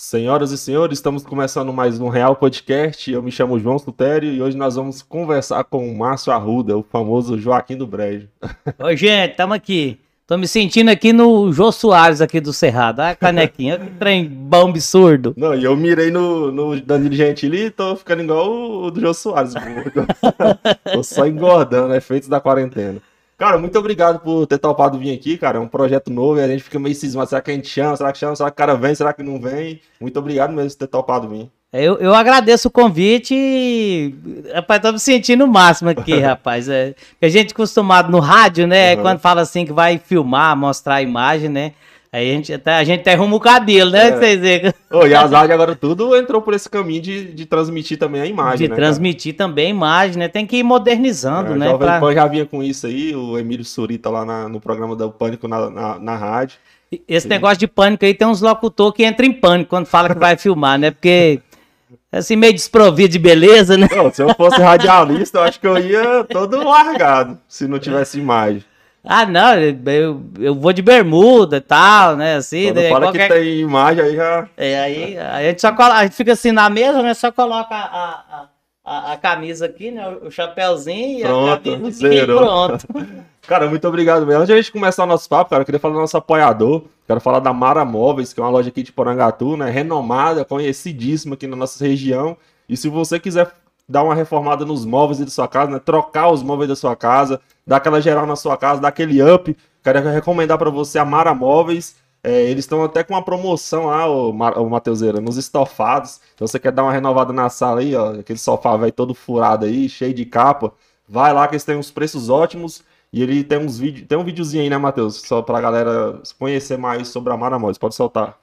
Senhoras e senhores, estamos começando mais um Real Podcast. Eu me chamo João Sutério e hoje nós vamos conversar com o Márcio Arruda, o famoso Joaquim do Brejo. Oi, gente, estamos aqui. Tô me sentindo aqui no Jô Soares aqui do Cerrado. Ah, canequinha, que trem bom absurdo. Não, e eu mirei no, no Danilo Gentili e tô ficando igual o do Jô Soares. tô só engordando, efeitos da quarentena. Cara, muito obrigado por ter topado vir aqui, cara. É um projeto novo e a gente fica meio cismado. Será que a gente chama? Será que chama? Será que o cara vem? Será que não vem? Muito obrigado mesmo por ter topado vir. Eu, eu agradeço o convite e, rapaz, tô me sentindo o máximo aqui, rapaz. É, a gente acostumado no rádio, né? Uhum. Quando fala assim que vai filmar, mostrar a imagem, né? Aí a gente até, a gente até arruma o cabelo, né? É. Vocês. Oh, e as rádios agora tudo entrou por esse caminho de, de transmitir também a imagem. De né, transmitir cara? também a imagem, né? Tem que ir modernizando, é, né? O Jovem pra... já vinha com isso aí, o Emílio Surita lá na, no programa do Pânico na, na, na rádio. Esse negócio de pânico aí tem uns locutores que entram em pânico quando fala que vai filmar, né? Porque assim, meio desprovido de beleza, né? Não, se eu fosse radialista, eu acho que eu ia todo largado, se não tivesse imagem. Ah, não, eu, eu vou de bermuda e tal, né? Assim, Quando fala qualquer... que tem imagem, aí já. É, aí a gente só coloca, a gente fica assim na mesa, né? Só coloca a, a, a, a camisa aqui, né? O chapéuzinho pronto, e a camisa aqui, pronto. Cara, muito obrigado mesmo. Antes de a gente começar o nosso papo, cara, eu queria falar do nosso apoiador. Quero falar da Mara Móveis, que é uma loja aqui de Porangatu, né? Renomada, conhecidíssima aqui na nossa região. E se você quiser dar uma reformada nos móveis da sua casa, né? Trocar os móveis da sua casa, dar aquela geral na sua casa, dar aquele up. Quero recomendar para você a Mara Móveis. É, eles estão até com uma promoção lá, o, o Mateuseira, nos estofados. Então você quer dar uma renovada na sala aí, ó, aquele sofá vai todo furado aí, cheio de capa. Vai lá que eles têm uns preços ótimos. E ele tem uns vídeos, tem um videozinho aí, né, Matheus? Só pra galera conhecer mais sobre a Mara Móveis. Pode soltar.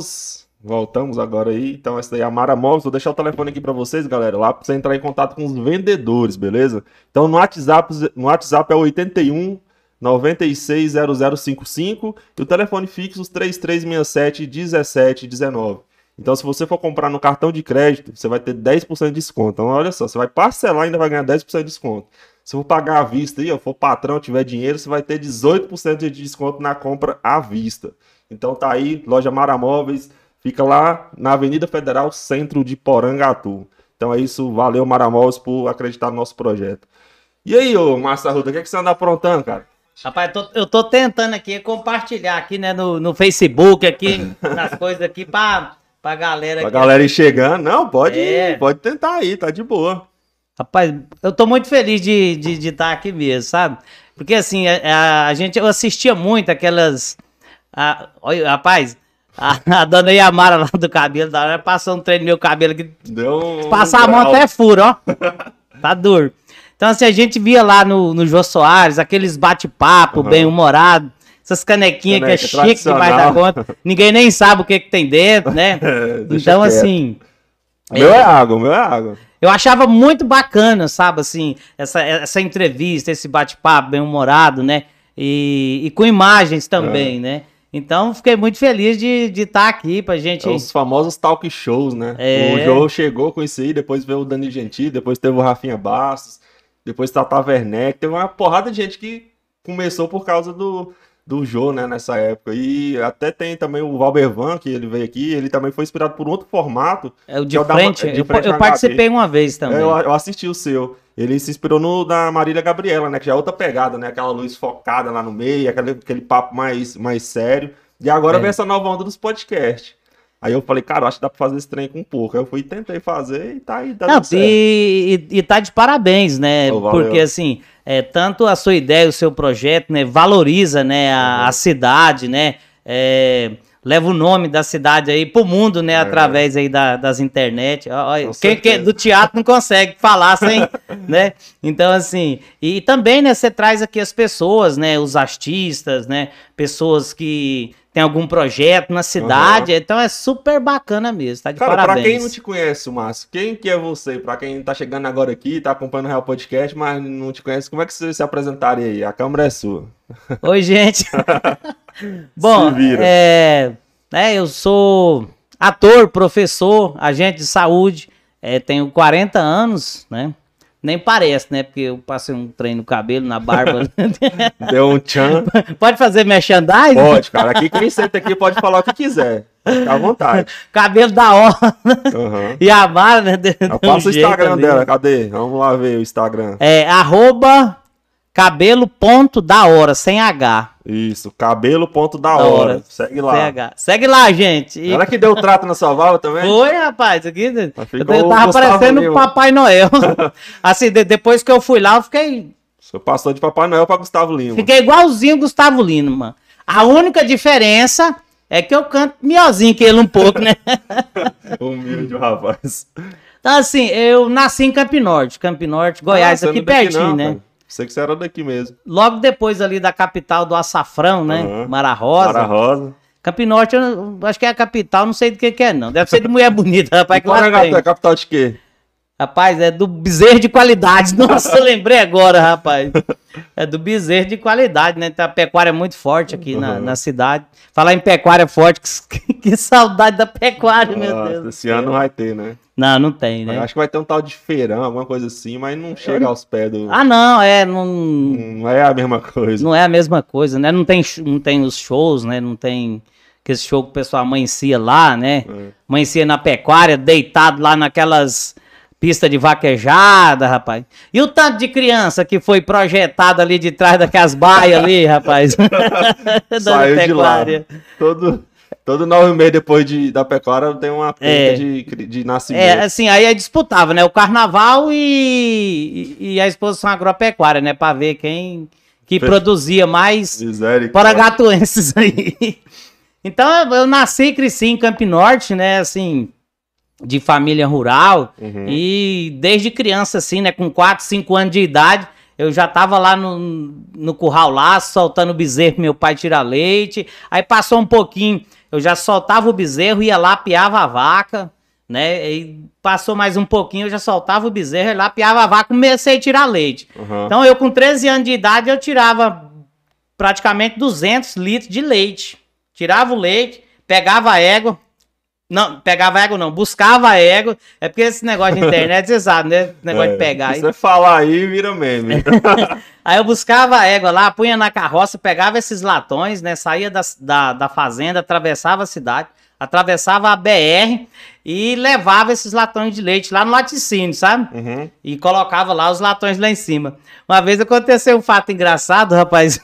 Voltamos, voltamos agora aí. Então, essa daí é a Mara Móveis. Vou deixar o telefone aqui para vocês, galera, lá para você entrar em contato com os vendedores, beleza? Então, no WhatsApp, no WhatsApp é 81 960055 e o telefone fixo 3367 1719. Então, se você for comprar no cartão de crédito, você vai ter 10% de desconto. Então, olha só, você vai parcelar e ainda vai ganhar 10% de desconto. Se for pagar à vista aí, for patrão, tiver dinheiro, você vai ter 18% de desconto na compra à vista. Então tá aí, loja Maramóveis, fica lá na Avenida Federal, centro de Porangatu. Então é isso, valeu Maramóveis por acreditar no nosso projeto. E aí, ô Márcio Arruda, o que, é que você anda aprontando, cara? Rapaz, eu tô, eu tô tentando aqui compartilhar aqui, né, no, no Facebook, aqui, nas coisas aqui, pra, pra galera... Pra aqui, galera ir chegando, não, pode, é. pode tentar aí, tá de boa. Rapaz, eu tô muito feliz de estar de, de tá aqui mesmo, sabe? Porque assim, a, a, gente, eu assistia muito aquelas a, olha, rapaz, a, a, dona Yamara lá do cabelo, da hora, passou um trem no meu cabelo aqui. Deu um. Passar a mão até furo, ó. tá duro. Então, assim, a gente via lá no, no Jô Soares, aqueles bate-papo uhum. bem-humorado, essas canequinhas Caneca, que é chique demais da conta. Ninguém nem sabe o que, que tem dentro, né? então, assim. O meu é, é água, meu é água. Eu achava muito bacana, sabe, assim, essa, essa entrevista, esse bate-papo bem-humorado, né? E, e com imagens também, é. né? Então, fiquei muito feliz de estar tá aqui pra gente. É os famosos talk shows, né? É... O João chegou com isso aí, depois veio o Dani Gentili, depois teve o Rafinha Bastos, depois Tata Werneck. Teve uma porrada de gente que começou por causa do, do Jô, né, nessa época. E até tem também o Valbervan, que ele veio aqui, ele também foi inspirado por outro formato. É o de é frente. Da, de frente eu, eu participei uma vez também. É, eu, eu assisti o seu. Ele se inspirou no da Marília Gabriela, né? Que já é outra pegada, né? Aquela luz focada lá no meio, aquele, aquele papo mais, mais sério. E agora é. vem essa nova onda dos podcasts. Aí eu falei, cara, acho que dá pra fazer esse trem com pouco. Aí eu fui tentei fazer e tá aí. Tá Não, e, e, e, tá de parabéns, né? Oh, Porque assim, é, tanto a sua ideia, o seu projeto, né? Valoriza, né? A, uhum. a cidade, né? É, leva o nome da cidade aí pro mundo, né? É. Através aí da, das internet. quem, quem, do teatro não consegue falar sem, né? Então, assim, e também, né, você traz aqui as pessoas, né? Os artistas, né? Pessoas que tem algum projeto na cidade. Então é super bacana mesmo, tá de Cara, parabéns. pra quem não te conhece, Márcio, quem que é você? Pra quem tá chegando agora aqui, tá acompanhando o Real Podcast, mas não te conhece, como é que você se apresentaria aí? A câmera é sua. Oi, gente. Bom, é, né, eu sou ator, professor, agente de saúde, é, tenho 40 anos, né? Nem parece, né? Porque eu passei um trem no cabelo, na barba. Deu um tchan. pode fazer merchandising? Pode, cara. Aqui quem senta aqui pode falar o que quiser. Fica à vontade. Cabelo da hora. Aham. E a barba, né? deu um o Instagram dela, cadê? Vamos lá ver o Instagram. É arroba cabelo ponto da hora, sem H. Isso, cabelo ponto da Da hora. hora. Segue lá. Sem H. Segue lá, gente. E Ela que deu o trato na sua válvula também? Foi, rapaz, aqui. Mas Eu, tava Gustavo parecendo o Lima. Papai Noel. assim, de- depois que eu fui lá, eu fiquei, Você passou de Papai Noel pra Gustavo Lima. fiquei igualzinho o Gustavo Lima, mano. A única diferença é que eu canto melhorzinho que ele um pouco, né? Humilde, rapaz. Então, assim, eu nasci em Camp Norte, Camp Norte, Goiás, Ah, aqui é pertinho, não, né? cara. Sei que você era daqui mesmo. Logo depois ali da capital do açafrão, né? Aham. Mara Rosa. Mara Rosa. Camp Norte, eu não- acho que é a capital, não sei do que que é, não. Deve ser de mulher bonita, rapaz, que lá é capital de quê? Rapaz, é do bezerro de qualidade. Nossa, eu lembrei agora, rapaz. É do bezerro de qualidade, né? Tem a pecuária muito forte aqui na, Uhum. na cidade. Falar em pecuária forte, que, que saudade da pecuária, meu Nossa, Deus. do esse ano não vai ter, né? Não, não tem, né? Acho que vai ter um tal de feirão, alguma coisa assim, mas não chega aos pés do. Ah, não, é, não, Não é a mesma coisa. não é a mesma coisa, né? Não tem, não tem os shows, né? Não tem aquele show que o pessoal amanhecia lá, né? É. Amanhecia na pecuária, deitado lá naquelas pistas de vaquejada, rapaz. E o tanto de criança que foi projetado ali de trás daquelas baias ali, rapaz. Saiu de lá. pecuária. Todo, todo nove meses depois de, da pecuária tem uma É. pinta de, cri- de nascimento. É, assim, aí aí disputava, né? O carnaval e, e a exposição agropecuária, né? Pra ver quem que Fe- produzia mais. Porangatuenses aí. Então eu- eu nasci e cresci em Camp Norte, né? Assim, de família rural. Uhum. E desde criança, assim, né? Com 4, 5 anos de idade, eu já tava lá no, no curral lá, soltando o bezerro pro meu pai tirar leite. Aí passou um pouquinho, eu já soltava o bezerro, ia lá, piava a vaca, né? E passou mais um pouquinho, eu já soltava o bezerro, ia lá, piava a vaca, comecei a tirar leite. Uhum. Então eu com 13 anos de idade, eu tirava praticamente 200 litros de leite. Tirava o leite, pegava a égua, não, pegava égua não, buscava égua, é porque esse negócio de internet, você sabe, né? Esse negócio É, de pegar. Se você falar aí, vira meme. Aí eu buscava a égua lá, punha na carroça, pegava esses latões, né? Saía da, da, da fazenda, atravessava a cidade, atravessava a BR e levava esses latões de leite lá no laticínio, sabe? Uhum. E colocava lá os latões lá em cima. Uma vez aconteceu um fato engraçado, rapaz.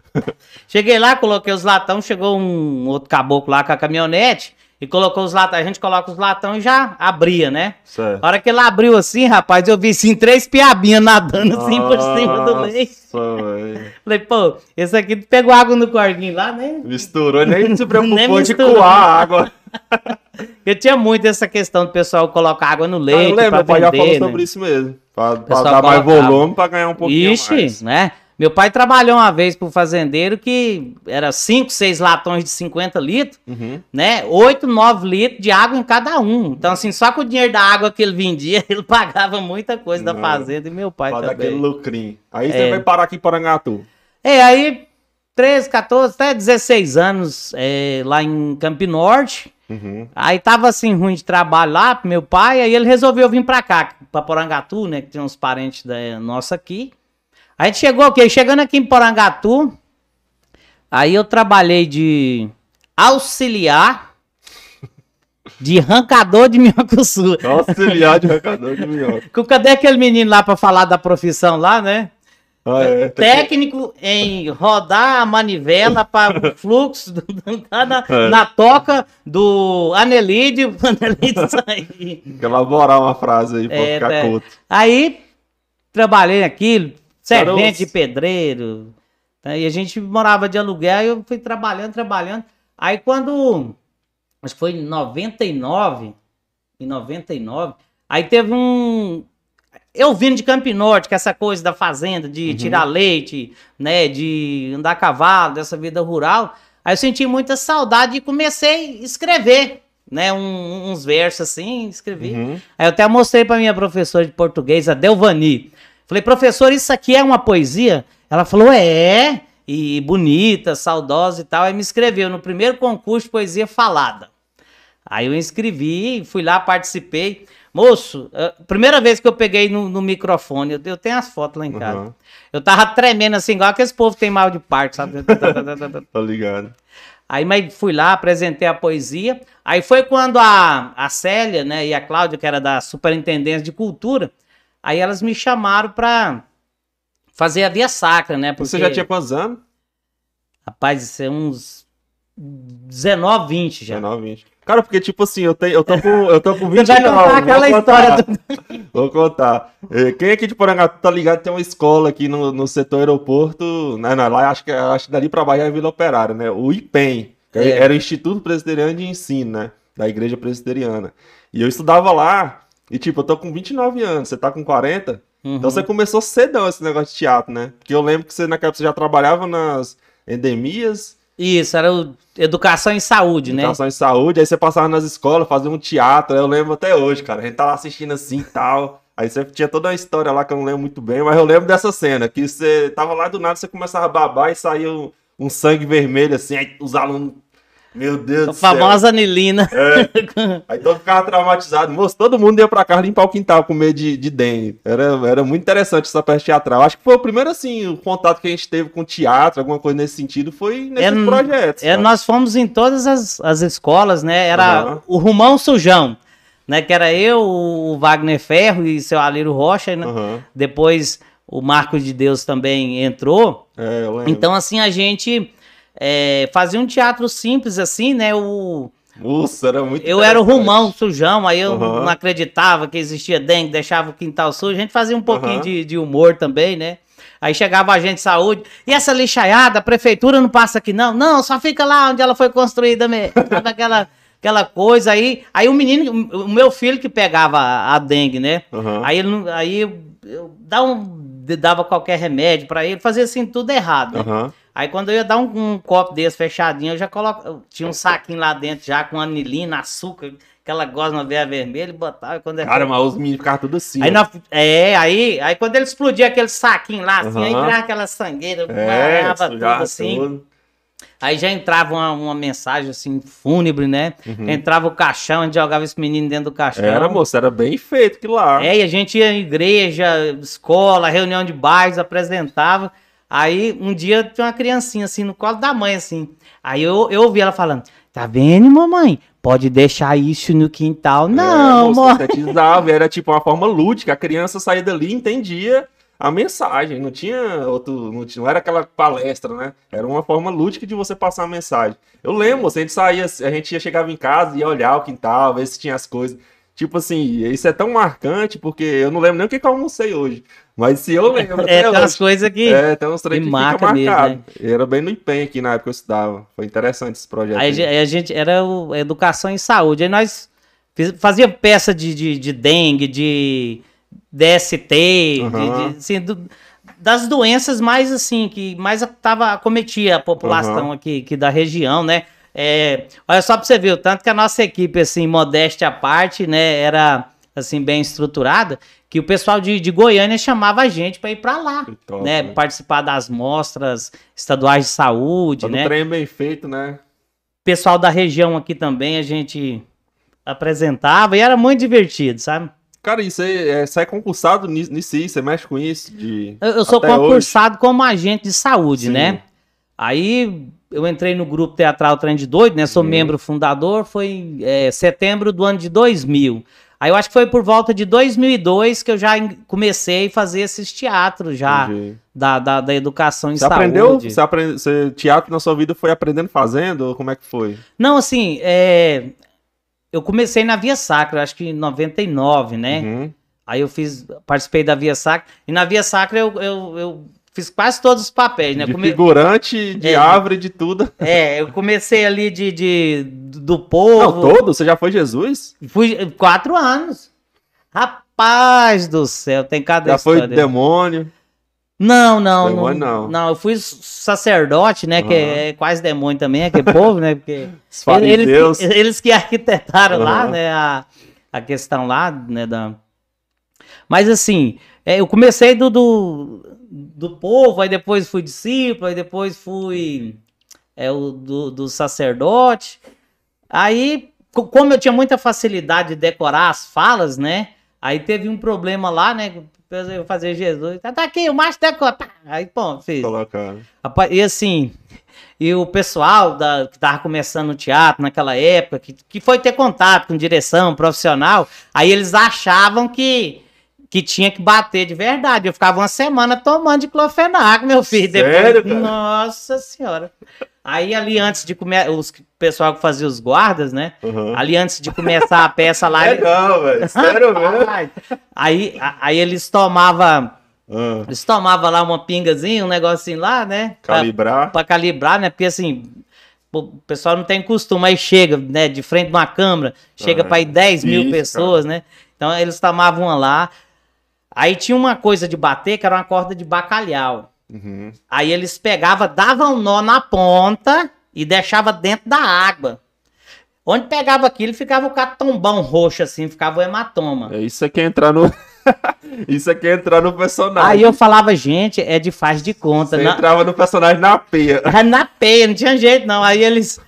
Cheguei lá, coloquei os latões, chegou um outro caboclo lá com a caminhonete e colocou os latões. A gente coloca os latões e já abria, né? Certo. A hora que ele abriu assim, rapaz, eu vi assim três piabinhas nadando assim por cima do leite. Nossa. Falei, pô, esse aqui pegou água no corguinho lá, né? Misturou, nem se preocupou Nem de coar a água. Eu tinha muito essa questão do pessoal colocar água no Ah, eu leite lembro, pra pai já falou vender, né? sobre isso mesmo. Pra, pra dar mais volume, pra ganhar um pouquinho Ixi, mais. né? Meu pai trabalhou uma vez pro fazendeiro que era 5, 6 latões de 50 litros, Uhum. né? 8, 9 litros de água em cada um. Então, assim, só com o dinheiro da água que ele vendia, ele pagava muita coisa da Não. fazenda e meu pai Pra dar aquele também. lucrinho. Aí você É. vai parar aqui em Porangatu. É, aí 13, 14, até 16 anos é, lá em Camp Norte. Uhum. Aí tava assim, ruim de trabalho lá pro meu pai, aí ele resolveu vir pra cá, pra Porangatu, né? Que tem uns parentes da nossa aqui. A gente chegou aqui, chegando aqui em Porangatu, aí eu trabalhei de auxiliar de arrancador de minhocuçu. Auxiliar de arrancador de minhoca. Cadê aquele menino lá pra falar da profissão lá, né? Ah, é. Técnico em rodar a manivela para o fluxo do, na, É. na toca do anelídeo, o anelídeo sair. elaborar uma frase aí pra É, ficar tá. culto. Aí trabalhei aquilo, servente de pedreiro. né, E a gente morava de aluguel, aí eu fui trabalhando, trabalhando. Aí quando. Acho que foi em 99. Em 99. Aí teve um. Eu vindo de Campo Norte, que é essa coisa da fazenda, de Uhum. tirar leite, né? De andar a cavalo, dessa vida rural. Aí eu senti muita saudade e comecei a escrever, né? Um- uns versos assim, escrevi. Uhum. Aí eu até mostrei pra minha professora de português, a Delvani. Falei, professor, isso aqui é uma poesia? Ela falou, é. E bonita, saudosa e tal. Aí me inscreveu no primeiro concurso de poesia falada. Aí eu inscrevi, fui lá, participei. Moço, eh, primeira vez que eu peguei no, no microfone, eu, eu tenho as fotos lá em casa. Uhum. Eu tava tremendo assim, igual aqueles povo que tem mal de parto, sabe? Tô ligado. Aí mas fui lá, apresentei a poesia. Aí foi quando a, a Célia, né, e a Cláudia, que era da Superintendência de Cultura, aí elas me chamaram pra fazer a Via Sacra, né? Porque, Você já tinha quantos anos? Rapaz, isso é uns 19, 20 já. 19, 20. Cara, porque tipo assim, eu, tenho, eu, tô, com, eu tô com 29. Você vai contar aquela história do... Vou contar. Eh, Quem aqui de Porangatu tá ligado? Tem uma escola aqui no, no setor aeroporto. Não, não, lá acho que, acho que dali pra baixo é a Vila Operária, né? O IPEM, que É. era o Instituto Presbiteriano de Ensino, né? Da Igreja Presbiteriana. E eu estudava lá, e tipo, eu tô com 29 anos, você tá com 40. Uhum. Então você começou cedão esse negócio de teatro, né? Porque eu lembro que você naquela época você já trabalhava nas endemias, Isso, era o Educação em Saúde, né? educação em saúde, aí você passava nas escolas, fazia um teatro, eu lembro até hoje, cara. A gente tava assistindo assim e tal. Aí você tinha toda uma história lá que eu não lembro muito bem, mas eu lembro dessa cena, que você tava lá do nada, você começava a babar e saía um, um sangue vermelho assim, aí os alunos. Meu Deus A do céu. famosa anilina. É. Aí todo ficava traumatizado. Moço, todo mundo ia pra casa limpar o quintal com medo de, de dengue. Era, era muito interessante essa peça teatral. Acho que foi o primeiro, assim, o contato que a gente teve com teatro, alguma coisa nesse sentido, foi nesses É, projetos. É, cara. nós fomos em todas as, as escolas, né? Era Aham. o Rumão Sujão, né? Que era eu, o Wagner Ferro e seu Alírio Rocha, né? Aham. Depois o Marcos de Deus também entrou. É. Então, assim, a gente é, fazia um teatro simples, assim, né? O, Nossa, era muito eu era o. Rumão Sujão, aí eu Aham. não acreditava que existia dengue, deixava o quintal sujo. A gente fazia um pouquinho Aham. de, de humor também, né? Aí chegava a gente de saúde. E essa lixaiada, a prefeitura não passa aqui, não? Não, só fica lá onde ela foi construída mesmo. Sabe aquela, aquela coisa aí. Aí o menino, o meu filho que pegava a, a dengue, né? Aham. Aí, aí eu, eu dava, um- dava qualquer remédio pra ele, fazia assim tudo errado. né? Aham. Aí quando eu ia dar um, um copo desse fechadinho, eu já coloco, eu tinha um saquinho lá dentro já com anilina, açúcar, aquela gosma veia vermelha e botava. Quando é Cara, mas os meninos ficavam tudo assim. Aí na- é, aí, aí quando ele explodia aquele saquinho lá, assim, aí Aham. entrava aquela sangueira, É, tudo assim. tudo. Aí já entrava uma, uma mensagem assim, fúnebre, né? Uhum. Entrava o caixão, a gente jogava esse menino dentro do caixão. Era, moço, era bem feito que lá. É, e a gente ia em igreja, escola, reunião de bairros, apresentava. Aí um dia tinha uma criancinha assim no colo da mãe, assim. Aí eu, eu ouvi ela falando: Tá vendo, mamãe? Pode deixar isso no quintal. Não, é, mãe. sintetizava, era tipo uma forma lúdica. A criança saía dali e entendia a mensagem. Não tinha outro. Não, tinha, não era aquela palestra, né? Era uma forma lúdica de você passar a mensagem. Eu lembro, a gente saía, a gente ia, chegava em casa, ia olhar o quintal, ver se tinha as coisas. Tipo assim, isso é tão marcante, porque eu não lembro nem o que, que eu almocei hoje. Mas se eu lembro É, tem umas coisas que. É, tem uns trem que que, marca mesmo, né? Era bem no empenho aqui na época que eu estudava. Foi interessante esse projeto. Aí a aí. a gente era o educação em saúde. Aí nós fiz- fazia peça de, de, de dengue, de DST, de- Aham. de, assim, do- das doenças mais assim, que mais tava, acometia a população Aham. aqui, aqui da região, né? É, olha só pra você ver, o tanto que a nossa equipe, assim, modéstia à parte, né, era assim, bem estruturada, que o pessoal de, de Goiânia chamava a gente para ir para lá, top, né? né? Participar das mostras estaduais de saúde, Todo né? trem bem feito, né? pessoal da região aqui também a gente apresentava e era muito divertido, sabe? Cara, isso aí, é, você é concursado nisso, nisso aí, você mexe com isso? De... Eu, eu sou concursado como agente de saúde, Sim. né? Aí eu entrei no grupo Teatral Trem de Doido, né? Sou Uhum. membro fundador, foi em é, setembro do ano de 2000. Aí eu acho que foi por volta de 2002 que eu já comecei a fazer esses teatros já da, da, da educação em Você saúde. aprendeu? Você aprende, você, teatro na sua vida foi aprendendo fazendo? Ou como é que foi? Não, assim, é, eu comecei na Via Sacra, acho que em 99, né? Uhum. Aí eu fiz, participei da Via Sacra. E na Via Sacra eu, eu, eu fiz quase todos os papéis, né? De Come- figurante, de É. árvore, de tudo. É, eu comecei ali de, de do Não, povo. todo? Você já foi Jesus? Fui quatro anos. Rapaz do céu, tem cada Já foi história. demônio? Não, não, não, Demônio não. não. eu fui sacerdote, né? Que Aham. é quase demônio também, aquele povo, né? Porque fariseus. eles, eles que arquitetaram lá, Aham. né? A, a questão lá, né? Da... Mas assim, é, eu comecei do, do, do povo, aí depois fui discípulo, aí depois fui é, o do, do sacerdote. Aí, co- como eu tinha muita facilidade de decorar as falas, né? Aí teve um problema lá, né? Eu fazer Jesus. Tá tá aqui, o macho decora. Aí, pô, fiz. Colocando. Rapaz, E assim, e o pessoal da, que tava começando o teatro naquela época, que, que foi ter contato com direção profissional, aí eles achavam que, que tinha que bater de verdade. Eu ficava uma semana tomando diclofenac, meu filho. Sério, cara? Nossa senhora. Aí ali antes de comer, os pessoal que fazia os guardas, né? Uhum. Ali antes de começar a peça lá. É ele- velho. Sério mesmo? Aí, aí eles tomavam. Ah, Eles tomavam lá uma pingazinha, um negocinho lá, né? Pra- calibrar. Pra calibrar, né? Porque assim, o pessoal não tem costume, aí chega, né, de frente de uma câmera, chega Ah, pra ir 10 mil isso, pessoas, né? Então eles tomavam uma lá. Aí tinha uma coisa de bater, que era uma corda de bacalhau. Uhum. Aí eles pegavam, davam um nó na ponta e deixava dentro da água. Onde pegava aquilo, ficava o catombão roxo assim, ficava o hematoma. É isso aqui é entrar no. isso aqui é entrar no personagem. Aí eu falava, gente, é de faz de conta. Você não- entrava no personagem na peia. Na peia, não tinha jeito não. Aí eles.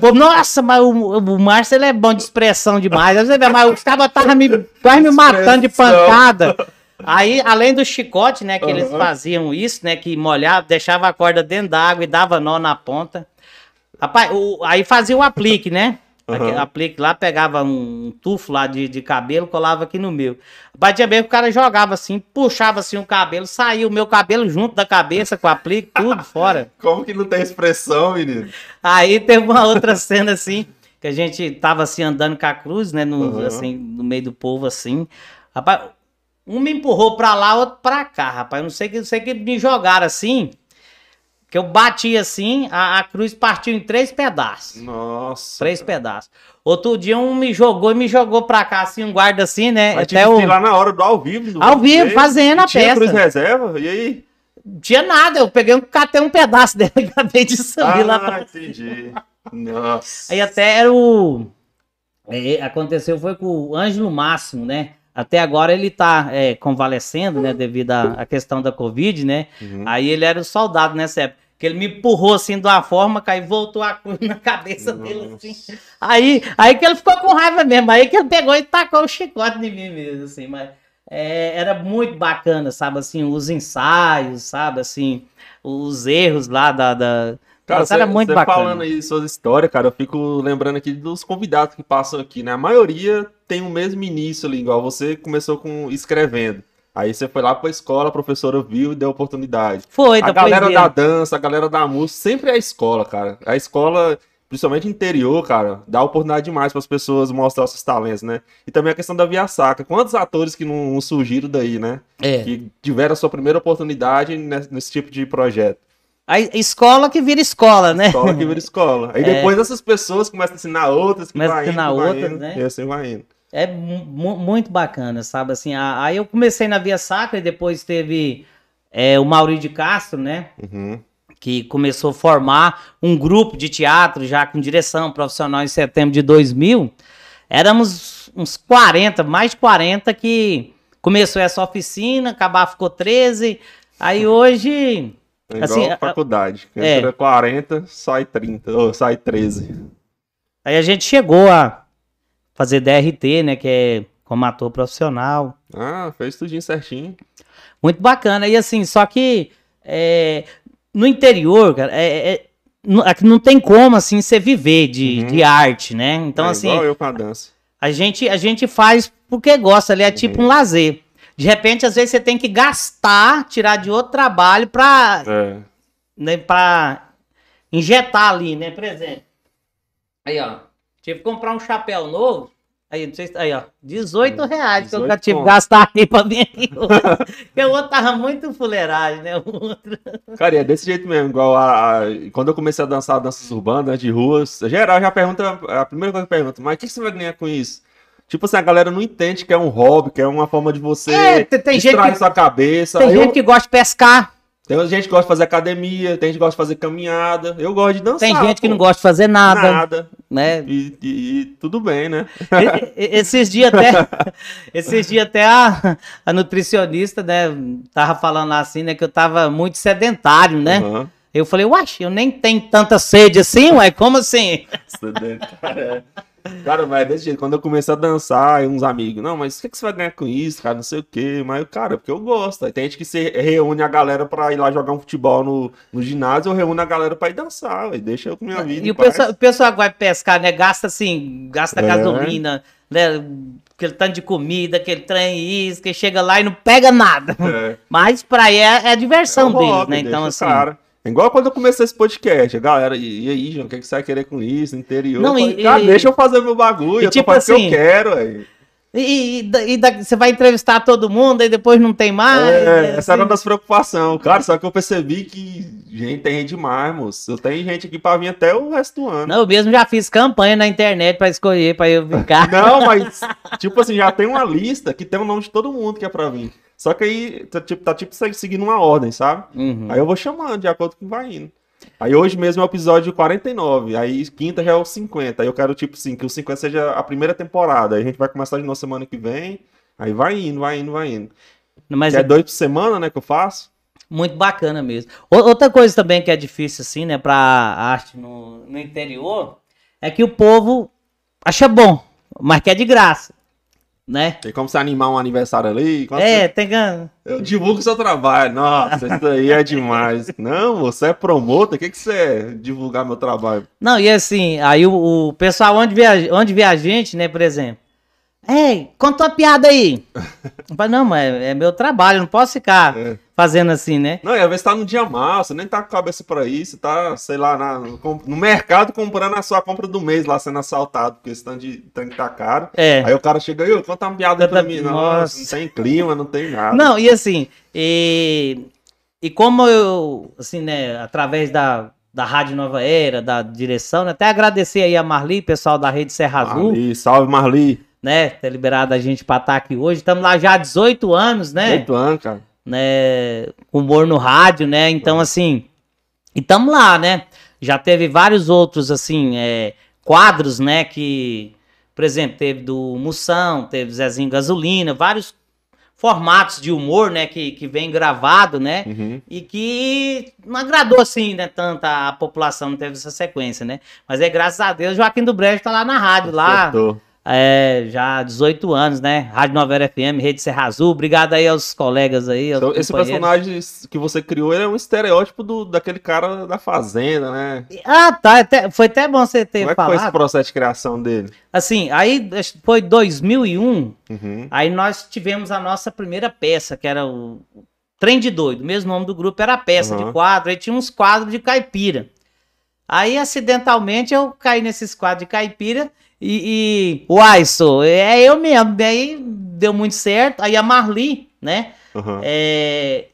Povo, nossa, mas o, o Márcio ele é bom de expressão demais. Aí você vê, mas os caras estavam me, quase me matando de pancada. Aí, além do chicote, né, que eles Aham. faziam isso, né, que molhava, deixava a corda dentro da água e dava nó na ponta. Rapaz, o- aí fazia o aplique, né? Aham. aplique lá, pegava um tufo lá de, de cabelo, colava aqui no meu. Vez que o cara jogava assim, puxava assim o cabelo, saía o meu cabelo junto da cabeça com o aplique, tudo fora. Como que não tem expressão, menino? Aí teve uma outra cena assim, que a gente tava assim andando com a cruz, né, no, Uhum. assim, no meio do povo assim. Rapaz, um me empurrou pra lá, outro pra cá, rapaz. Eu não sei que, não sei que me jogaram assim, que eu bati assim, a, a cruz partiu em três pedaços. Nossa. Três pedaços. Outro dia um me jogou e me jogou pra cá assim, um guarda assim, né? Mas até o lá na hora do ao vivo. do Ao vivo, você. fazendo a tinha peça. cruz reserva? E aí? tinha nada, eu peguei um catei um pedaço dele e acabei de subir lá pra Ah, entendi. Nossa. Aí até era o. é, aconteceu foi com o Ângelo Máximo, né? Até agora ele tá é, convalescendo, né? Devido à questão da Covid, né? Uhum. Aí ele era o soldado nessa época. Que ele me empurrou assim de uma forma, que aí voltou a cruz na cabeça dele assim. Aí, aí que ele ficou com raiva mesmo. Aí que ele pegou e tacou o chicote em mim mesmo, assim. Mas é, era muito bacana, sabe? Assim, os ensaios, sabe? Assim, os erros lá da. da... Cara, Nossa, era cê- muito cê bacana. falando aí suas histórias, cara, eu fico lembrando aqui dos convidados que passam aqui, né? A maioria tem o mesmo início ali, igual você começou com escrevendo. Aí você foi lá pra escola, a professora viu e deu oportunidade. Foi, A galera poesia. da dança, a galera da música, sempre é a escola, cara. A escola, principalmente interior, cara, dá oportunidade demais para as pessoas mostrar seus talentos, né? E também a questão da via sacra. Quantos atores que não, não surgiram daí, né? É. Que tiveram a sua primeira oportunidade nesse, nesse tipo de projeto. A escola que vira escola, né? Escola que vira escola. Aí depois essas pessoas começam a ensinar outras, que É. Começa a indo, ensinar vai outras, indo, né? E assim vai indo. É mu- muito bacana, sabe? Assim, aí eu comecei na Via Sacra e depois teve é, o Mauri de Castro, né? Uhum. Que começou a formar um grupo de teatro já com direção profissional em setembro de 2000. Éramos uns 40, mais de 40 que começou essa oficina, acabar ficou 13. Aí hoje É igual Assim, a- faculdade. é. Entra 40, sai 30, ou sai 13. Aí a gente chegou a fazer DRT, né? Que é como ator profissional. Ah, fez tudinho certinho. Muito bacana. E assim, só que é, no interior, cara, é, é- não, aqui não tem como assim você viver de, Uhum. de arte, né? Então, é assim, igual eu com a dança. a gente, a gente faz porque gosta, ali é tipo um lazer. De repente, às vezes, você tem que gastar, tirar de outro trabalho pra, É. né, pra injetar ali, né? Por exemplo. Aí, ó. Tive que comprar um chapéu novo. Aí, não sei se- aí ó. 18 reais que eu 18 já tive que gastar aqui pra vir aqui. Porque o outro tava muito fuleiragem, né? O outro. Cara, é desse jeito mesmo, igual a, a- Quando eu comecei a dançar danças urbanas, de ruas, geral já pergunta, a primeira coisa que pergunta, mas o que que você vai ganhar com isso? Tipo assim, a galera não entende que é um hobby, que é uma forma de você É, tem- tem gente distrair que- sua cabeça. Tem eu- gente que gosta de pescar. Tem gente que gosta de fazer academia, tem gente que gosta de fazer caminhada. Eu gosto de dançar. Tem gente que pô. não gosta de fazer nada, Nada. né? E, e- e tudo bem, né? Esses dias até, esses dias até a, a nutricionista, né, tava falando assim, né, que eu tava muito sedentário, né? Aham. Eu falei, uai, eu nem tenho tanta sede assim, ué, como assim? Sedentário, é. Cara, mas desse jeito, quando eu comecei a dançar, aí uns amigos, não, mas o que, que você vai ganhar com isso, cara? Não sei o quê. Mas, cara, porque eu gosto. Aí tem gente que se reúne a galera pra ir lá jogar um futebol no, no ginásio, eu reúno a galera pra ir dançar, véi. deixa eu com minha vida. E o pessoal, o pessoal vai pescar, né, gasta assim, gasta É. gasolina, né, aquele tanto de comida, aquele trem isso, que chega lá e não pega nada. É. Mas pra aí é, é a diversão É deles, né? Então, assim. cara. É igual quando eu comecei esse podcast, a galera, e, e aí, João, o que, que você vai querer com isso? Interior? Não, eu falei, e- cara, e- deixa eu fazer meu bagulho, e eu tipo assim, que eu quero, aí. E, e, da- e você vai entrevistar todo mundo, aí depois não tem mais. É, né, essa assim. era uma das preocupações, cara. Só que eu percebi que, gente, tem gente demais, moço. Eu tenho gente aqui pra vir até o resto do ano. Não, eu mesmo já fiz campanha na internet pra escolher, pra eu ficar. Não, mas, tipo assim, já tem uma lista que tem o nome de todo mundo que é pra vir. Só que aí tá tipo, tá, tipo seguindo uma ordem, sabe? Uhum. Aí eu vou chamando de acordo com o que vai indo. Aí hoje mesmo é o episódio 49, aí quinta já é o 50. Aí eu quero, tipo assim, que o 50 seja a primeira temporada. Aí a gente vai começar de novo semana que vem. Aí vai indo, vai indo, vai indo. Mas é é dois por semana, né, que eu faço. muito bacana mesmo. Outra coisa também que é difícil, assim, né, pra arte no, no interior, é que o povo acha bom, mas quer de graça, né? Tem como você animar um aniversário ali. É, tem que... Eu divulgo o seu trabalho. Nossa, isso aí é demais. Não, você é promotor, o que, que você é? Divulgar meu trabalho. Não, e assim, aí o, o pessoal onde vê, a, onde vê a gente, né, por exemplo, Ei, conta uma piada aí. Eu falo, não, mas é meu trabalho, não posso ficar É. fazendo assim, né? Não, e às vezes tá no dia mal, você nem tá com a cabeça pra isso, tá, sei lá, na- no, mercado comprando a sua compra do mês lá sendo assaltado, porque esse tanto de tanto que tá caro. É. Aí o cara chega aí, ô, conta uma piada aí pra Conta- mim. Nossa. Nossa, não tem clima, não tem nada. Não, e assim, e, e como eu, assim, né, através da, da Rádio Nova Era, da direção, né, até agradecer aí a Marli, pessoal da Rede Serra Azul, Marli, salve Marli. Né, ter liberado a gente pra estar aqui hoje. Estamos lá já há 18 anos, né? Oito anos, cara. né, humor no rádio, né? Então, assim, e tamo lá, né? Já teve vários outros, assim, é, quadros, né? Que, por exemplo, teve do Moção, teve Zezinho Gasolina, vários formatos de humor, né? Que, que vem gravado, né? Uhum. E que não agradou, assim, né? Tanta a população, não teve essa sequência, né? Mas é graças a Deus, Joaquim do Brejo tá lá na rádio, lá. Acertou. É, já há 18 anos, né? Rádio Novela FM, Rede Serra Azul. Obrigado aí aos colegas aí. Aos Então, esse personagem que você criou, ele é um estereótipo do, daquele cara da fazenda, né? Ah, tá. até- foi até bom você ter Como é que foi esse falado. processo de criação dele? Assim, aí foi 2001. Uhum. Aí nós tivemos a nossa primeira peça, que era o Trem de Doido. O mesmo nome do grupo era a peça Aham. de quadro. Aí tinha uns quadros de caipira. Aí, acidentalmente, eu caí nesses quadros de caipira e, e uai, sou, é eu mesmo. Daí deu muito certo. Aí a Marli, né? Uhum. é,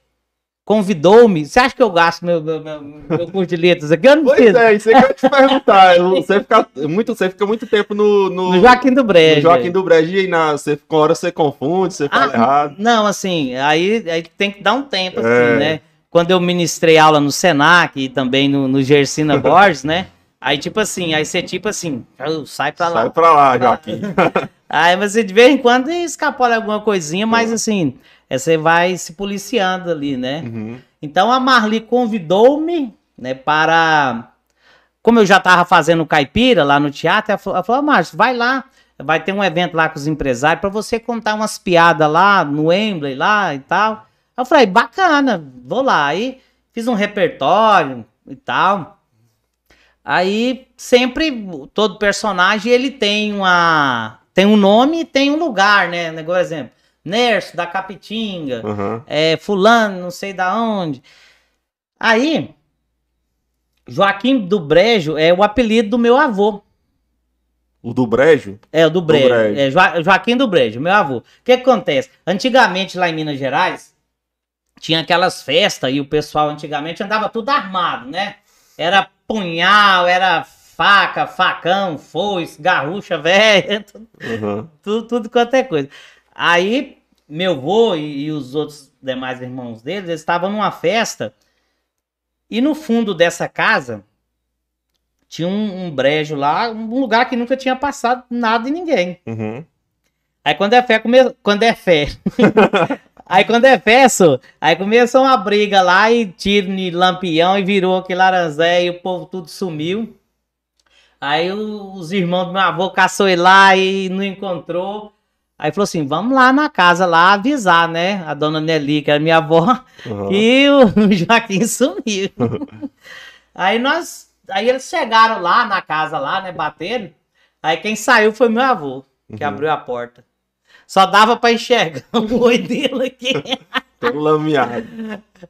convidou-me. Você acha que eu gasto meu, meu, meu, meu curso de letras aqui? Eu não Pois preciso. é, isso aí que eu ia te perguntar. Você fica muito, você fica muito tempo no, no, No Joaquim do Brejo. Joaquim do Brejo e na, você, com hora você confunde, você fala Ah, errado. Não, assim, aí, aí tem que dar um tempo, assim, É. né? Quando eu ministrei aula no Senac e também no, no Gersina Borges, né? Aí, tipo assim, aí você, tipo assim, "Ah, sai pra lá. Sai pra lá, Joaquim. Aí você, de vez em quando, escapola alguma coisinha, mas assim, é, você vai se policiando ali, né? Uhum. Então a Marli convidou-me, né, para. Como eu já estava fazendo caipira lá no teatro, ela falou, ela falou: "Ah, Márcio, vai lá, vai ter um evento lá com os empresários para você contar umas piadas lá no Wembley lá e tal. Eu falei: bacana, vou lá. Aí fiz um repertório e tal. Aí sempre todo personagem ele tem uma tem um nome e tem um lugar, né? Por exemplo, Nerso da Capitinga, Uhum. é, fulano, não sei da onde. Aí, Joaquim do Brejo é o apelido do meu avô. O do Brejo? É, o do Brejo. Brejo. É, Joa- Joaquim do Brejo, meu avô. O que, que acontece? Antigamente, lá em Minas Gerais, tinha aquelas festas e o pessoal antigamente andava tudo armado, né? Era punhal, era faca, facão, foice, garrucha velha, Uhum. tudo, tudo quanto é coisa. Aí, meu vô e, e os outros demais irmãos deles, eles estavam numa festa e no fundo dessa casa tinha um, um brejo lá, um lugar que nunca tinha passado nada em ninguém. Uhum. Aí quando é fé, come... quando é fé. aí quando é só, aí começou uma briga lá e tiro de lampião e virou aquele laranzé e o povo tudo sumiu. Aí os irmãos do meu avô caçou ele lá e não encontrou. Aí falou assim: vamos lá na casa lá avisar, né? A dona Nelly, que era minha avó, Uhum. e o Joaquim sumiu. aí nós. Aí eles chegaram lá na casa lá, né? Bateram. Aí quem saiu foi meu avô, que Uhum. abriu a porta. Só dava pra enxergar o olho dele aqui. Todo lameado.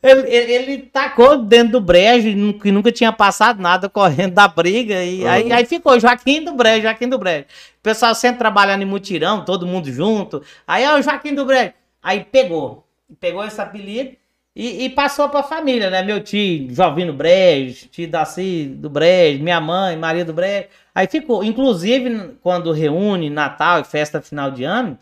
Ele, ele- ele tacou dentro do brejo, que nunca tinha passado nada correndo da briga. E aí, Uhum. aí ficou Joaquim do Brejo, Joaquim do Brejo. O pessoal sempre trabalhando em mutirão, todo mundo junto. Aí é o Joaquim do Brejo. Aí pegou. Pegou esse apelido e, e passou pra família, né? Meu tio, Jovino Brejo, tio Daci do Brejo, minha mãe, Maria do Brejo. Aí ficou. Inclusive, quando reúne Natal e festa final de ano.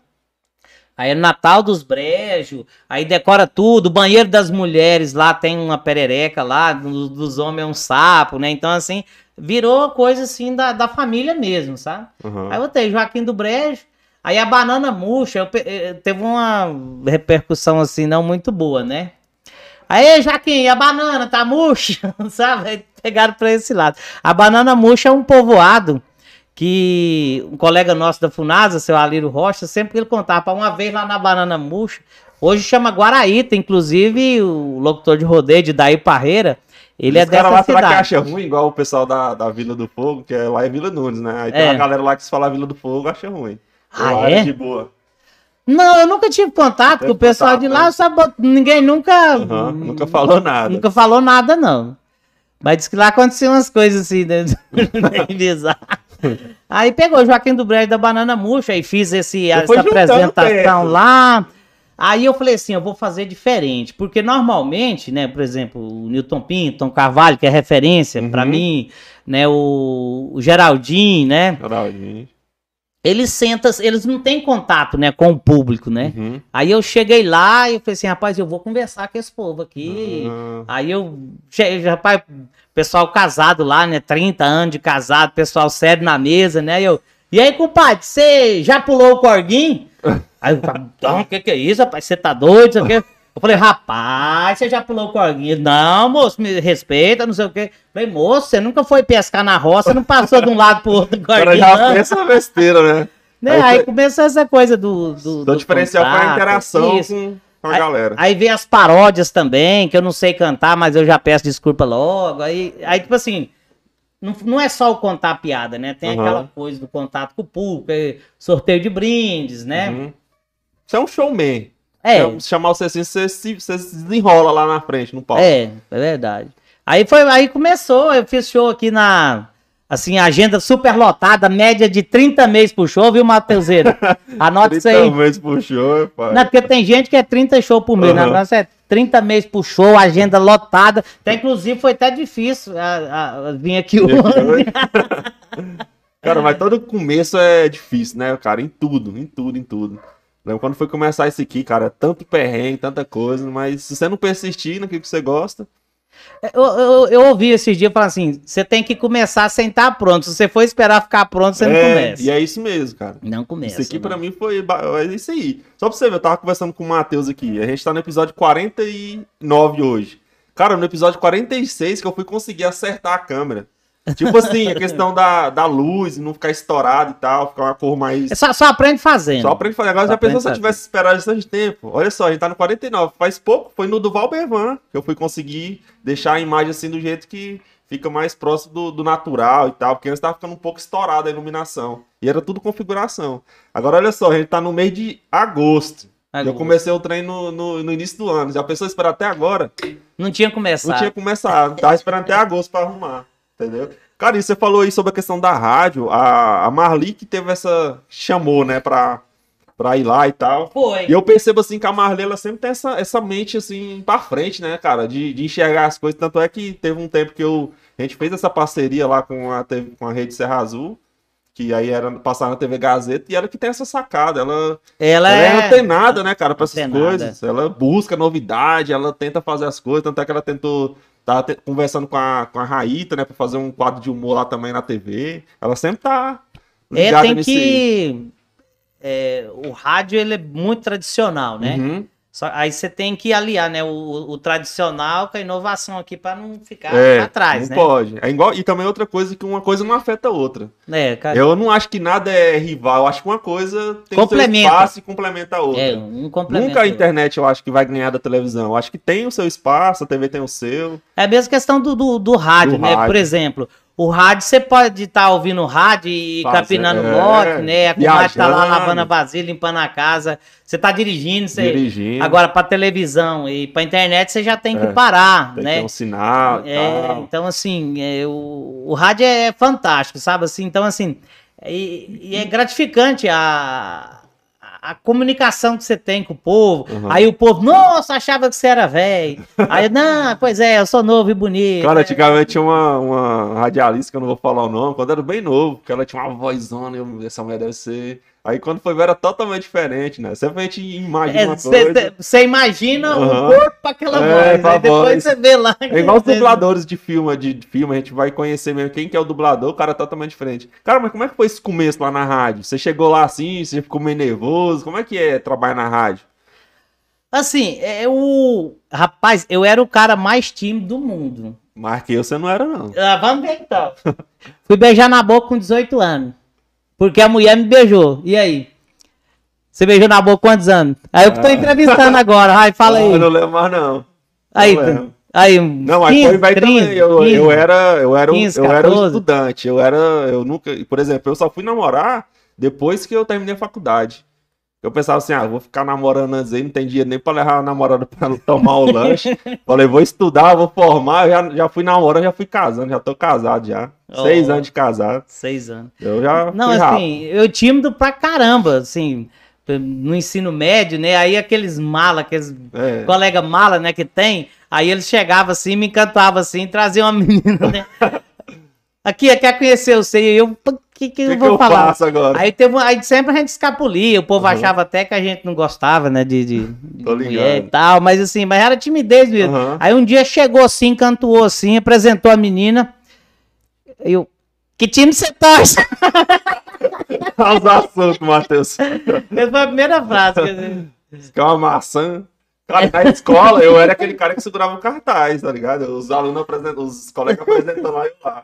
Aí é Natal dos Brejos, aí decora tudo, banheiro das mulheres lá tem uma perereca lá, do- dos homens é um sapo, né? Então, assim, virou coisa assim da, da família mesmo, sabe? Uhum. Aí eu botei Joaquim do Brejo, aí a banana murcha, eu pe- eh, teve uma repercussão assim não muito boa, né? Aí, Joaquim, a banana tá murcha, sabe? Aí pegaram pra esse lado. A banana murcha é um povoado que um colega nosso da Funasa, seu Alírio Rocha, sempre que ele contava uma vez lá na Banana Murcha, hoje chama Guaraíta, inclusive o locutor de rodeio de Daí Parreira, ele é Os dessa lá será que cidade. acha ruim, igual o pessoal da, da Vila do Fogo, que é, lá é Vila Nunes, né? Aí tem É. uma galera lá que se falar Vila do Fogo acha ruim. Ah, Lá é? De boa. Não, eu nunca tive contato com o pessoal contato, de né? lá, sabe, ninguém nunca Aham, Nunca falou nada. nunca falou nada não. Mas diz que lá aconteciam umas coisas assim, né? Bem bizarro. Aí pegou o Joaquim do Brejo da Banana Murcha e fiz esse, essa apresentação lá. Aí eu falei assim, eu vou fazer diferente, porque normalmente, né, por exemplo, o Newton Pinto, Carvalho, que é referência Uhum. mim, né, o, o Geraldinho, né, Geraldinho. Eles sentam, eles não têm contato, né, com o público, né? Uhum. Aí eu cheguei lá e eu falei assim, rapaz, eu vou conversar com esse povo aqui. Ah, Aí eu, rapaz, pessoal casado lá, né? 30 anos de casado, pessoal sério na mesa, né? Eu, e aí, compadre, você já pulou o corguinho? Aí o cara, não, o que que é isso, rapaz? Você tá doido? Não sei o quê. Eu falei, rapaz, você já pulou o corguinho? Não, moço, me respeita, não sei o quê. Eu falei, moço, você nunca foi pescar na roça, não passou de um lado pro outro do cara corguinho, já pensa besteira, né? Né? Aí Aí, foi- começou essa coisa do. do, Então, do diferencial foi a contrato, interação isso. com, com a Aí- galera. Aí vem as paródias também, que eu não sei cantar, mas eu já peço desculpa logo. Aí, aí tipo assim, não, não é só o contar piada, né? Tem Aham. aquela coisa do contato com o público, é sorteio de brindes, né? Uhum. Você é um showman. É, Cham- Chamar você assim, você se, você se desenrola lá na frente, no palco. é, é verdade. Aí foi, aí começou, eu fiz show aqui na. Assim, agenda super lotada, média de 30 meses por show, viu, Matheuseiro? Anota isso aí. 30 meses puxou, pai. Não, porque tem gente que é 30 shows por mês, né? Aham. Nossa, é 30 meses por show, agenda lotada. Até, inclusive, foi até difícil a, a- vir aqui hoje. Cara, mas todo começo é difícil, né, cara? Em tudo, em tudo, em tudo. Lembra quando foi começar isso aqui, cara? Tanto perrengue, tanta coisa, mas se você não persistir naquilo que você gosta. Eu, eu, eu ouvi esses dias falando assim: você tem que começar sem estar pronto. Se você for esperar ficar pronto, você não é, começa. E é isso mesmo, cara. Não começa. Isso aqui não. pra mim foi. É isso aí. Só pra você ver, eu tava conversando com o Matheus aqui. A gente tá no episódio 49 hoje. Cara, no episódio 46 que eu fui conseguir acertar a câmera. Tipo assim, a questão da, da luz, não ficar estourado e tal, ficar uma cor mais. É Só, só aprende fazendo. Só aprende fazer. Agora Só já pensou se eu fazendo. tivesse esperado de tempo? Olha só, a gente tá no 49. Faz pouco, foi no Duval Bervan que eu fui conseguir deixar a imagem assim do jeito que fica mais próximo do, do natural e tal, porque antes tava ficando um pouco estourada a iluminação. E era tudo configuração. Agora olha só, a gente tá no mês de agosto. Eu comecei o treino no, no, no início do ano. Já pensou esperar até agora? Não tinha começado. Não tinha começado. Tava esperando até agosto pra arrumar. Entendeu? Cara, e você falou aí sobre a questão da rádio. A, a Marli que teve essa. chamou, né, pra, pra ir lá e tal. Foi. E eu percebo assim que a Marli ela sempre tem essa, essa mente assim pra frente, né, cara? De, de enxergar as coisas. Tanto é que teve um tempo que eu, a gente fez essa parceria lá com a, com a Rede Serra Azul. que aí era passar na TV Gazeta, e ela que tem essa sacada. Ela, Ela, ela é é. antenada, né, cara, pra essas Antenada. coisas. Ela busca novidade, ela tenta fazer as coisas, tanto é que ela tentou. Tá te- conversando com a, com a Raíta, né, pra fazer um quadro de humor lá também na TV. Ela sempre tá. É, ligada tem aí. que. é, o rádio ele é muito tradicional, né? Uhum. Só- aí você tem que aliar, né? O, o tradicional com a inovação aqui para não ficar É, pra trás, não né? pode. É igual, e também outra coisa que uma coisa não afeta a outra. É, cara, Eu não acho que nada é rival, eu acho que uma coisa tem o seu Complementa. espaço e complementa a outra. é um. Nunca a internet eu acho que vai ganhar da televisão. Eu acho que tem o seu espaço, a TV tem o seu. É a mesma questão do, do, do rádio, Do né? rádio. Por exemplo, o rádio, você pode estar ouvindo rádio e Fazer- capinando é, lote, né? A comadre tá lá lavando a vasilha, limpando a casa. Você tá dirigindo, você... Dirigindo. Agora, pra televisão e pra internet, você já tem que É, parar, tem que né? ter um sinal É, tal. então assim, é, o, o rádio é fantástico, sabe? Assim, então assim, e, e é gratificante a, a comunicação que você tem com o povo. Uhum. Aí o povo, nossa, achava que você era velho. Aí, não, pois é, eu sou novo e bonito. Cara, antigamente tinha uma, uma radialista, que eu não vou falar o nome, quando era bem novo, que ela tinha uma vozona, eu, essa mulher deve ser... Aí quando foi ver era totalmente diferente, né? Sempre a gente imagina uma coisa... Você imagina Uhum. o corpo pra aquela É, voz, pra aí depois voz. você vê lá. É igual os dubladores de filme, de de filme, a gente vai conhecer mesmo quem que é o dublador, o cara é totalmente diferente. Cara, mas como é que foi esse começo lá na rádio? Você chegou lá assim, você ficou meio nervoso? Como é que é trabalhar na rádio? Assim, é o. Rapaz, eu era o cara mais tímido do mundo. Mas que eu você não era, não. Ah, vamos ver então. Fui beijar na boca com 18 anos. Porque a mulher me beijou. E aí? Você beijou na boca quantos anos? Aí eu que tô Ah. entrevistando agora. Ai, fala Eu aí. não lembro mais, não. Aí, não aí. Não, mas 15, foi vai 30, também. Eu, 15. eu era, eu era, um, 15, eu era um 14. estudante. Eu era, eu nunca, por exemplo, eu só fui namorar depois que eu terminei a faculdade. Eu pensava assim, ah, vou ficar namorando antes aí, não tem dinheiro nem pra levar a namorada pra tomar o lanche. Falei, vou estudar, vou formar, eu já, já fui namorando, já fui casando, já tô casado já. Oh. Seis anos de casado. Seis anos. Eu já Não, assim, rápido. eu tímido pra caramba, assim, no ensino médio, né? Aí aqueles mala, aqueles É. colega mala, né, que tem, aí eles chegavam assim, me encantavam assim, traziam uma menina, né? Aqui, quer conhecer você, e eu, o que, que, O eu que, que vou eu falar? agora? Aí, teve, um- aí sempre a gente escapulia, o povo Uhum. achava até que a gente não gostava, né, de, de, de mulher e tal, mas assim, mas era timidez mesmo. Uhum. Aí um dia chegou assim, cantou assim, apresentou a menina, eu, que time você torce? Os assuntos, Matheus. Essa foi a primeira frase. Que é uma maçã. Cara, na escola eu era aquele cara que segurava o cartaz, tá ligado? Os alunos apresentam, os colegas apresentando lá e eu lá.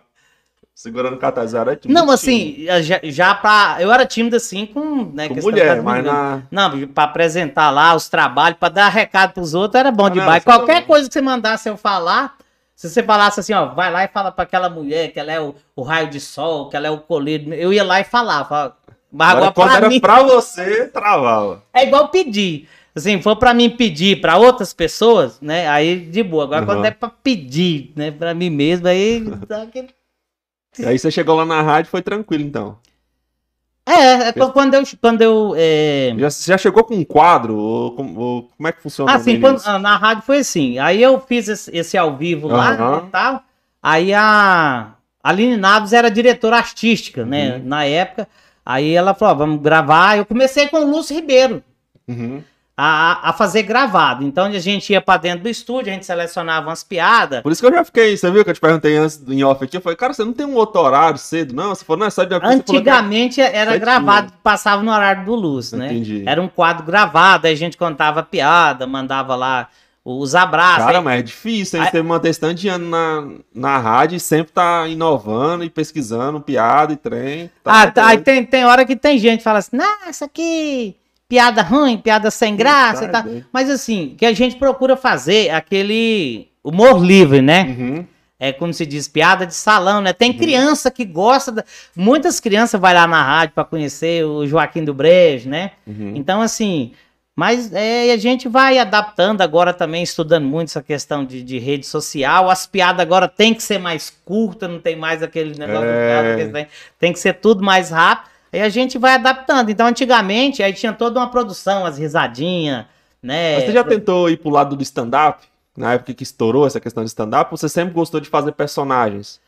Segurando. Eu era Não, assim, já, já pra. Eu era tímido assim com. Né, Com mulher, mas na. Não, pra apresentar lá os trabalhos, pra dar recado pros outros, era bom Ah, não, demais. isso é Qualquer bom. coisa que você mandasse eu falar, se você falasse assim, ó, vai lá e fala pra aquela mulher que ela é o, o raio de sol, que ela é o colírio, eu ia lá e falava. Mas agora, Agora, quando pra era mim, pra você, travava. é igual pedir. Assim, for pra mim pedir pra outras pessoas, né? Aí de boa. Agora, Uhum. quando é pra pedir, né, pra mim mesmo, aí dá aquele. Aí você chegou lá na rádio foi tranquilo, então. É, é quando eu. Quando eu é... Já, você já chegou com um quadro? Ou, ou como é que funciona Ah, sim, também quando- ah, na rádio foi assim. Aí eu fiz esse, esse ao vivo lá Aham. e tal. Aí a Aline Naves era diretora artística, né? Uhum. Na época. Aí ela falou: vamos gravar. Eu comecei com o Lúcio Ribeiro Uhum. A, a fazer gravado. Então a gente ia pra dentro do estúdio, a gente selecionava umas piadas. Por isso que eu já fiquei, você viu que eu te perguntei antes em off aqui? Eu falei, cara, você não tem um outro horário cedo, não? Você falou, não, é só de falou que- Antigamente era Certinho. gravado, passava no horário do Lúcio, né? Entendi. Era um quadro gravado, aí a gente contava piada, mandava lá os abraços. Cara, aí- mas é difícil, hein? Aí- Você manter esse tanto de ano na, na rádio e sempre tá inovando e pesquisando piada e trem. Ah, Tá tá, aí tem, tem hora que tem gente que fala assim, nossa, que piada ruim, piada sem graça e tal. Mas assim, que a gente procura fazer aquele humor livre, né? Uhum. É como se diz, piada de salão, né? Tem criança que gosta, da... muitas crianças vai lá na rádio para conhecer o Joaquim do Brejo, né? Uhum. Então, assim, mas é, a gente vai adaptando agora também, estudando muito essa questão de, de rede social. As piadas agora tem que ser mais curtas, não tem mais aquele negócio É. de piada que tem, tem que ser tudo mais rápido. Aí a gente vai adaptando. Então, antigamente, aí tinha toda uma produção, as risadinhas, né? Mas você já tentou ir pro lado do stand-up? Na época que estourou essa questão de stand-up, você sempre gostou de fazer personagens?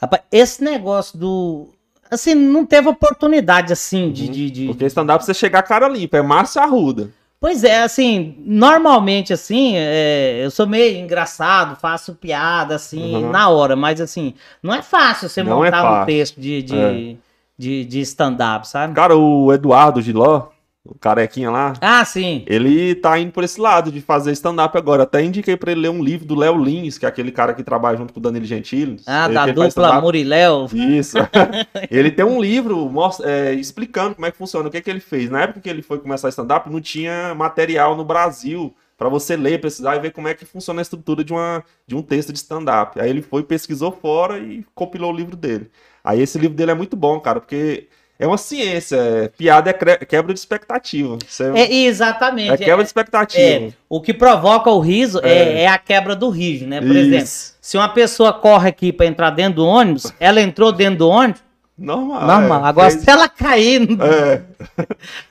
Rapaz, esse negócio do. assim, não teve oportunidade, assim, de... Uhum. de, de- Porque stand-up você chegar cara limpa, é Márcia Arruda. Pois é, assim, normalmente, assim, é, eu sou meio engraçado, faço piada, assim, Uhum. na hora, mas, assim, não é fácil você Não é montar um fácil. texto de, de, É. de, de stand-up, sabe? Cara, o Eduardo Giló, o carequinha lá, Ah, sim. ele tá indo por esse lado de fazer stand-up agora. Até indiquei pra ele ler um livro do Léo Lins, que é aquele cara que trabalha junto com o Danilo Gentili. Ah, Ele da dupla. Muriléu. Isso. ele tem um livro mostra- é, explicando como é que funciona, o que, que ele fez. Na época que ele foi começar stand-up, não tinha material no Brasil pra você ler, precisar e ver como é que funciona a estrutura de, uma, de um texto de stand-up. Aí ele foi, pesquisou fora e compilou o livro dele. Aí esse livro dele é muito bom, cara, porque é uma ciência. é- piada é quebra de expectativa. É, É, exatamente. é quebra de expectativa. É, o que provoca o riso é, É. é a quebra do riso, né? Por Isso. exemplo, se uma pessoa corre aqui pra entrar dentro do ônibus, ela entrou dentro do ônibus, Normal. normal. é. Agora, se ela cair, É,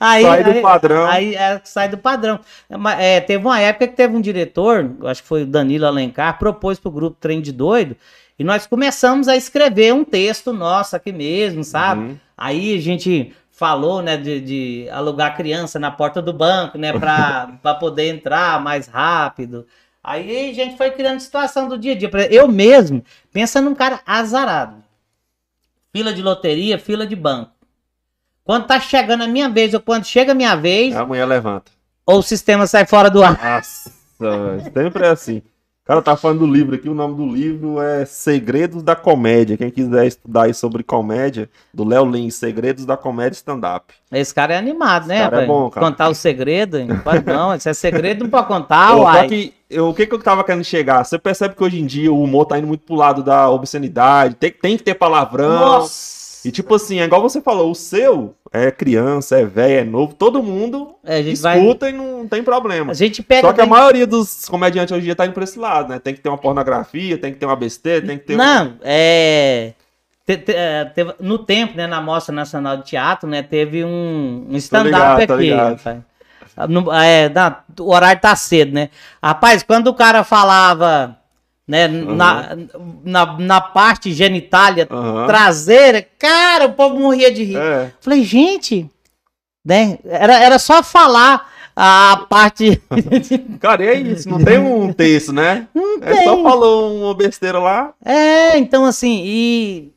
aí, Sai do aí- padrão. Aí é, sai do padrão. É, é, teve uma época que teve um diretor, acho que foi o Danilo Alencar, propôs pro grupo Trem de Doido, e nós começamos a escrever um texto nosso aqui mesmo, sabe? Uhum. Aí a gente falou, né, de, de alugar criança na porta do banco, né, pra poder entrar mais rápido. Aí a gente foi criando situação do dia a dia. Eu mesmo, pensa num cara azarado. Fila de loteria, fila de banco. Quando tá chegando a minha vez, ou quando chega a minha vez, a mulher levanta. ou o sistema sai fora do ar. Nossa, sempre é assim. O cara tá falando do livro aqui, o nome do livro é Segredos da Comédia. Quem quiser estudar aí sobre comédia, do Léo Lins, Segredos da Comédia Stand-Up. Esse cara é animado, né? Esse cara é bom, cara. Contar o segredo, não pode não. Se é segredo, não pode contar, Ô, só uai. que, eu- o que, que eu tava querendo chegar? Você percebe que hoje em dia o humor tá indo muito pro lado da obscenidade, tem, tem que ter palavrão. Nossa! E tipo assim, é igual você falou, o seu é criança, é velho, é novo, todo mundo É, a gente vai. escuta e não tem problema. A gente pega. Só que a maioria dos comediantes hoje em dia tá indo pra esse lado, né? Tem que ter uma pornografia, tem que ter uma besteira, tem que ter um- Não, é. te- te- é, teve- no tempo, né, na Mostra Nacional de Teatro, né, teve um, um stand-up aqui. rapaz. No- é, o horário tá cedo, né? Rapaz, quando o cara falava, né, na, na, na parte genitália Aham. traseira, cara, o povo morria de rir. É. Falei, gente, né? Era, era só falar a parte. Cara, e é isso, não tem um texto, né? Não É só falou uma besteira lá. É, então assim, e,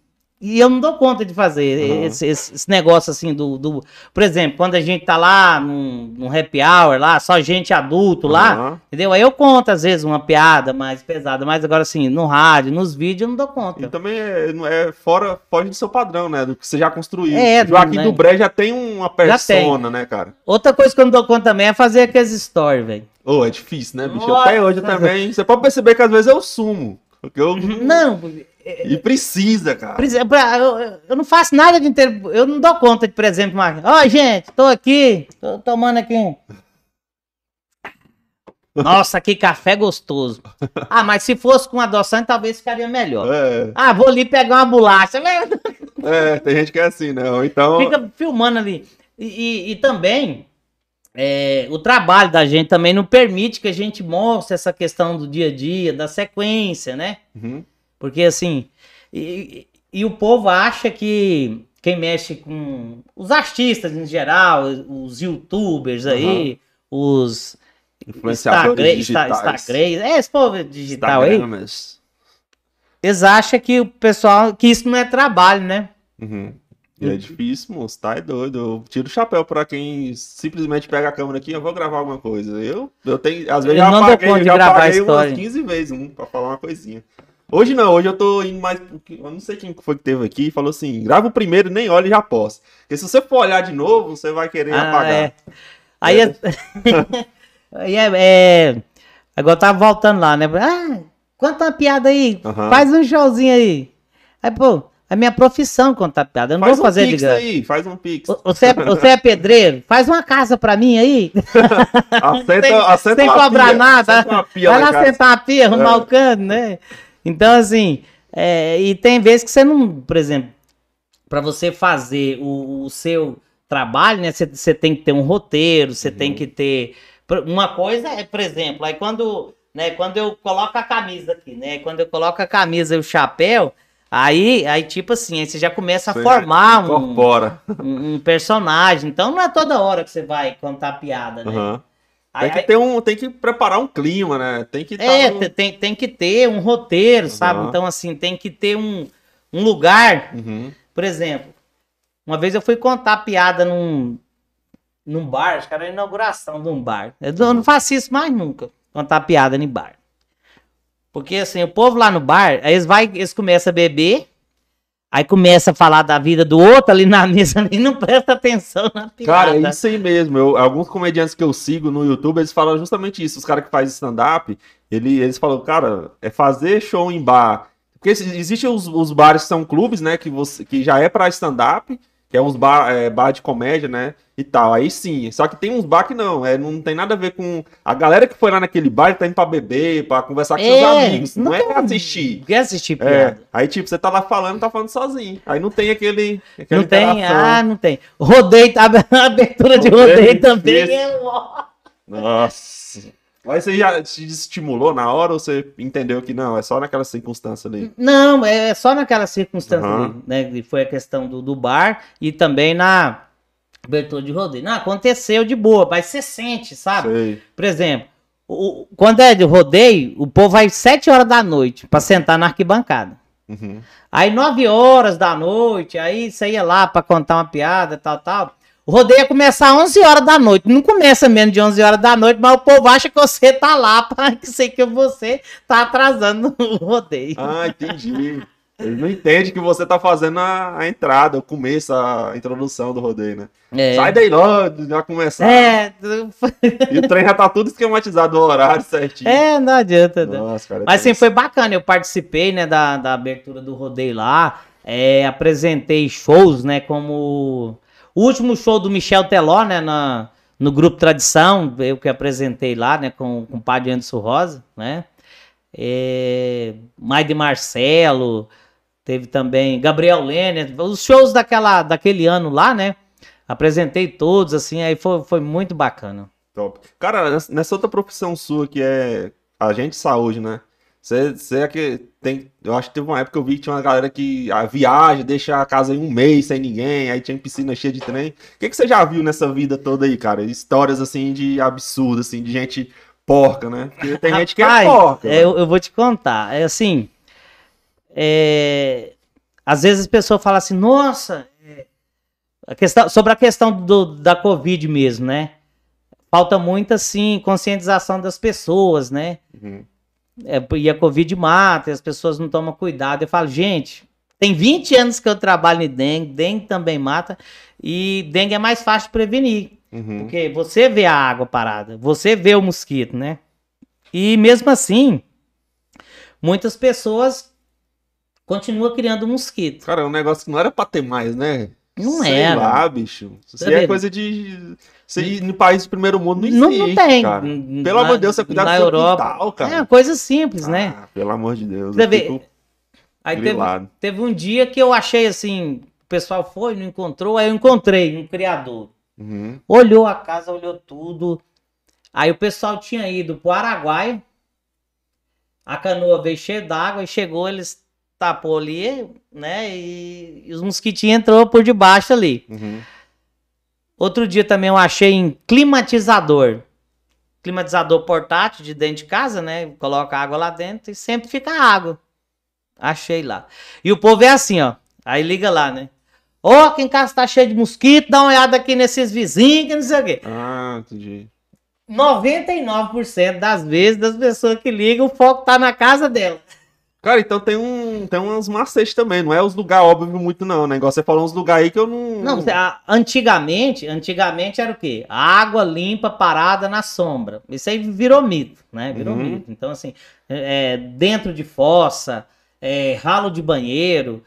e eu não dou conta de fazer Uhum. esse, esse- negócio assim do, do. Por exemplo, quando a gente tá lá num, num happy hour lá, só gente adulto lá, Aham. entendeu? Aí eu conto às vezes uma piada mais pesada, mas agora assim, no rádio, nos vídeos eu não dou E conta. também é, é fora, foge do seu padrão, né? Do que você já construiu. É, Joaquim né? do Bré já tem uma persona, né, cara? Outra coisa que eu não dou conta também é fazer aqueles stories, velho. Ô, é difícil, né, bicho? Nossa. Até hoje também. Você pode perceber que às vezes eu sumo. Porque eu. Não, E precisa, cara. Exemplo, eu, eu- não faço nada de inteiro. Eu não dou conta de, por exemplo, uma... Ó, gente, tô aqui, tô tomando aqui um. Nossa, que café gostoso. Ah, mas se fosse com adoçante, talvez ficaria melhor. É, Ah, vou ali pegar uma bolacha. né? é, tem gente que é assim, né? Ou então. Fica filmando ali. E, e- e também, é, o trabalho da gente também não permite que a gente mostre essa questão do dia a dia, da sequência, né? Uhum. Porque assim, e, e- o povo acha que quem mexe com os artistas em geral, os youtubers aí, os Influenciadores Instagram. Instagram, é esse povo digital aí, eles acham que o pessoal, que isso não é trabalho, né? Uhum. E é difícil, moço, tá é doido. Eu tiro o chapéu pra quem simplesmente pega a câmera aqui e eu vou gravar alguma coisa. Eu, eu tenho, às vezes Eu já não dou apaguei, de já gravar apaguei umas 15 vezes um pra falar uma coisinha. Hoje não, hoje eu tô indo mais. Eu não sei quem foi que teve aqui e falou assim: grava o primeiro, nem olha e já posta. Porque se você for olhar de novo, você vai querer Ah, apagar. é. Aí é. aí é, é- Agora eu tava voltando lá, né? Ah, conta uma piada aí. Faz um showzinho aí. Aí, pô, é minha profissão contar piada. Eu não Faz vou um fazer de pix graça. aí, faz um pix. Você é, você é pedreiro? Faz uma casa pra mim aí. Assenta, sem assenta sem cobrar pia, nada. Vai lá casa. sentar a pia, arrumar É. o cano, né? Então, assim, é, e tem vezes que você não, por exemplo, pra você fazer o, o seu trabalho, né? Você, você tem que ter um roteiro, você tem Uhum. que ter. Uma coisa é, por exemplo, aí quando, né, quando eu coloco a camisa aqui, né? Quando eu coloco a camisa e o chapéu, Aí, aí, tipo assim, aí você já começa a formar um, um, um personagem. Então não é toda hora que você vai contar piada, né? Aham. Tem que ter um, tem que preparar um clima, né? Tem que É, tá te- tem, tem que ter um roteiro, sabe? Aham. Então, assim, tem que ter um, um lugar. Uhum. Por exemplo, uma vez eu fui contar piada num, num bar, acho que era a inauguração de um bar. Eu não- eu não faço isso mais nunca, contar piada em bar. Porque, assim, o povo lá no bar, aí eles, vai, eles começam a beber, aí começa a falar da vida do outro ali na mesa e não presta atenção na piada. Cara, é isso aí mesmo. Eu- alguns comediantes que eu sigo no YouTube, eles falam justamente isso. Os caras que fazem stand-up, ele, eles falam, cara, é fazer show em bar. Porque exi- existem os, os bares que são clubes, né? Que, você, que já é pra stand-up, que é uns bar, é, bar de comédia, né? E tal. Aí sim. Só que tem uns bar que não. É, não tem nada a ver com. A galera que foi lá naquele bar tá indo pra beber, pra conversar com seus É, amigos. Não, não é pra assistir. Quer assistir É, piada? aí tipo, você tá lá falando, tá falando sozinho. Aí não tem aquele. Não tem? interação. Ah, não tem. Rodeio, tá- a abertura de Rodeio, rodeio também isso. é. Nossa. Mas você já te estimulou na hora ou você entendeu que não, é só naquela circunstância ali? Não, é só naquela circunstância Aham. ali, né? que Foi a questão do, do bar e também na abertura de rodeio. Não, aconteceu de boa, mas você sente, sabe? Sei. Por exemplo, o- quando é de rodeio, o povo vai 7 horas da noite pra sentar na arquibancada. Uhum. Aí 9 horas da noite, aí você ia lá pra contar uma piada, tal, tal. O rodeio ia começar 11 horas da noite. Não começa menos de 11 horas da noite, mas o povo acha que você tá lá para que sei que você tá atrasando o rodeio. Ah, entendi. Ele não entende que você tá fazendo a, a entrada, o começo, a introdução do rodeio, né? É. Sai daí logo, já começar. É, E o trem já tá tudo esquematizado, o horário certinho. é, não adianta. não. Nossa, cara. Mas tem- assim, foi bacana. Eu participei, né, da, da abertura do rodeio lá. É, apresentei shows, né, como... O último show do Michel Teló, né, na, no Grupo Tradição, eu que apresentei lá, né, com, com o Padre Anderson Rosa, né. É, Maide Marcelo, teve também Gabriel Lenner, os shows daquela, daquele ano lá, né. Apresentei todos, assim, aí foi, foi muito bacana. Top. Cara, nessa outra profissão sua que é agente de saúde, né? Você, você é que tem. Eu acho que teve uma época que eu vi que tinha uma galera que ah, viaja, deixa a casa em um mês sem ninguém, aí tinha piscina cheia de trem. O que, que você já viu nessa vida toda aí, cara? Histórias assim de absurdo, assim, de gente porca, né? Porque tem gente que é porca. é, eu, eu vou te contar. É assim. é, às vezes as pessoas falam assim, nossa, é, a questão, sobre a questão do, da Covid mesmo, né? Falta muita, assim, conscientização das pessoas, né? Uhum. É, e a Covid mata, e as pessoas não tomam cuidado. Eu falo, gente, tem 20 anos que eu trabalho em dengue, dengue também mata, e dengue é mais fácil de prevenir. Uhum. Porque você vê a água parada, você vê o mosquito, né? E mesmo assim, muitas pessoas continuam criando mosquito. Cara, é um negócio que não era pra ter mais, né? Não Sei era. lá, bicho. Isso Tá é coisa de. Aí no país do primeiro mundo não Não, existe. não tem. Cara. Pelo na- amor de Deus, você cuidar na do seu Europa. quintal, cara. É uma coisa simples, né? Ah, pelo amor de Deus. Você fico Aí teve, teve um dia que eu achei assim, o pessoal foi, não encontrou, aí eu encontrei um criador. Uhum. Olhou a casa, olhou tudo. Aí o pessoal tinha ido pro Araguaia. A canoa veio cheia d'água e chegou, eles tapou ali, né? E, e os mosquitinhos entrou por debaixo ali. Uhum. Outro dia também eu achei em climatizador. Climatizador portátil de dentro de casa, né? Coloca água lá dentro e sempre fica água. Achei lá. E o povo é assim, ó. Aí liga lá, né? Ô, aqui em casa tá cheio de mosquito, dá uma olhada aqui nesses vizinhos, que não sei o quê. Ah, entendi. 99% das vezes das pessoas que ligam, o foco tá na casa dela. Cara, então tem um tem uns macetes também, não é os lugares óbvio muito não, né? Igual você falou uns lugares aí que eu não... Não, antigamente, antigamente era o quê? Água limpa parada na sombra. Isso aí virou mito, né? Virou Uhum. mito. Então, assim, é, é, dentro de fossa, é, ralo de banheiro,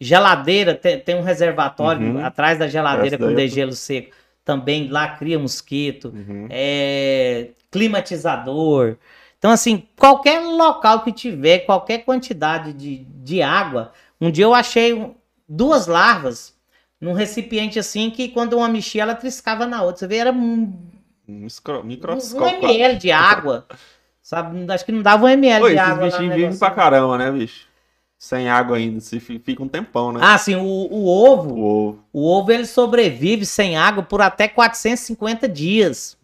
geladeira, tem, tem um reservatório Uhum. atrás da geladeira Essa com tô- degelo seco. Também lá cria mosquito. Uhum. é, climatizador. Então, assim, qualquer local que tiver, qualquer quantidade de, de água. Um dia eu achei duas larvas num recipiente assim que quando uma mexia, ela triscava na outra. Você vê, era um, Um escro- um microscópio. ml de água. Sabe? Acho que não dava um ml Pô, de esses água. no bichinhos vivem pra caramba, né, bicho? sem água ainda, se fi- fica um tempão, né? Ah, sim, o, o ovo, O ovo. o ovo ele sobrevive sem água por até 450 dias.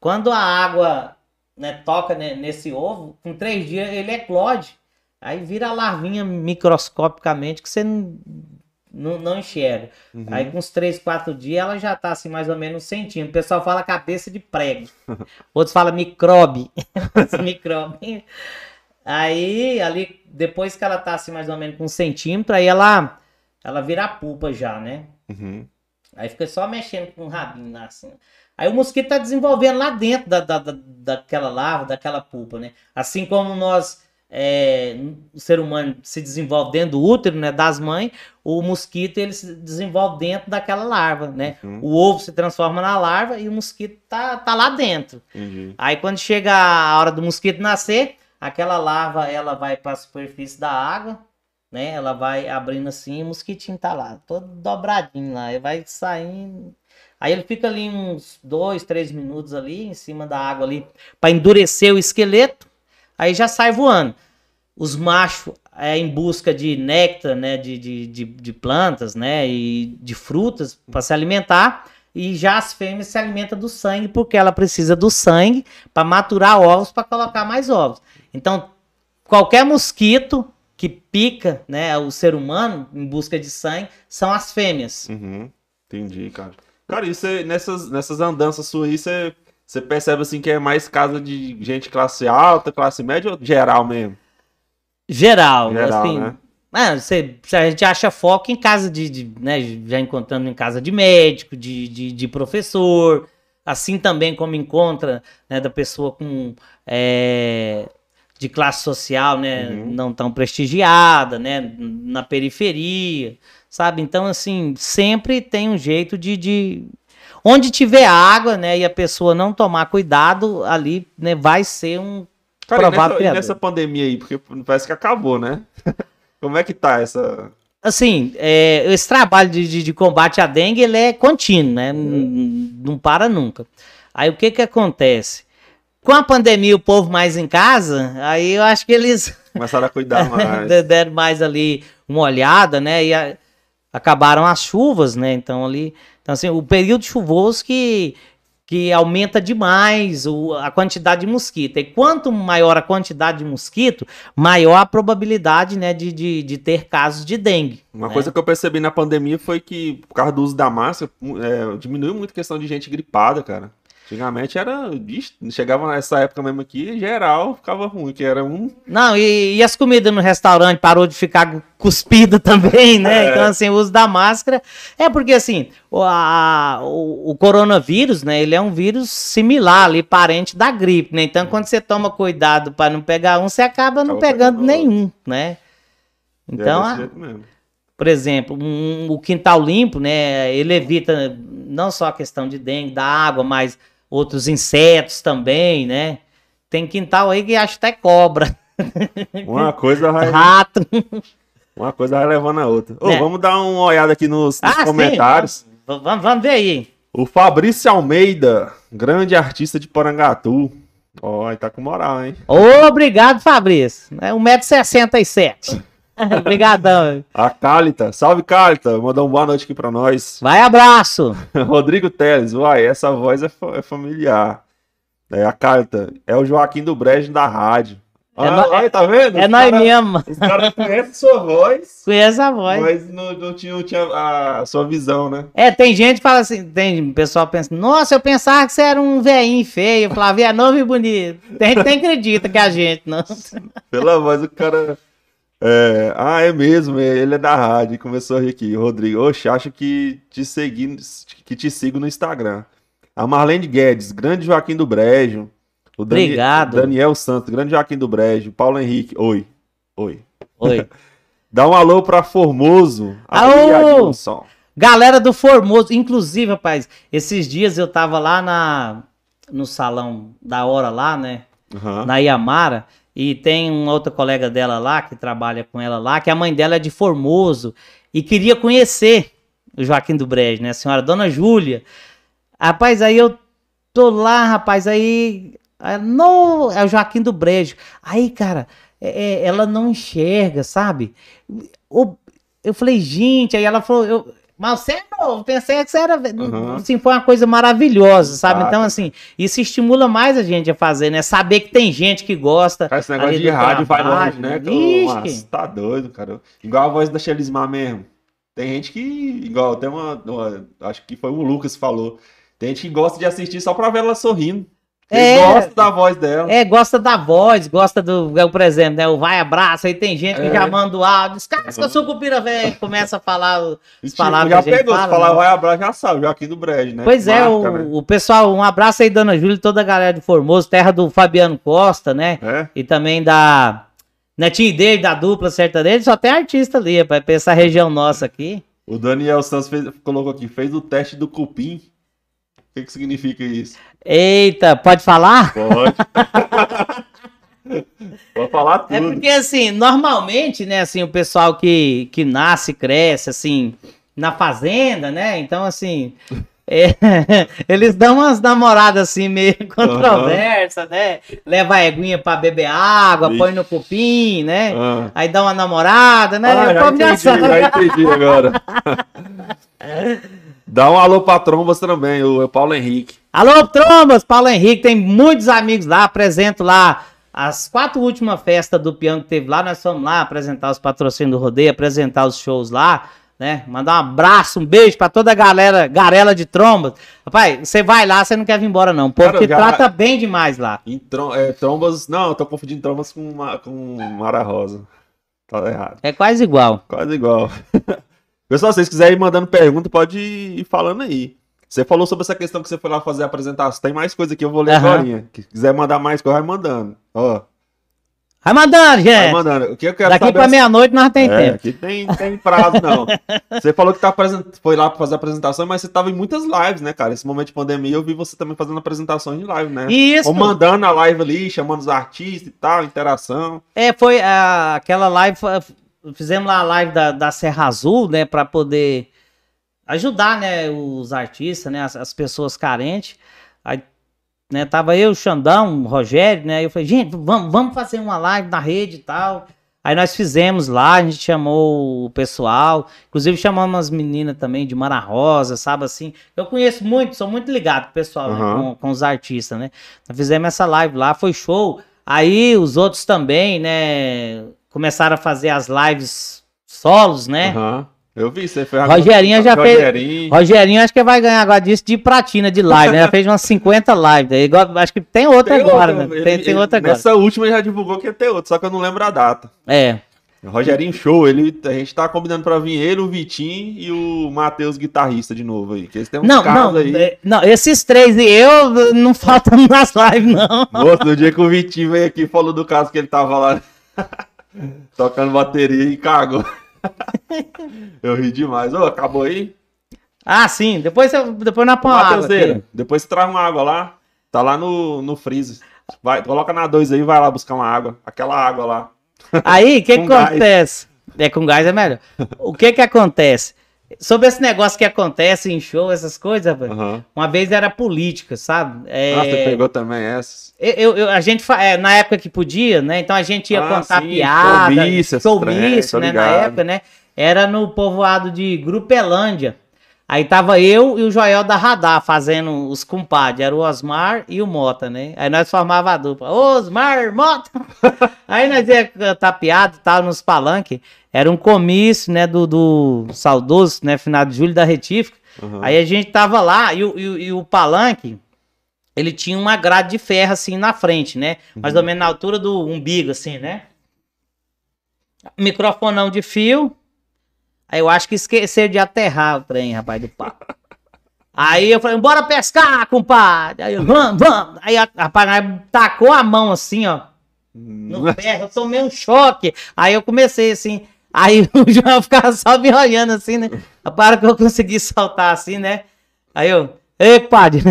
Quando a água né, toca ne- nesse ovo, com três dias ele eclode. Aí vira larvinha microscopicamente que você não, não, não enxerga. Uhum. Aí com uns 3, 4 dias ela já tá assim mais ou menos um centímetro. O pessoal fala cabeça de prego. Outros falam microbe. Microbe. Aí ali, depois que ela tá assim mais ou menos com um centímetro, aí ela, ela vira a pupa já, né? Uhum. Aí fica só mexendo com o rabinho lá assim. Aí o mosquito tá desenvolvendo lá dentro da, da, da- daquela larva, daquela pupa, né? Assim como nós, é, o ser humano se desenvolve dentro do útero, né, das mães, o mosquito ele se desenvolve dentro daquela larva, né? Uhum. O ovo se transforma na larva e o mosquito tá, tá lá dentro. Entendi. Aí quando chega a hora do mosquito nascer, aquela larva ela vai para a superfície da água, né? Ela vai abrindo assim, e o mosquitinho tá lá, todo dobradinho lá, e vai saindo. Aí ele fica ali uns dois, três minutos ali em cima da água ali para endurecer o esqueleto. Aí já sai voando. Os machos é em busca de néctar, né, de, de, de, de plantas, né, e de frutas para se alimentar. E já as fêmeas se alimentam do sangue porque ela precisa do sangue para maturar ovos para colocar mais ovos. Então, qualquer mosquito que pica, né, o ser humano em busca de sangue são as fêmeas. Uhum. Entendi, cara. Cara, e você, nessas, nessas andanças suas aí, você, você percebe assim que é mais casa de gente classe alta, classe média ou geral mesmo? Geral, Geral, assim. né? Ah, você, a gente acha foco em casa de, de, né, já encontrando em casa de médico, de, de, de professor, assim também como encontra, né, da pessoa com é, de classe social, né, Uhum. não tão prestigiada, né, na periferia, sabe? Então, assim, sempre tem um jeito de, de onde tiver água, né, e a pessoa não tomar cuidado, ali, né, vai ser um Cara, e provável nessa, criador. nessa pandemia aí, porque parece que acabou, né? Como é que tá essa. assim, é, esse trabalho de, de- de combate à dengue, ele é contínuo, né? N- Não para nunca. Aí o que que acontece? Com a pandemia, o povo mais em casa, aí eu acho que eles Começaram a cuidar mais. de- deram mais ali uma olhada, né? E a- acabaram as chuvas, né? Então ali, então assim, o período chuvoso que que aumenta demais o- a quantidade de mosquito. E quanto maior a quantidade de mosquito, maior a probabilidade, né, de, de, de ter casos de dengue. Uma né? coisa que eu percebi na pandemia foi que, por causa do uso da máscara, é, diminuiu muito a questão de gente gripada, cara. Antigamente era. Chegava nessa época mesmo aqui, geral ficava ruim, que era um. Não, e, e as comidas no restaurante parou de ficar cuspida também, né? É. Então, assim, o uso da máscara. É porque, assim, o, a- o, o coronavírus, né? Ele é um vírus similar ali, parente da gripe, né? Então, quando você toma cuidado para não pegar um, você acaba não Acaba pegando pegando nenhum, né? Então, é a- jeito mesmo. por exemplo, um- o quintal limpo, né? Ele evita não só a questão de dengue, da água, mas outros insetos também, né? Tem quintal aí que acha até cobra, Uma coisa vai, rato. uma coisa vai levando a outra. Ô, Né? vamos dar uma olhada aqui nos, nos Ah, comentários. Vamos, vamos, vamos ver aí. O Fabrício Almeida, grande artista de Porangatu. Ó, ele tá com moral, hein? Obrigado, Fabrício. É 1,67m. Obrigadão. A Cálita, salve Cálita, mandou uma boa noite aqui pra nós. Vai, abraço. Rodrigo Teles, uai, essa voz é, é familiar. É a Cálita, é o Joaquim do Brejo da rádio. É Ah, nó- aí, tá vendo? É Os nós cara- mesmo. Os caras conhecem sua voz, Conhece a voz. mas não, não tinha, não tinha a sua visão, né? É, tem gente que fala assim, tem pessoal pensa, nossa, eu pensava que você era um veinho feio, falava, é novo e bonito. Tem gente que nem acredita que é a gente, não. Pela voz, o cara. É, ah, é mesmo, é- ele é da rádio. Começou a rir aqui. Rodrigo, oxe, acho que te segui, que te sigo no Instagram. A Marlene Guedes, grande Joaquim do Brejo. O Dani- Obrigado. Daniel Santos, grande Joaquim do Brejo. Paulo Henrique, oi. Oi. Oi. Dá um alô pra Formoso. Alô! Galera do Formoso, inclusive, rapaz, esses dias eu tava lá na, no salão da hora lá, né? Aham. na Iamara, e tem uma outra colega dela lá, que trabalha com ela lá, que a mãe dela é de Formoso, e queria conhecer o Joaquim do Brejo, né? A senhora Dona Júlia. Rapaz, aí eu tô lá, rapaz, aí. No, é o Joaquim do Brejo. Aí, cara, é, é, ela não enxerga, sabe? O- eu falei, gente, aí ela falou, eu, mas você é novo, pensei que você era. Uhum. Assim, foi uma coisa maravilhosa, sabe? Exato. Então, assim, isso estimula mais a gente a fazer, né? Saber que tem gente que gosta. Cara, esse negócio de rádio vai longe, né? Nossa, tá doido, cara. Igual a voz da Chelismar mesmo. Tem gente que, igual, tem uma, uma- Acho que foi o Lucas que falou. Tem gente que gosta de assistir só pra ver ela sorrindo. É. gosta da voz dela. É, gosta da voz, gosta do, é, por exemplo, né? O vai abraço, aí tem gente que É. já manda o áudio, descasca Uhum. sucupira, velho, começa a falar o- as tipo, palavras já pegou, se fala, falar né? vai abraço, já sabe, Joaquim do Brejo, né? Pois é, Marca, o, né? o pessoal, um abraço aí, Dona Júlia toda a galera de Formoso, terra do Fabiano Costa, né? É? E também da Netinho dele, da dupla sertaneja, só tem artista ali, pra pra essa região nossa aqui. O Daniel Santos fez- colocou aqui, fez o teste do cupim. O que, que significa isso? Eita, pode falar? Pode. Pode falar tudo. É porque, assim, normalmente, né, assim, o pessoal que, que nasce, cresce, assim, na fazenda, né, então, assim, é, eles dão umas namoradas, assim, meio controversas, né, leva a eguinha pra beber água, Ixi. põe no cupim, né, Ah. aí dá uma namorada, né, Ah, já entendi, já entendi agora. Dá um alô pra Trombas também, o Paulo Henrique. Alô, Trombas, Paulo Henrique, tem muitos amigos lá, apresento lá as quatro últimas festas do peão que teve lá, nós fomos lá apresentar os patrocínios do rodeio, apresentar os shows lá, né? Mandar um abraço, um beijo pra toda a galera, garela de Trombas. Rapaz, você vai lá, você não quer vir embora não, já- trata bem demais lá. Em Trom- é, Trombas. Não, eu tô confundindo Trombas com, Ma- com Mara Rosa. Tá errado. É quase igual. Quase igual. Pessoal, se vocês quiserem ir mandando pergunta, pode ir falando aí. Você falou sobre essa questão que você foi lá fazer a apresentação. Tem mais coisa aqui, eu vou ler Aham. agora. Se quiser mandar mais coisa, vai mandando. Ó, Vai mandando, vai gente. mandando. O que eu quero Daqui pra é- meia-noite nós tem É, tempo. aqui tem, tem prazo, não. Você falou que tá foi lá pra fazer a apresentação, mas você tava em muitas lives, né, cara? Esse momento de pandemia eu vi você também fazendo apresentações de live, né? Isso. Ou mandando a live ali, chamando os artistas e tal, interação. É, foi ah, aquela live, fizemos lá a live da, da Serra Azul, né, para poder ajudar, né, os artistas, né, as, as pessoas carentes. Aí, né, tava eu, o Xandão, o Rogério, né, eu falei, gente, vamos, vamos fazer uma live na rede e tal. Aí nós fizemos lá, a gente chamou o pessoal, inclusive chamamos as meninas também de Mara Rosa, sabe assim. Eu conheço muito, sou muito ligado com o pessoal, né, Aham. com, com os artistas, né. Nós fizemos essa live lá, foi show. Aí os outros também, né, começaram a fazer as lives solos, né. Aham. Eu vi, você foi Rogerinho já fez- Rogerinho. Acho que vai ganhar agora disso de platina de live, né? Já fez umas 50 lives. acho que tem outra Tem agora, outra, né? ele- Tem, tem outra agora. Nessa última já divulgou que ia ter outra, só que eu não lembro a data. É. Rogerinho Show, ele, a gente tá combinando pra vir ele, o Vitinho e o Matheus, guitarrista, de novo aí. Que eles têm uns Não, não, aí. é, não, esses três e eu não faltam nas lives, não. No dia que o Vitinho veio aqui e falou do caso que ele tava lá tocando bateria e cagou. eu ri demais. Ô, acabou aí? Ah, sim. Depois, eu, depois. Matheuseira, aqui. depois você traz uma água lá. Tá lá no, no freezer. Vai, coloca na 2 aí e vai lá buscar uma água. Aquela água lá. Aí, o que, que acontece? É, com gás é melhor. O que que acontece? Sobre esse negócio que acontece em show, essas coisas, rapaz, Aham. uma vez era política, sabe? É, Ah, você pegou também essas? Eu, eu- a gente, é, na época que podia, né? Então a gente ia Ah, contar sim, piada, tô né? Na ligado. época, né? Era no povoado de Grupelândia. Aí tava eu e o Joel da Radar fazendo os compadres. Era o Osmar e o Mota, né? Aí nós formava a dupla. Osmar, Mota! Aí nós ia e tal nos palanques. Era um comício, né? Do, do saudoso, né? Final de julho da Retífica. Aham. Aí a gente tava lá e, o- e e o palanque, ele tinha uma grade de ferro assim na frente, né? Mais ou menos na altura do umbigo, assim, né? Microfonão de fio. Aí eu acho que esqueceram de aterrar o trem, rapaz, do papo. Aí eu falei, bora pescar, compadre. Aí eu, vamos, vamos. Aí rapaz, tacou a mão assim, ó, no ferro. Eu tomei um choque. Aí eu comecei assim. Aí o João ficava só me olhando assim, né? Para que eu consegui saltar assim, né? Aí eu, ei, padre,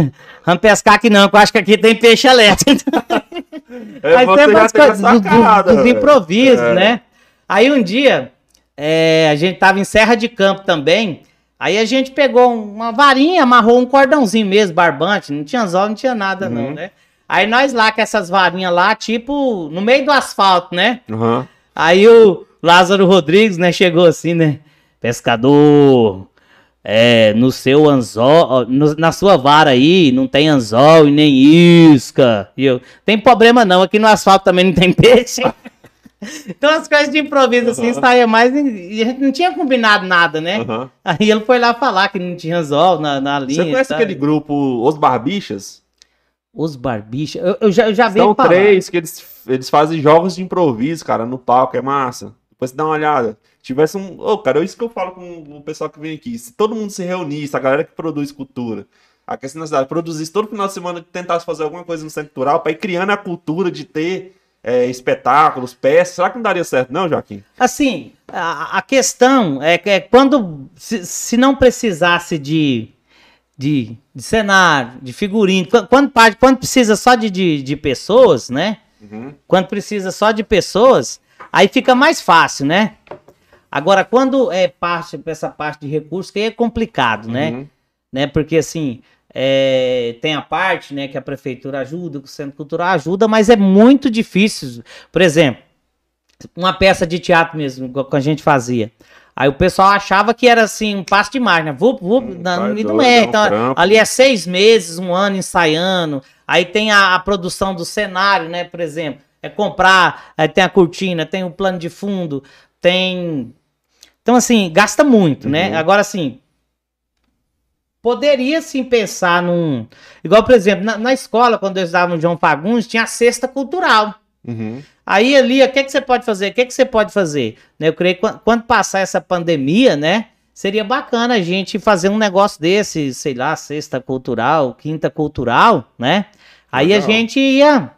vamos pescar aqui não, que eu acho que aqui tem peixe elétrico. É, Aí você sempre já as teve coisas do- do- dos improvisos, É. né? Aí um dia, é, a gente tava em Serra de Campo também. Aí a gente pegou uma varinha, amarrou um cordãozinho mesmo, barbante. Não tinha anzol, não tinha nada, não, Uhum. né? Aí nós lá com essas varinhas lá, tipo, no meio do asfalto, né? Aham. Aí o Lázaro Rodrigues, né, chegou assim, né? Pescador, é, no seu anzol, no- na sua vara aí, não tem anzol e nem isca. E eu, tem problema não, aqui no asfalto também não tem peixe. então as coisas de improviso assim, Aham. saía mais, e a gente não tinha combinado nada, né? aham. Aí ele foi lá falar que não tinha anzol na, na linha. Você conhece aquele grupo Os Barbichas? Os barbichas, eu, eu já, eu já vi São falar. três que eles, eles fazem jogos de improviso, cara, no palco, é massa. Depois você dá uma olhada. Tivesse um. Ô, cara, é isso que eu falo com o pessoal que vem aqui. Se todo mundo se reunisse, a galera que produz cultura, aqui assim na cidade, produzisse todo final de semana, tentasse fazer alguma coisa no centro cultural, pra ir criando a cultura de ter é, espetáculos, peças, será que não daria certo, não, Joaquim? Assim, a, a questão é que é quando, se, se não precisasse de, de, de cenário, de figurino, qu- quando, parte- quando precisa só de, de, de pessoas, né? Uhum. Quando precisa só de pessoas, aí fica mais fácil, né? Agora, quando é parte, essa parte de recursos, que aí é complicado, né? Uhum. né? Porque assim, é, tem a parte, né, que a prefeitura ajuda, que o centro cultural ajuda, mas é muito difícil. Por exemplo, uma peça de teatro mesmo, que a gente fazia. Aí o pessoal achava que era assim, um passo de máquina, vup, vup, Hum, não, e não doido, é. é um Então, ali é seis meses, um ano ensaiando. Aí tem a, a produção do cenário, né, por exemplo. É comprar, aí tem a cortina, tem o plano de fundo, tem. Então, assim, gasta muito, né? Uhum. Agora, assim, poderia sim pensar num. Igual, por exemplo, na, na escola, quando eu estava no João Fagundes, tinha a cesta cultural. Uhum. Aí ali, o que, que você pode fazer? O que, que você pode fazer? Né, Eu creio que quan- quando passar essa pandemia, né? Seria bacana a gente fazer um negócio desse, sei lá, sexta cultural, quinta cultural, né? Aí a gente ia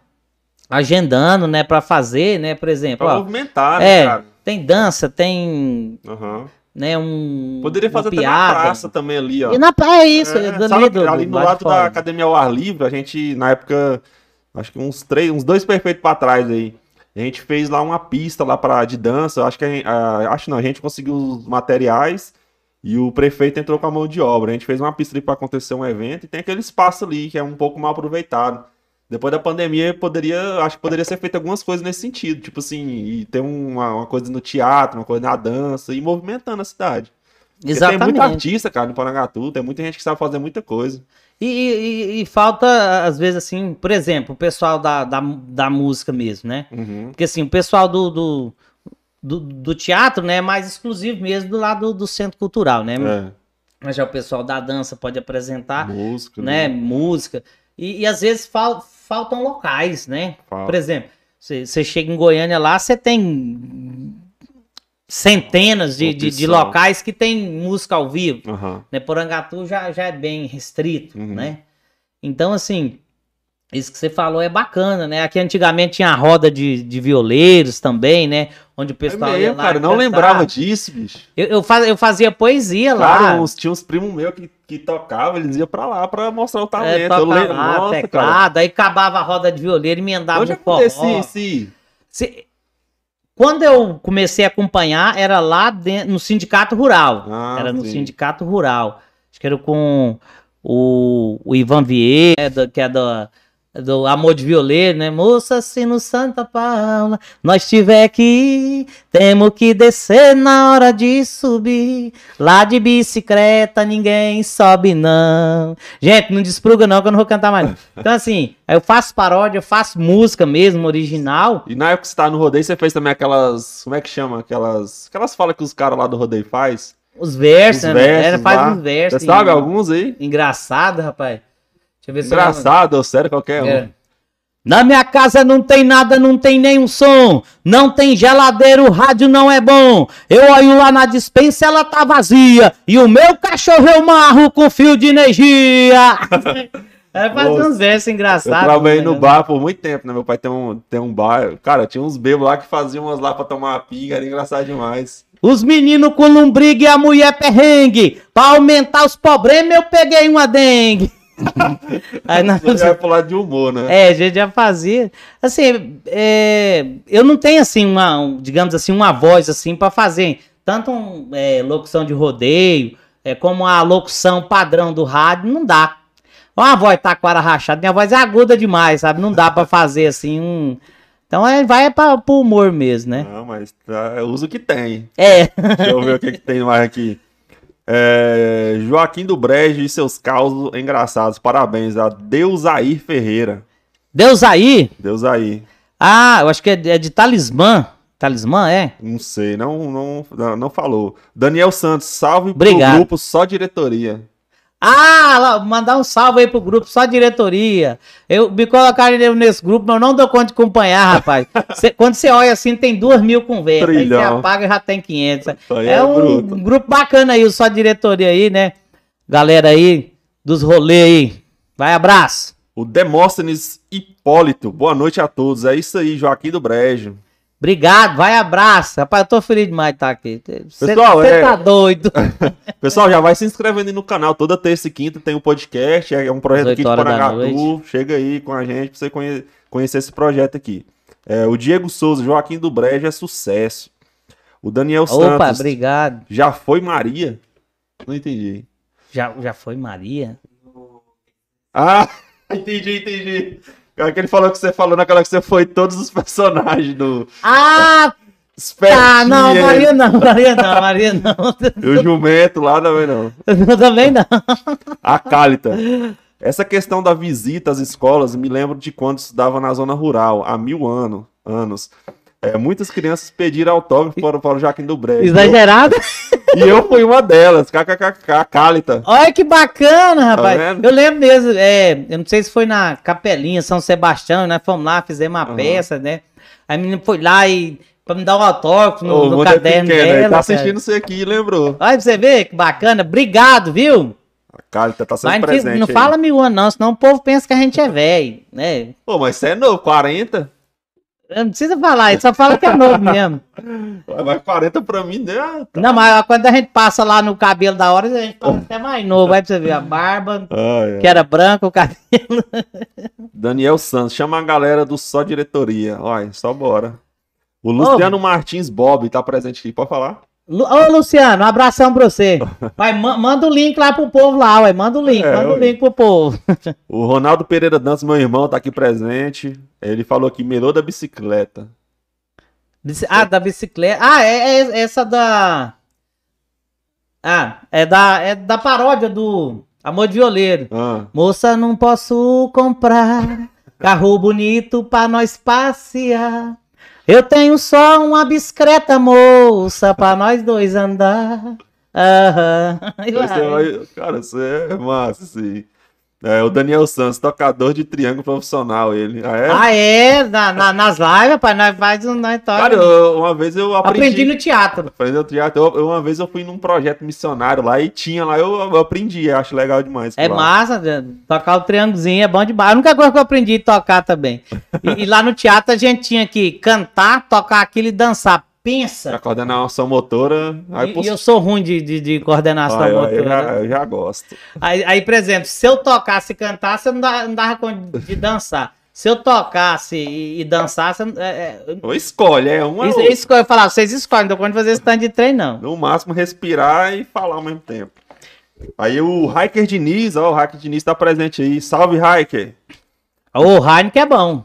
agendando, né, para fazer, né, por exemplo, Pra ó, movimentar, né, é, cara? tem dança, tem, Aham. Né, um Poderia fazer até na piada. praça também ali, ó. E na praia é isso, É, ali, sabe, do- ali do no lado da. Academia ao Ar Livre, a gente, na época, acho que uns três, uns dois perfeitos pra trás aí. A gente fez lá uma pista lá para de dança. Acho que a gente, a- acho não, a gente conseguiu os materiais e o prefeito entrou com a mão de obra. A gente fez uma pista ali para acontecer um evento e tem aquele espaço ali que é um pouco mal aproveitado. Depois da pandemia, poderia, acho que poderia ser feito algumas coisas nesse sentido, tipo assim, e ter uma, uma coisa no teatro, uma coisa na dança e movimentando a cidade. Porque Tem muito Exatamente. artista, cara, no Porangatu, tem muita gente que sabe fazer muita coisa. E, e- e falta, às vezes, assim, por exemplo, o pessoal da, da, da música mesmo, né? Uhum. Porque assim, o pessoal do, do, do, do teatro, né, é mais exclusivo mesmo do lado do centro cultural, né? É, Mas já o pessoal da dança pode apresentar, música, né, música. E, e às vezes fal- faltam locais, né? Fala. Por exemplo, você chega em Goiânia lá, você tem centenas de, de, de locais que tem música ao vivo. Aham. Né? Porangatu já, já é bem restrito, Uhum. né? Então, assim, isso que você falou é bacana, né? Aqui antigamente tinha a roda de, de violeiros também, né? Onde o É pessoal ia mesmo, lá cara, não cantar. lembrava disso, bicho. Eu, eu, faz- eu fazia poesia lá. Cara, tinha uns primos meus que, que tocavam, eles iam pra lá pra mostrar o talento. é, eu lembro, lá, nossa, cara. teclado, aí acabava a roda de violeiro e emendava Onde no forró. esse... Se- Quando eu comecei a acompanhar, era lá dentro, no sindicato rural. Ah, era no sim. sindicato rural. Acho que era com o, o Ivan Vieira, que é do, do Amor de Violeiro, né? Moça, se no Santa Paula nós tiver que ir, temos que descer na hora de subir. Lá de bicicleta ninguém sobe, não. Gente, não despruga não, que eu não vou cantar mais. Então, assim, eu faço paródia, eu faço música mesmo, original. E na época que você tava no rodeio, você fez também aquelas... Como é que chama? Aquelas... Aquelas falas que os caras lá do rodeio faz. Os versos, Os né? versos Era, faz uns versos. Você sabe alguns aí? Engraçado, rapaz. Eu ver eu Engraçado ou sério, qualquer um. É. Na minha casa não tem nada, não tem nenhum som. Não tem geladeira, o rádio não é bom. Eu olho lá na dispensa, ela tá vazia. E o meu cachorro eu marro com fio de energia. É fazer uns versos Eu engraçados. trabalhei né? no bar por muito tempo, né? Meu pai tem um, tem um bar. Cara, tinha uns bebos lá que faziam umas lá pra tomar uma pinga, era engraçado demais. Os meninos com lombriga e a mulher perrengue. Pra aumentar os problemas, eu peguei uma dengue. Aí nós- vai pro lado de humor, né? É, a gente já fazia. Assim, é, eu não tenho assim uma, um, digamos assim, uma voz assim para fazer tanto um, é, locução de rodeio, é, como a locução padrão do rádio, não dá. Ó, a voz taquara rachada, minha voz é aguda demais, sabe? Não dá pra fazer assim um. Então é, vai pra, pro humor mesmo, né? Não, mas tá, é uso que tem. É. Deixa eu ver o que, que tem mais aqui. É, Joaquim do Brejo e seus causos engraçados. Parabéns a Deusair Ferreira. Deus aí? Deus aí. Ah, eu acho que é de, é de talismã. Talismã, é? Não sei, não, não, não, não falou. Daniel Santos, salve Obrigado. pro grupo Só Diretoria. Ah, lá, mandar um salve aí pro grupo, só diretoria. Eu me colocaram nesse grupo, mas eu não dou conta de acompanhar, rapaz. Cê- quando você olha assim, tem duas mil conversas. Aí você apaga e já tem 500. Aí É, é um, um grupo bacana aí, só diretoria aí, né? Galera aí, dos rolês aí. Vai, abraço. O Demóstenes Hipólito, boa noite a todos. É isso aí, Joaquim do Brejo. Obrigado, vai, abraço. Rapaz, eu tô feliz demais de estar aqui. Você Pessoal, é- tá doido. Pessoal, já vai se inscrevendo aí no canal. Toda terça e quinta tem um podcast. É um projeto aqui de 18 horas da Porangatu. Chega aí com a gente pra você conhe- conhecer esse projeto aqui. É, o Diego Souza, Joaquim do Brejo é sucesso. O Daniel Opa, Santos, obrigado. já foi Maria? Não entendi. Já, já foi Maria? Ah, entendi, entendi. É que ele falou que você falou naquela que você foi todos os personagens do Ah, tá. Não, Espertinha, Maria não, Maria não, Maria não. E o jumento lá também não. Eu também não. A Cálita. Essa questão da visita às escolas me lembro de quando estudava na zona rural, há mil ano, anos. É, muitas crianças pediram autógrafo para, para o Joaquim do Brejo. Exagerado. E eu fui uma delas, kkkk, Cálita. Olha que bacana, rapaz. vendo? eu lembro mesmo, é, eu não sei se foi na Capelinha, São Sebastião, nós fomos lá, fizemos uma Aham. peça, né? Aí a menina foi lá e pra me dar um autógrafo no, no caderno pequena, ele dela. tá cara. assistindo você aqui, lembrou. Olha pra você ver que bacana. Obrigado, viu? A Cálita tá sempre Mas presente não aí. fala mil anos, não, senão o povo pensa que a gente é velho, né? Pô, mas você é novo, 40? Não precisa falar, ele só fala que é novo mesmo. Mas 40 pra mim, né? Ah, tá. Não, mas quando a gente passa lá no cabelo da hora, a gente passa até mais novo. Vai pra você ver a barba, Ai, ai. que era branca, o cabelo. Daniel Santos, chama a galera do Só Diretoria. Olha, só bora. O Luciano Martins Bob tá presente aqui, pode falar? Lu- Ô, Luciano, um abração pra você. Vai, ma- manda o link lá pro povo lá, ué. Manda o link, É, manda o link pro povo. O Ronaldo Pereira Dantas, meu irmão, tá aqui presente. Ele falou aqui, melhor da bicicleta. Bici- Ah, da bicicleta. Ah, é, é essa da. Ah, é da, é da paródia do Amor de Violeiro. Ah, Moça, não posso comprar carro bonito pra nós passear. Eu tenho só uma discreta moça pra nós dois andar. Aham. Vai- cara, você é massa, sim. É, o Daniel Santos, tocador de triângulo profissional, ele. Ah, é? Ah, é? Na, na- nas lives, rapaz, nós faz um. Nós toca. Cara, eu- uma vez eu aprendi. Aprendi no teatro. Aprendi no teatro. Eu- eu- uma vez eu fui num projeto missionário lá e tinha lá, eu, eu aprendi, acho legal demais. É lá. massa, né? tocar o triângulozinho é bom demais. A única coisa que eu aprendi a tocar também. E, e lá no teatro a gente tinha que cantar, tocar aquilo e dançar. A Pensa. coordenação motora. Aí, E, e eu sou ruim de, de, de coordenação Ah, eu, eu motora. já, eu já gosto. Aí, aí, por exemplo, se eu tocasse e cantasse, eu não dava, não dava conta de dançar. Se eu tocasse e, e dançasse, eu- é, é, Ou escolhe, é um ou isso, que eu falar, vocês escolhem, não dou conta de fazer esse tanto de trem, não. No máximo respirar e falar ao mesmo tempo. Aí o Hiker Diniz, ó, o Hiker Diniz tá presente aí. Salve, Hiker! O Heineken é bom.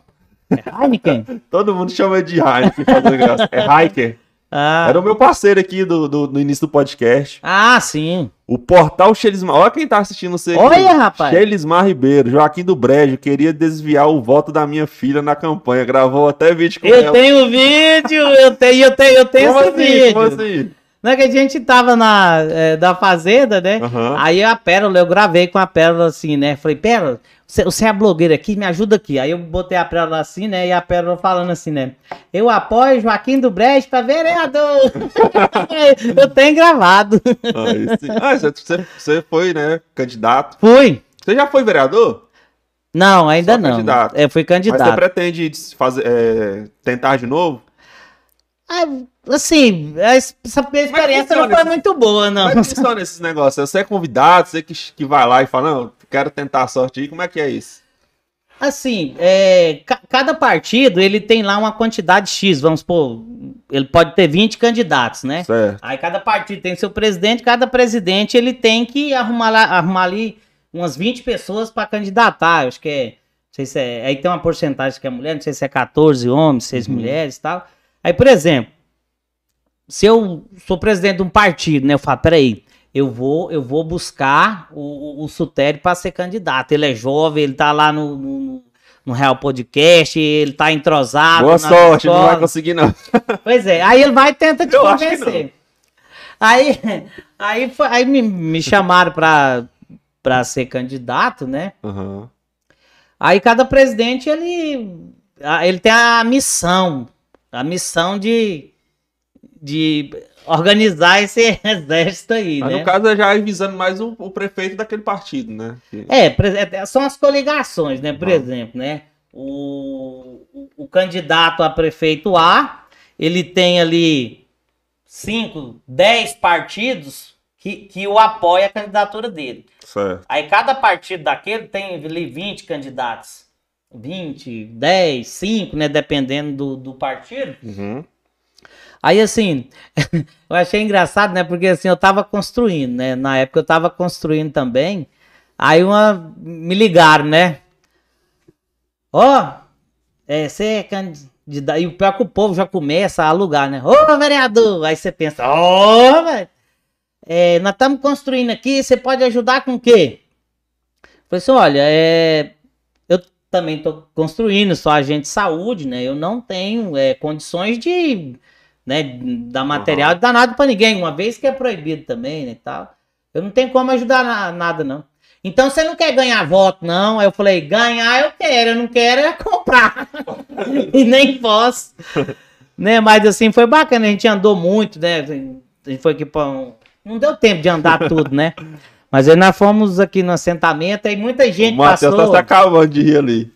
É Heineken? Todo mundo chama de Heineken, fazendo graça. É Hiker. Ah, Era o meu parceiro aqui do, do, do início do podcast. ah sim. O Portal Xelismar. Olha quem tá assistindo você aqui. Olha, rapaz. Xelismar Ribeiro, Joaquim do Brejo, queria desviar o voto da minha filha na campanha. Gravou até vídeo com Eu ela. tenho vídeo, eu tenho, eu tenho, eu tenho Como esse assim? vídeo. Como assim? Não é que a gente tava na é, da fazenda, né? Aham. Aí a Pérola, eu gravei com a Pérola assim, né? Falei, Pérola, você, é blogueira aqui, me ajuda aqui. Aí eu botei a Pérola assim, né? E a Pérola falando assim, né? Eu apoio Joaquim do Brejo pra vereador. eu tenho gravado. Ah, você- você, foi, né, candidato. Fui. Você já foi vereador? Não, ainda Só não. candidato. Eu fui Mas você candidato. pretende fazer, é, tentar de novo? Ah, assim, essa minha experiência não foi muito boa, não. Como é que funciona esses negócios? Você é convidado, você que, que vai lá e fala, não, quero tentar a sorte aí. Como é que é isso? Assim, é, ca- cada partido ele tem lá uma quantidade X, vamos supor, ele pode ter 20 candidatos, né? Certo. Aí cada partido tem seu presidente, cada presidente ele tem que arrumar, lá- arrumar ali umas 20 pessoas para candidatar. Eu acho que é. Não sei se é. Aí tem uma porcentagem que é mulher, não sei se é 14 homens, 6 Uhum. mulheres e tal. Aí, por exemplo, se eu sou presidente de um partido, né? Eu falo, peraí, eu vou, eu vou buscar o, o, o Sutério para ser candidato. Ele é jovem, ele tá lá no, no, no Real Podcast, ele tá entrosado. Boa sorte, não vai escola. conseguir não. Pois é, aí ele vai e tenta te Eu convencer. Aí, aí, foi- aí me, me chamaram pra ser candidato, né? Aham. Aí cada presidente, ele, ele tem a missão, a missão de, de organizar esse exército aí, Mas né? no caso é já visando mais o, o prefeito daquele partido, né? Que- É, pre- é, são as coligações, né? Por Ah. exemplo, né? O, o, o candidato a prefeito A, ele tem ali 5, 10 partidos que, que o apoia a candidatura dele. Certo. Aí cada partido daquele tem ali 20 candidatos. 20, 10, 5, né? Dependendo do, do partido. Uhum. Aí, assim, eu achei engraçado, né? Porque, assim, eu tava construindo, né? Na época eu tava construindo também. Aí uma... me ligaram, né? Ó, é, você é candidato... E o pior que o povo já começa a alugar, né? Ô, vereador! Aí você pensa, ô, velho! É, nós estamos construindo aqui, você pode ajudar com o quê? Falei assim, olha, é... Eu também tô construindo, sou agente de saúde, né? Eu não tenho é, condições de né, dar material, Uhum. dar nada pra ninguém, uma vez que é proibido também, né, e tal. Eu não tenho como ajudar na- nada, não. Então você não quer ganhar voto, não? Aí eu falei, ganhar eu quero, eu não quero é comprar. e nem posso. né, mas assim, foi bacana, a gente andou muito, né, a gente foi aqui pra um... Não deu tempo de andar tudo, né? Mas aí nós fomos aqui no assentamento, aí muita gente o Matheus passou... tá se acabando de rir ali.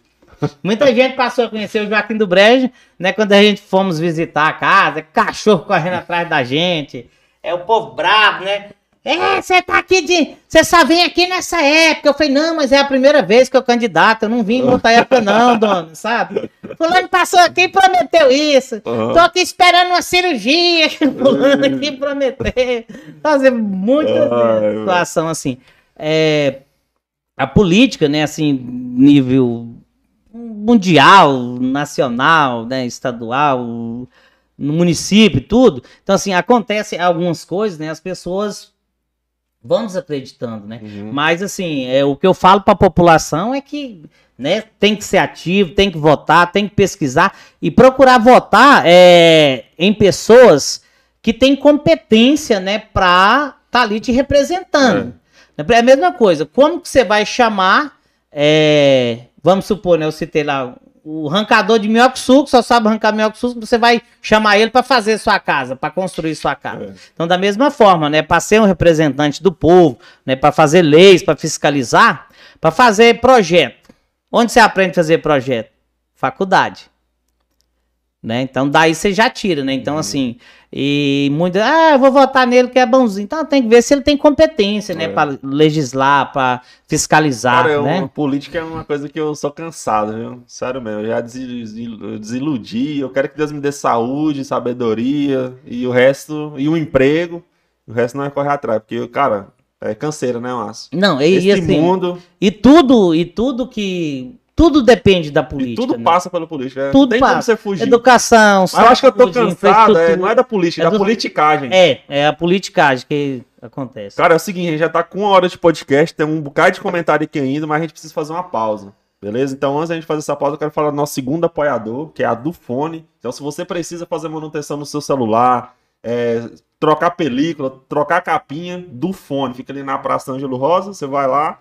Muita gente passou a conhecer o Joaquim do Brejo, né? Quando a gente fomos visitar a casa, cachorro correndo atrás da gente. É o povo brabo, né? É, você tá aqui de. Você só vem aqui nessa época. Eu falei, não, mas é a primeira vez que eu candidato. Eu não vim em outra época, não, dona, sabe? Fulano passou aqui e prometeu isso. Aham. Tô aqui esperando uma cirurgia. Fulano aqui prometeu. Fazer muita Ai, situação assim. É, a política, né, assim, nível mundial, nacional, né, estadual, no município, tudo. Então, assim, acontece algumas coisas, né, as pessoas vão desacreditando, né? Uhum. Mas, assim, é, o que eu falo para a população é que né, tem que ser ativo, tem que votar, tem que pesquisar e procurar votar é, em pessoas que têm competência, né, para estar ali te representando. É a mesma coisa. Como que você vai chamar, é, vamos supor, né, eu citei lá o arrancador de minhoca suco, só sabe arrancar minhoca suco, você vai chamar ele para fazer sua casa, para construir sua casa. É. Então, da mesma forma, né, para ser um representante do povo, né, para fazer leis, para fiscalizar, para fazer projeto. Onde você aprende a fazer projeto? Faculdade. Né? Então, daí você já tira, né? Uhum. Então, assim, e muita, ah, eu vou votar nele que é bonzinho. Então, tem que ver se ele tem competência, né, É. para legislar, para fiscalizar, Cara, eu- né? política é uma coisa que eu sou cansado, viu? Sério mesmo, eu já desiludi. Eu quero que Deus me dê saúde, sabedoria e o resto, e um emprego. O resto não é correr atrás, porque, cara, é canseira, né, Márcio? Não, e, Esse e assim, mundo, e tudo, e tudo que tudo depende da e política. tudo né? passa pela política. é. Tudo Tem passa. como você fugir. Educação, Mas eu acho que eu tô cansado, é, não é da política, é É da do- politicagem. É, é a politicagem que acontece. Cara, é o seguinte, a gente já tá com uma hora de podcast, tem um bocado de comentário aqui ainda, mas a gente precisa fazer uma pausa. Beleza? Então, antes da gente fazer essa pausa, eu quero falar do nosso segundo apoiador, que é a do Fone. Então, se você precisa fazer manutenção no seu celular, é, trocar película, trocar capinha do fone, fica ali na Praça Ângelo Rosa, você vai lá,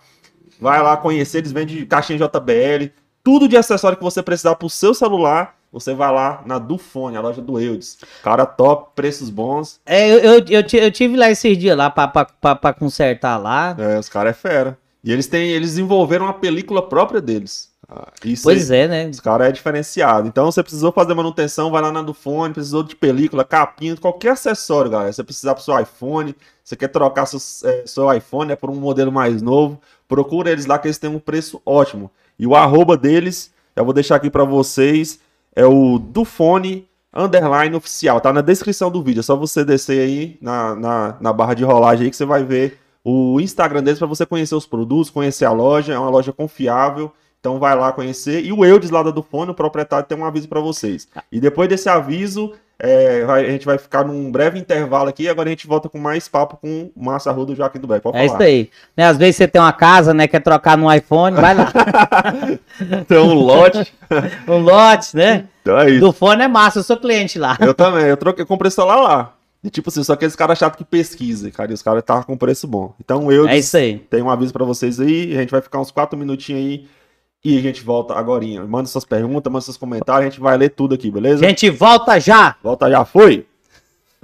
vai lá conhecer, eles vendem caixinha JBL, tudo de acessório que você precisar pro seu celular, você vai lá na do Fone, a loja do Eudes. Cara top, preços bons, É, eu, eu, eu, eu tive lá esses dias lá pra, pra, pra, pra consertar lá. É, os caras é fera. E eles têm, eles desenvolveram uma película própria deles. Ah, Isso Pois é, né? Os caras é diferenciado. Então, você precisou fazer manutenção, vai lá na do fone, precisou de película, capinha, qualquer acessório, galera. Você precisar pro seu iPhone, você quer trocar seu, é, seu iPhone é por um modelo mais novo, procura eles lá que eles têm um preço ótimo. E o arroba deles, eu vou deixar aqui pra vocês, é o do fone underline oficial. Tá na descrição do vídeo. É só você descer aí na, na, na barra de rolagem aí que você vai ver o Instagram deles para você conhecer os produtos, conhecer a loja, é uma loja confiável. Então vai lá conhecer. E o Eudes lá da do fone, o proprietário, tem um aviso para vocês. E depois desse aviso, é, vai- a gente vai ficar num breve intervalo aqui. Agora a gente volta com mais papo com o Márcio Arruda do Joaquim do. Pode É isso aí. Né, às vezes você tem uma casa, né? Quer trocar no iPhone, vai lá. Então, um lote. um lote, né? Então é isso. Do fone é massa, eu sou cliente lá. Eu também, eu troquei, eu comprei celular lá. E tipo assim, só aqueles caras chatos que pesquisa, cara, e os caras estavam com preço bom. Então eu É isso aí. tenho um aviso pra vocês aí, a gente vai ficar uns quatro minutinhos aí e a gente volta agora. Manda suas perguntas, manda seus comentários, a gente vai ler tudo aqui, beleza? Gente, volta já! Volta já, foi!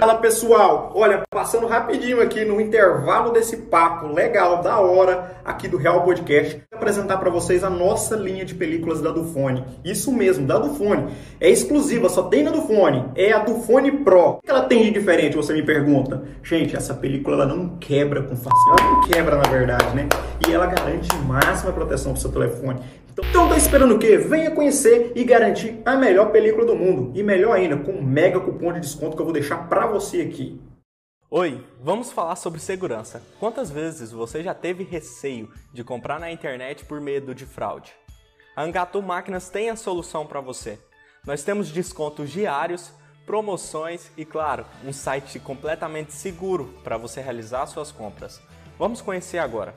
Fala pessoal, olha, passando rapidinho aqui no intervalo desse papo legal, da hora, aqui do Real Podcast, vou apresentar para vocês a nossa linha de películas da Dufone. Isso mesmo, da Dufone. É exclusiva, só tem na Dufone. É a Dufone Pro. O que ela tem de diferente, você me pergunta? Gente, essa película ela não quebra com facilidade. Ela não quebra, na verdade, né? E ela garante máxima proteção pro seu telefone. Então, tá esperando o quê? Venha conhecer e garantir a melhor película do mundo. E melhor ainda, com um mega cupom de desconto que eu vou deixar pra você aqui. Oi, vamos falar sobre segurança. Quantas vezes você já teve receio de comprar na internet por medo de fraude? A Angatu Máquinas tem a solução para você. Nós temos descontos diários, promoções e, claro, um site completamente seguro para você realizar suas compras. Vamos conhecer agora.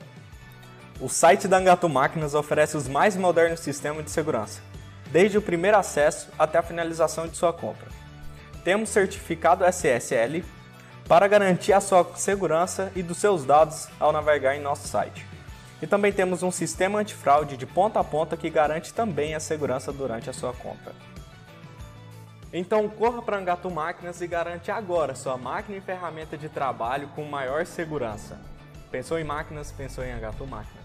O site da Angatu Máquinas oferece os mais modernos sistemas de segurança, desde o primeiro acesso até a finalização de sua compra. Temos certificado SSL para garantir a sua segurança e dos seus dados ao navegar em nosso site. E também temos um sistema antifraude de ponta a ponta que garante também a segurança durante a sua compra. Então corra para Angatu Máquinas e garante agora sua máquina e ferramenta de trabalho com maior segurança. Pensou em máquinas? Pensou em Angatu Máquinas.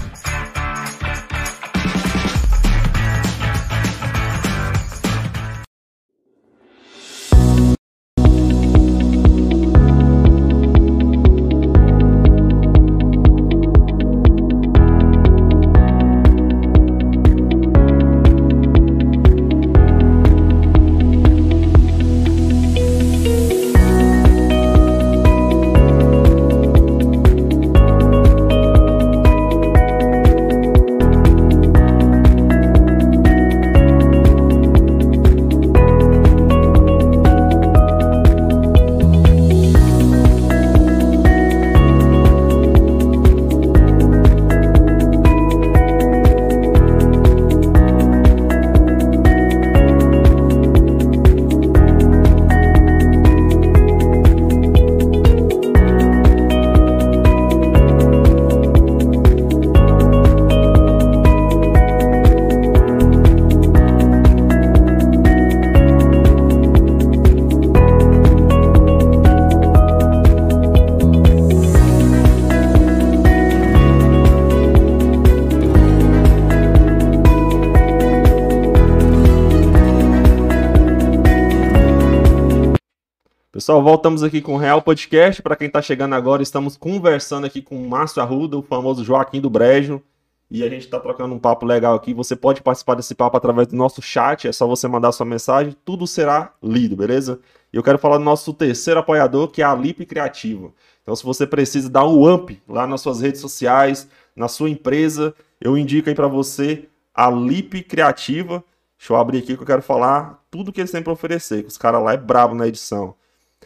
Pessoal, voltamos aqui com o Real Podcast. Para quem está chegando agora, estamos conversando aqui com o Márcio Arruda, o famoso Joaquim do Brejo. E a gente está trocando um papo legal aqui. Você pode participar desse papo através do nosso chat. É só você mandar sua mensagem. Tudo será lido, beleza? E eu quero falar do nosso terceiro apoiador, que é a Lip Criativa. Então, se você precisa dar um up lá nas suas redes sociais, na sua empresa, eu indico aí para você a Lip Criativa. Deixa eu abrir aqui que eu quero falar tudo que eles têm para oferecer. Os caras lá é brabo na edição.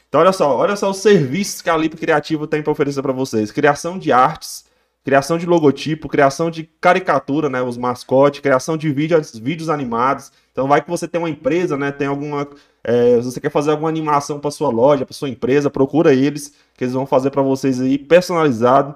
Então, olha só, olha só os serviços que a Lip Criativa tem para oferecer para vocês: criação de artes, criação de logotipo, criação de caricatura, né, os mascotes, criação de vídeos, vídeos animados. Então, vai que você tem uma empresa, né, tem alguma, é, você quer fazer alguma animação para sua loja, para sua empresa, procura eles, que eles vão fazer para vocês aí personalizado.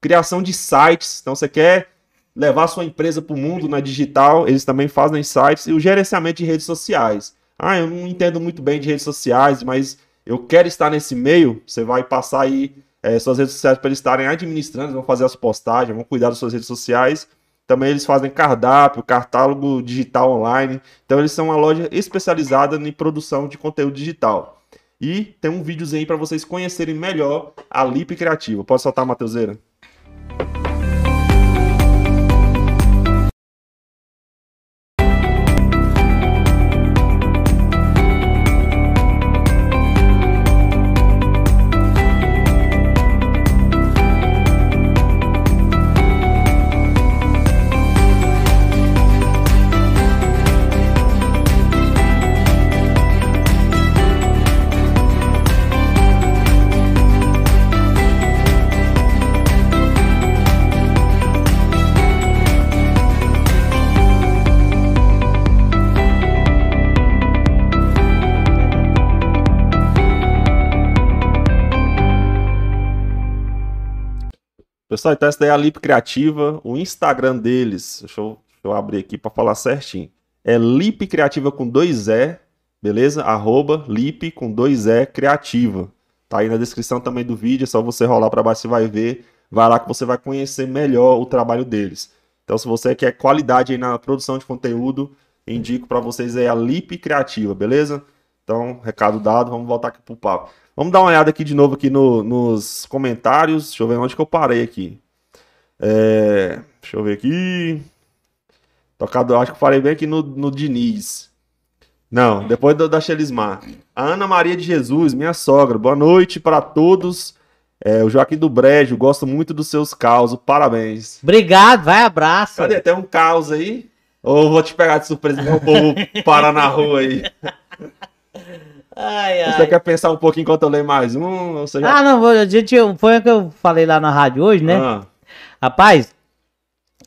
Criação de sites, então você quer levar sua empresa para o mundo na digital, eles também fazem sites e o gerenciamento de redes sociais. Ah, eu não entendo muito bem de redes sociais, mas eu quero estar nesse meio, você vai passar aí é, suas redes sociais para eles estarem administrando, vão fazer as postagens, vão cuidar das suas redes sociais. Também eles fazem cardápio, catálogo digital online. Então eles são uma loja especializada em produção de conteúdo digital. E tem um videozinho aí para vocês conhecerem melhor a Lip Criativa. Pode soltar, Mateuseira? Pessoal, então essa daí é a Lip Criativa. O Instagram deles, deixa eu, deixa eu abrir aqui para falar certinho. É Lip Criativa com dois E, beleza? Arroba Lip com dois E Criativa. Tá aí na descrição também do vídeo, é só você rolar para baixo e vai ver. Vai lá que você vai conhecer melhor o trabalho deles. Então, se você quer qualidade aí na produção de conteúdo, indico para vocês aí a Lip Criativa, beleza? Então, recado dado, vamos voltar aqui pro papo. Vamos dar uma olhada aqui de novo aqui no, nos comentários. Deixa eu ver onde que eu parei aqui. É, deixa eu ver aqui. Tocador, acho que eu falei bem aqui no, no Diniz. Não, depois do, da Chelismar. A Ana Maria de Jesus, minha sogra. Boa noite para todos. É, o Joaquim do Brejo, gosto muito dos seus causos. Parabéns. Obrigado, vai abraço. Cadê? Tem um caos aí? Ou vou te pegar de surpresa e o povo parar na rua aí? Ai, ai. Você quer pensar um pouquinho enquanto eu leio mais um? Ou você já... Ah, não, a gente, foi o que eu falei lá na rádio hoje, né? Ah, Rapaz,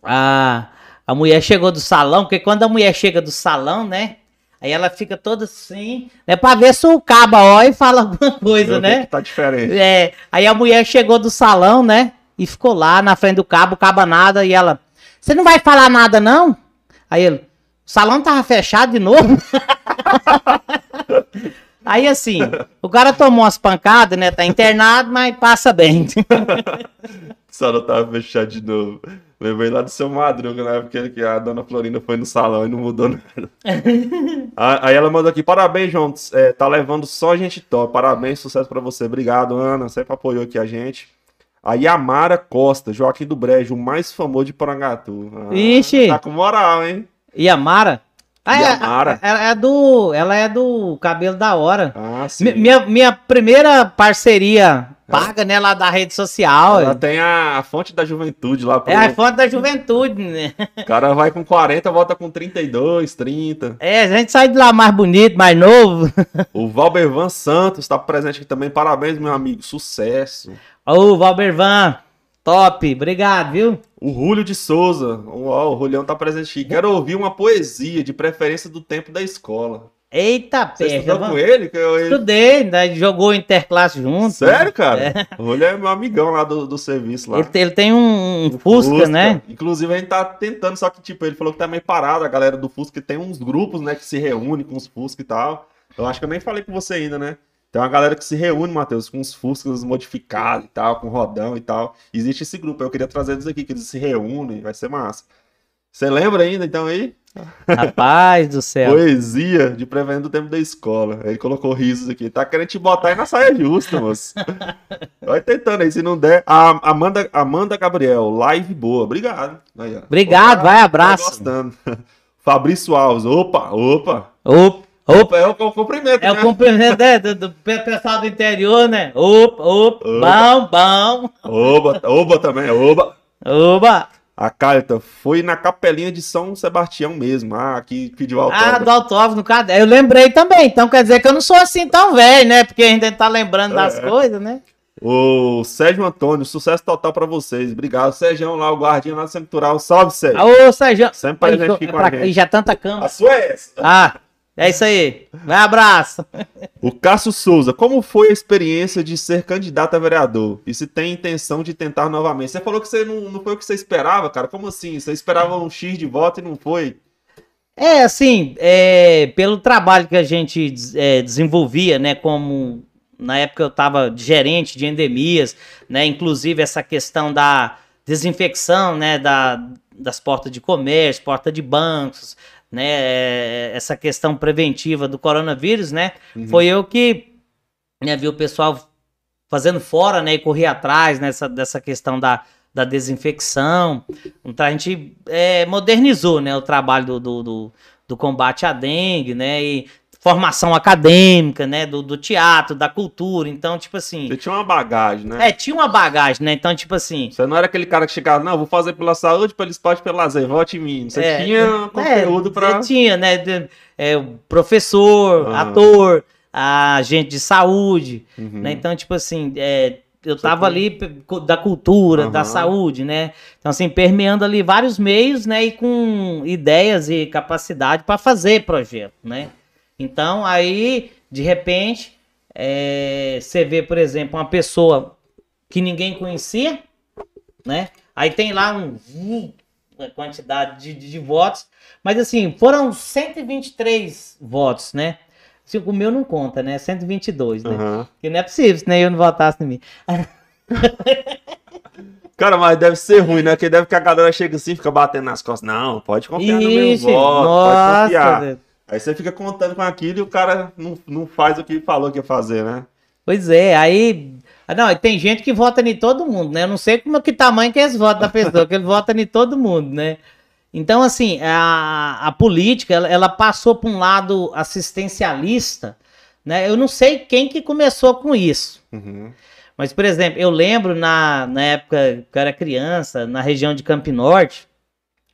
a, a mulher chegou do salão, porque quando a mulher chega do salão, né? Aí ela fica toda assim, né? Pra ver se o caba ó e fala alguma coisa, eu né? que tá diferente. É, aí a mulher chegou do salão, né? E ficou lá na frente do cabo, o caba nada, e ela, você não vai falar nada, não? Aí ele, o salão tava fechado de novo? aí assim, o cara tomou umas pancadas, né? Tá internado, mas passa bem. Só não tava fechado de novo. Lembrei lá do seu Madruga, na época que a dona Florinda foi no salão e não mudou nada. Ah, Aí ela mandou aqui, parabéns, João. É, tá levando só gente top. Parabéns, sucesso pra você. Obrigado, Ana. Sempre apoiou aqui a gente. A Yamara Costa, Joaquim do Brejo, o mais famoso de Porangatu. Ah, Ixi. Tá com moral, hein? E a Mara? Ah, é- Yamara. Ela é do. Ela é do cabelo da hora. Ah, sim. Mi- Minha, minha primeira parceria paga, né, lá da rede social. Ela tem a, a fonte da juventude lá. Pro... É a fonte da juventude, né? O cara vai com 40, volta com 32, 30. É, a gente sai de lá mais bonito, mais novo. O Valbervan Santos está presente aqui também. Parabéns, meu amigo. Sucesso. Ô, Valbervan, top, obrigado, viu? O Rúlio de Souza. Ó, o Julião tá presente aqui. Quero ouvir uma poesia, de preferência do tempo da escola. Eita, Você peste. estudou com ele? Eu- Estudei, né, jogou interclasse junto. Sério, cara? O Rúlio é meu amigão lá do, do serviço lá. Ele, tem- ele tem um, um Fusca, né? Inclusive, a gente tá tentando, só que, tipo, ele falou que tá meio parado, a galera do Fusca tem uns grupos, né, que se reúnem com os Fusca e tal. Eu acho que eu nem falei com você ainda, né? Tem uma galera que se reúne, Matheus, com os Fuscas modificados e tal, com rodão e tal. Existe esse grupo, eu queria trazer eles aqui, que eles se reúnem, vai ser massa. Você lembra ainda, então, aí? Rapaz do céu. Poesia de prevendo o tempo da escola. Ele colocou risos aqui. Tá querendo te botar aí na saia justa, moço. Vai tentando aí, se não der. A Amanda, Amanda Gabriel, live boa. Obrigado. Aí. Obrigado, vai, Tá abraço. gostando. Fabrício Alves, opa, opa. Opa, opa. É o, é o cumprimento, É né? o cumprimento né, do, do pe- pessoal do interior, né? Opa, opa, bom, bom. Oba, oba também, oba. Oba. A Carta foi na capelinha de São Sebastião mesmo. Ah, aqui pediu Ah, autógrafo. do autógrafo no caderno. Eu lembrei também, então quer dizer que eu não sou assim tão velho, né? Porque a gente tá lembrando das É. coisas, né? O Sérgio Antônio, sucesso total pra vocês. Obrigado. Sérgio lá, o guardinha lá do Central. Salve, Sérgio. Ô, Sérgio. Sempre presente Aí, aqui com pra- a gente. Ih, já tanta cama. A sua é essa. Ah, é isso aí. Vai, abraço. O Cássio Souza, como foi a experiência de ser candidato a vereador? E se tem intenção de tentar novamente? Você falou que você não, não foi o que você esperava, cara. Como assim? Você esperava um X de voto e não foi? É, assim, é, pelo trabalho que a gente é, desenvolvia, né, como na época eu estava gerente de endemias, né, inclusive essa questão da desinfecção, né, da, das portas de comércio, porta de bancos, né, é, essa questão preventiva do coronavírus, né, foi eu que né, vi o pessoal fazendo fora, né, e correr atrás nessa dessa questão da, da desinfecção. Então a gente é, modernizou, né, o trabalho do, do, do, do combate à dengue, né, e formação acadêmica, né, do, do teatro, da cultura. Então, tipo assim, Você tinha uma bagagem, né? é, tinha uma bagagem, né? Então, tipo assim, Você não era aquele cara que chegava, não, vou fazer pela saúde, pelo esporte, pelo lazer, vote em mim. Você É, tinha conteúdo é, pra. eu tinha, né, de- é, professor, Ah. ator, agente de saúde, Uhum. né? Então, tipo assim, é, eu Você tava ali da cultura, da Aham. saúde, né? Então, assim, permeando ali vários meios, né? E com ideias e capacidade para fazer projeto, né? Então, aí, de repente, é, você vê, por exemplo, uma pessoa que ninguém conhecia, né? Aí tem lá um uma quantidade de, de, de votos, mas assim, foram 123 votos, né? Se o meu não conta, né? 122, né? Porque não é possível, senão eu não votasse em mim. Cara, mas deve ser ruim, né? Porque deve que a galera chega assim e fica batendo nas costas. Não, pode confiar no meu Ixi, voto, pode nossa, confiar. Deus. Aí você fica contando com aquilo e o cara não, não faz o que falou que ia fazer, né? Pois é, aí. ah, Não, tem gente que vota em todo mundo, né? Eu não sei como que tamanho que é esse voto da pessoa, que ele vota em todo mundo, né? Então, assim, a, a política, ela, ela passou para um lado assistencialista, né? Eu não sei quem que começou com isso. Uhum. Mas, por exemplo, eu lembro na, na época que eu era criança, na região de Campo Norte,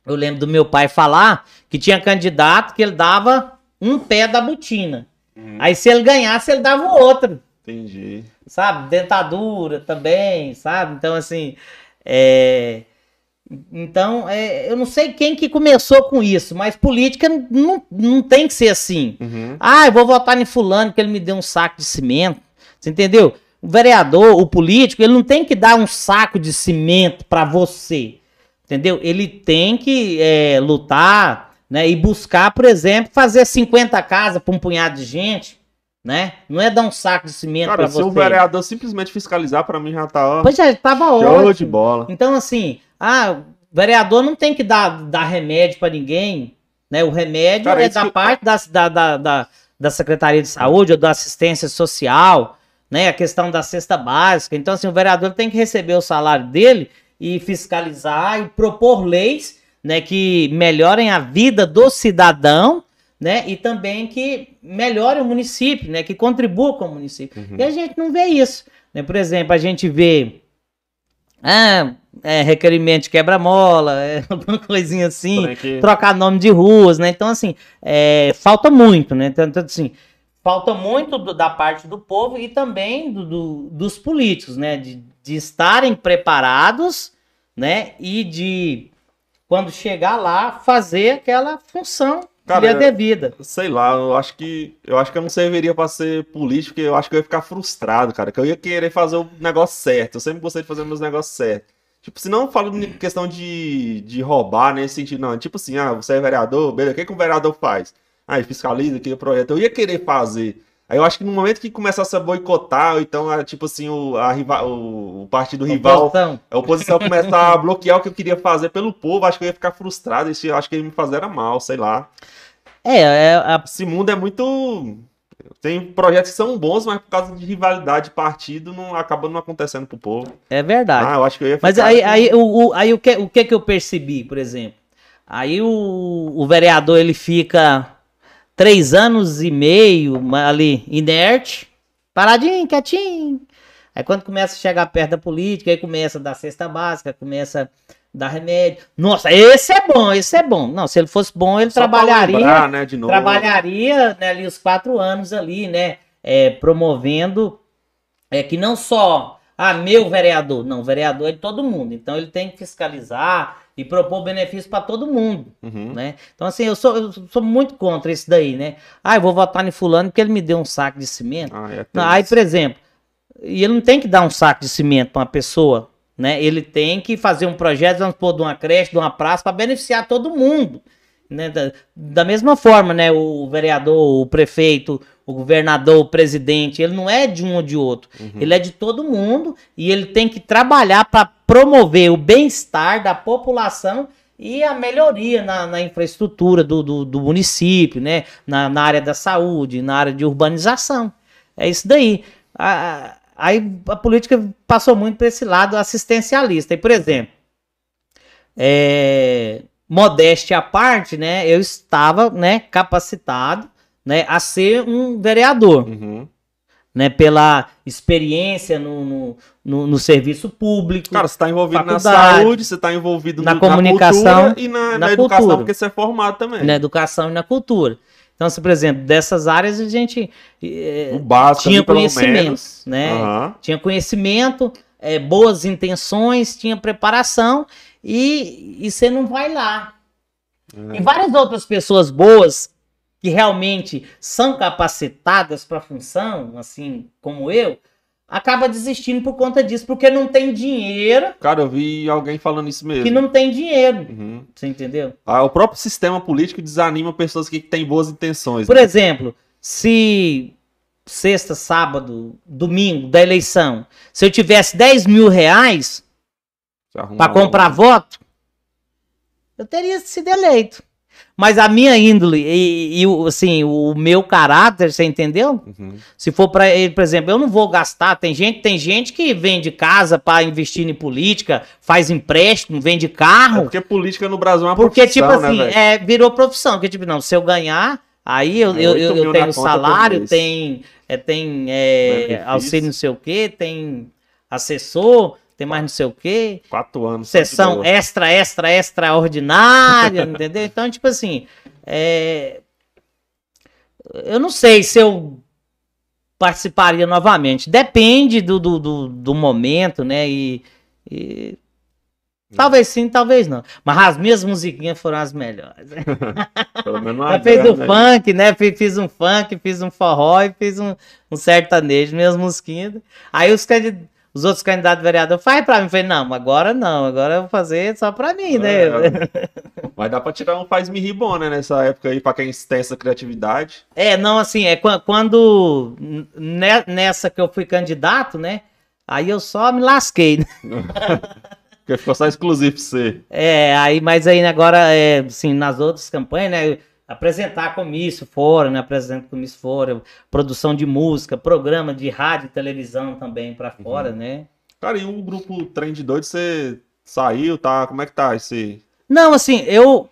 eu lembro do meu pai falar que tinha candidato que ele dava um pé da botina. Aí se ele ganhasse, ele dava o outro, Entendi. sabe? Dentadura também, sabe? Então, assim, é... Então, é, eu não sei quem que começou com isso, mas política não, não tem que ser assim. Uhum. Ah, eu vou votar em fulano que ele me deu um saco de cimento. Você entendeu? O vereador, o político, ele não tem que dar um saco de cimento pra você. Entendeu? Ele tem que é, lutar, né? E buscar, por exemplo, fazer 50 casas pra um punhado de gente, né? Não é dar um saco de cimento Cara, pra se você. o vereador simplesmente fiscalizar, pra mim já tá, ó, Pois é, tava show ótimo. de bola. Então, assim, ah, vereador não tem que dar, dar remédio pra ninguém, né? O remédio Cara, é da que- parte da, da, da, da, da Secretaria de Saúde ou da assistência social, né? A questão da cesta básica. Então, assim, o vereador tem que receber o salário dele e fiscalizar e propor leis, né? Que melhorem a vida do cidadão, né? E também que melhore o município, né? Que contribua com o município. Uhum. E a gente não vê isso, né? Por exemplo, a gente vê ah, é, requerimento de quebra-mola, é, alguma coisinha assim, que- trocar nome de ruas, né? Então, assim, é, falta muito, né? Então, então, assim, falta muito do- da parte do povo e também do, do- dos políticos, né? De, de estarem preparados, né? E de, quando chegar lá, fazer aquela função Cara, que lhe é devida. Sei lá, eu acho que eu acho que eu não serviria pra ser político, porque eu acho que eu ia ficar frustrado, cara, que eu ia querer fazer o negócio certo. Eu sempre gostei de fazer meus negócios certos. Tipo, se não falo em questão de, de roubar nesse sentido, não. Tipo assim, ah, você é vereador, beleza, o que, que um vereador faz? Ah, ele fiscaliza aqui o projeto. Eu ia querer fazer. Aí eu acho que no momento que começasse a boicotar, ou então, ah, tipo assim, o, a o, o partido rival Oposição. a oposição começar a bloquear o que eu queria fazer pelo povo, acho que eu ia ficar frustrado. Isso acho que ia me fazer era mal, sei lá. É, é a Esse mundo é muito. Tem projetos que são bons, mas por causa de rivalidade de partido, não acaba não acontecendo pro povo. É verdade. Ah, eu acho que eu ia Mas aí, assim, aí, o, o- aí o, que, o que que eu percebi, por exemplo? Aí o, o vereador ele fica três anos e meio ali inerte, paradinho, quietinho. Aí quando começa a chegar perto da política, aí começa a dar cesta básica, começa a dar remédio. Nossa, esse é bom, esse é bom. Não, se ele fosse bom, ele só trabalharia lembrar, né, de novo. trabalharia né, ali os quatro anos ali, né? é, promovendo é que não só ah, meu vereador, não, o vereador é de todo mundo. Então ele tem que fiscalizar e propor benefício para todo mundo, Uhum. né? Então assim, eu sou, eu sou muito contra isso daí, né? Ah, eu vou votar em fulano porque ele me deu um saco de cimento. Ah, é Não, aí, por exemplo, e ele não tem que dar um saco de cimento para uma pessoa, né? Ele tem que fazer um projeto, vamos supor, de uma creche, de uma praça, para beneficiar todo mundo. Né? Da, da mesma forma, né? O vereador, o prefeito, o governador, o presidente, ele não é de um ou de outro. Ele é de todo mundo e ele tem que trabalhar para promover o bem-estar da população e a melhoria na, na infraestrutura do, do, do município, né? Na, na área da saúde, na área de urbanização. É isso daí. A- Aí a política passou muito para esse lado assistencialista. E, por exemplo, é, modéstia à parte, né? Eu estava né, capacitado né, a ser um vereador, Uhum. Né? Pela experiência no, no, no- no serviço público. Cara, você tá envolvido na saúde, você tá envolvido na no- comunicação, cultura e na, na na educação, cultura. porque você é formado também. na educação e na cultura. Então, assim, por exemplo, dessas áreas a gente eh, O básico tinha ali, pelo conhecimento, né? Aham. Tinha conhecimento, boas intenções, tinha preparação e, e você não vai lá. É. E várias outras pessoas boas que realmente são capacitadas para a função, assim como eu, acaba desistindo por conta disso, porque não tem dinheiro, Cara, eu vi alguém falando isso mesmo. que não tem dinheiro. Uhum. Você entendeu? Ah, o próprio sistema político desanima pessoas que têm boas intenções. Por né? exemplo, se sexta, sábado, domingo da eleição, se eu tivesse 10 mil reais para comprar voto, eu teria sido eleito. Mas a minha índole e, e o- assim, o meu caráter, você entendeu? Uhum. Se for para ele, por exemplo, eu não vou gastar. Tem gente, tem gente que vende casa para investir em política, faz empréstimo, vende É carro. porque política no Brasil é uma Porque, tipo profissão, assim, né, velho? é, virou profissão. Porque, tipo, não, se eu ganhar, aí eu, É eu, eu, eu tenho salário, tem, é, tem é, Benefício. auxílio não sei o quê, tem assessor, tem mais não sei o quê. Quatro anos. Sessão extra, extra, extraordinária, entendeu? Então, tipo assim, é, eu não sei se eu participaria novamente. Depende do, do, do, do momento, né? E, e talvez sim, talvez não. Mas as minhas musiquinhas foram as melhores. Pelo menos Eu fiz o né? funk, né? Fiz, um funk, fiz um forró e fiz um, um sertanejo, minhas musiquinhas. Aí os, candid... os outros candidatos vereadores faz pra mim. Eu falei, não, agora não, agora eu vou fazer só pra mim, né? É, Mas dá pra tirar um faz-me rir bom, né? Nessa época aí, pra quem tem essa criatividade. É, não, assim, é quan- quando ne- nessa que eu fui candidato, né? Aí eu só me lasquei. né? Porque ficou só exclusivo pra você. É, aí, mas aí agora, é, assim, nas outras campanhas, né? Apresentar comício fora, né? Apresento comício fora, produção de música, programa de rádio e televisão também pra fora, né? Cara, e o grupo Trem de Doido, você saiu, tá? Como é que tá esse... Não, assim, eu.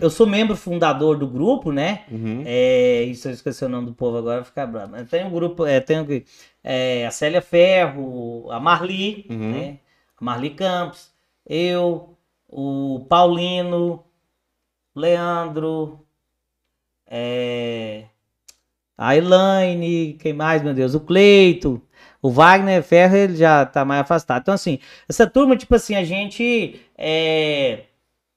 Eu sou membro fundador do grupo, né? Uhum. É, isso eu esqueci o nome do povo agora, vai ficar bravo. Mas Tem um grupo, é, tem é, a Célia Ferro, a Marli, Uhum. né? A Marli Campos, eu, o Paulino, Leandro, é, a Elaine, quem mais, meu Deus? O Cleito, o Wagner Ferro, ele já tá mais afastado. Então, assim, essa turma, tipo assim, a gente é,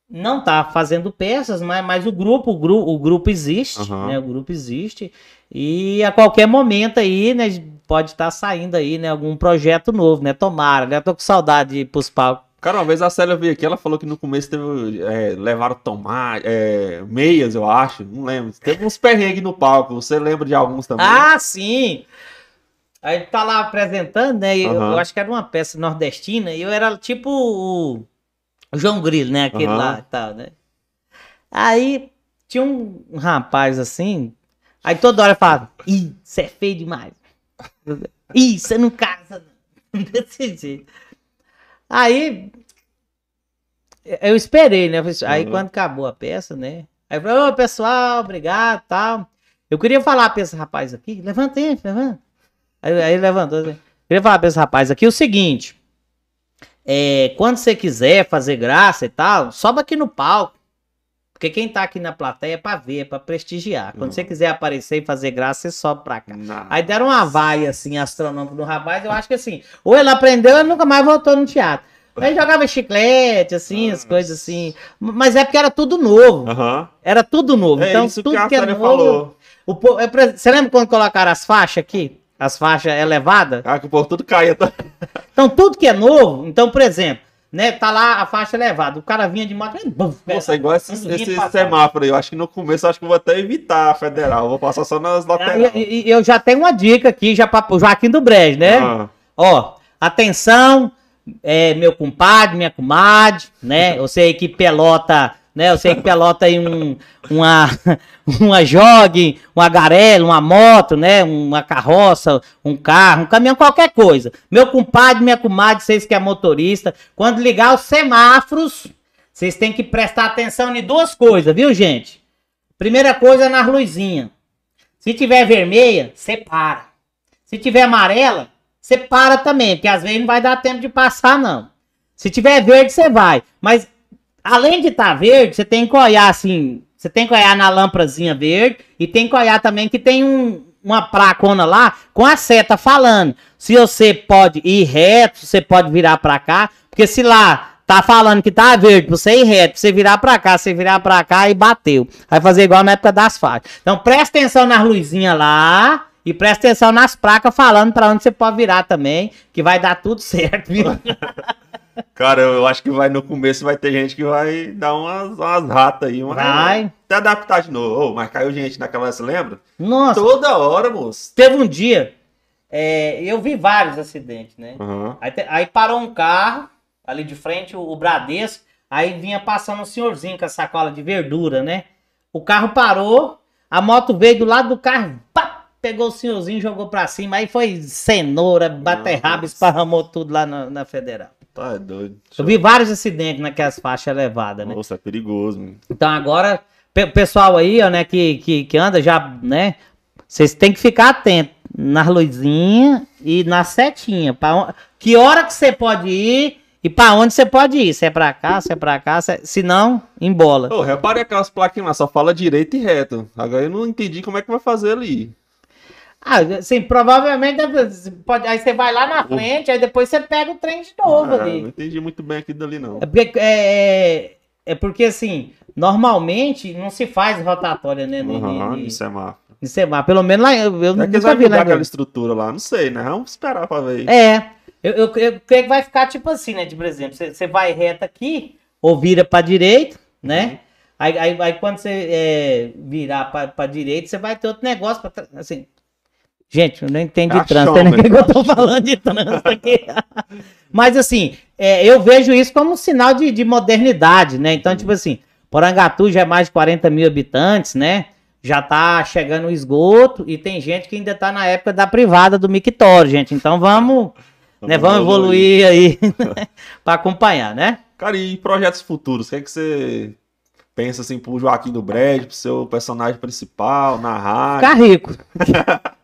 não tá fazendo peças, mas, mas o grupo, o, gru, o grupo existe, Aham. né? O grupo existe. E a qualquer momento aí, né, pode estar saindo aí, né, algum projeto novo, né? Tomara, né? Eu tô com saudade de ir pros palcos. Cara, uma vez a Célia veio aqui, ela falou que no começo teve. é, levaram tomate, é, meias, eu acho. Não lembro. Teve uns perrengues no palco. Você lembra de alguns também? Ah, sim! Aí tá lá apresentando, né? eu, Aham. eu acho que era uma peça nordestina e eu era tipo o João Grilo, né? Aquele Aham. lá e tal, né? Aí tinha um, rapaz assim, aí toda hora falava, ih, você é feio demais. Ih, você não casa, não. Desse jeito. Aí eu esperei, né? Aí Uhum. quando acabou a peça, né? Aí eu falei, ô pessoal, obrigado tal. Eu queria falar pra esse rapaz aqui, levanta aí, levanta. Aí, aí ele levantou assim. Eu queria falar pra esse rapaz aqui o seguinte. É, quando você quiser fazer graça e tal, sobe aqui no palco. Porque quem tá aqui na plateia é pra ver, é pra prestigiar. Quando Uhum. você quiser aparecer e fazer graça, você sobe pra cá. Não. Aí deram uma vaia, assim, astronômica no rapaz. Eu acho que assim, ou ele aprendeu ele nunca mais voltou no teatro. Aí jogava chiclete, assim, as Nossa. coisas assim. Mas é porque era tudo novo. Aham. Era tudo novo. É então, tudo que a que é novo. falou. O po- é Você lembra quando colocaram as faixas aqui? As faixas elevadas? Ah, que o povo tudo caía. Tá? Então, tudo que é novo, então, por exemplo, né, tá lá a faixa elevada, o cara vinha de moto, bum, Nossa, é igual esse, esse semáforo aí. Eu acho que no começo eu acho que eu vou até evitar a federal. Eu vou passar só nas laterais. Aí, e- e eu já tenho uma dica aqui já para o Joaquim do Brejo, né? Ah, Ó, atenção, é, meu compadre, minha comadre, né? Eu sei que pelota, né? Eu sei que pelota aí um, uma, uma jogue, uma garela, uma moto, né? Uma carroça, um carro, um caminhão, qualquer coisa. Meu compadre, minha comadre, vocês que é motorista, quando ligar os semáforos, vocês têm que prestar atenção em duas coisas, viu, gente? Primeira coisa é nas luzinhas. Se tiver vermelha, você para. Se tiver amarela, você para também, porque às vezes não vai dar tempo de passar, não. Se tiver verde, você vai. Mas além de estar verde, você tem que olhar assim. Você tem que olhar na lâmparazinha verde e tem que olhar também que tem um, uma placona lá com a seta falando. Se você pode ir reto, você pode virar pra cá, porque se lá tá falando que tá verde, você ir reto, você virar pra cá, você virar pra cá e bateu. Vai fazer igual na época das faixas. Então presta atenção nas luzinhas lá E presta atenção nas placas falando pra onde você pode virar também, que vai dar tudo certo, viu? Cara, eu acho que vai no começo vai ter gente que vai dar umas, umas ratas aí. Mas Vai. Até adaptar de novo. Ô, mas caiu gente naquela, você lembra? Nossa, Toda hora, moço. teve um dia, é, eu vi vários acidentes, né? Aham. Aí, aí parou um carro ali de frente, o, o Bradesco, aí vinha passando um senhorzinho com a sacola de verdura, né? O carro parou, a moto veio do lado do carro, pá, pegou o senhorzinho, jogou pra cima, aí foi cenoura, baterraba, esparramou tudo lá na, na federal. Tá doido. Eu vi vários acidentes naquelas faixas elevadas, né? Nossa, é perigoso, mano. Então agora, pe- pessoal aí, ó, né, que, que, que anda já, né, vocês têm que ficar atentos nas luzinhas e na setinha. Pra on- Que hora que você pode ir e pra onde você pode ir. Se é pra cá, se é pra cá, se, é- se não, embola. Ô, repare aquelas plaquinhas lá, só fala direito e reto. Agora eu não entendi como é que vai fazer ali. Ah, assim, provavelmente pode, aí você vai lá na frente, aí depois você pega o trem de novo Ah, não ali. entendi muito bem aquilo dali, não. É porque, é, é porque assim, normalmente não se faz rotatória, né? Aham, ni- ni- isso é má. Pelo menos lá eu, eu É nunca vão vi mudar lá. aquela estrutura lá, não sei, né? Vamos esperar pra ver. É, eu, eu, eu creio que vai ficar tipo assim, né? De, por exemplo, você, você vai reto aqui, ou vira pra direita, né? Aí, aí, aí quando você é, virar pra, pra direita, você vai ter outro negócio pra assim. Gente, eu não entendo de trânsito, né? Achômetro. que eu tô falando de trânsito aqui. Mas assim, é, eu vejo isso como um sinal de, de modernidade, né? Então, tipo assim, Porangatu já é mais de 40 mil habitantes, né? Já tá chegando o esgoto e tem gente que ainda tá na época da privada do mictório, gente. Então vamos, né, vamos evoluir aí para acompanhar, né? Cara, e projetos futuros? O que é que você pensa assim pro Joaquim do Brad, pro seu personagem principal, na rádio? Ficar rico.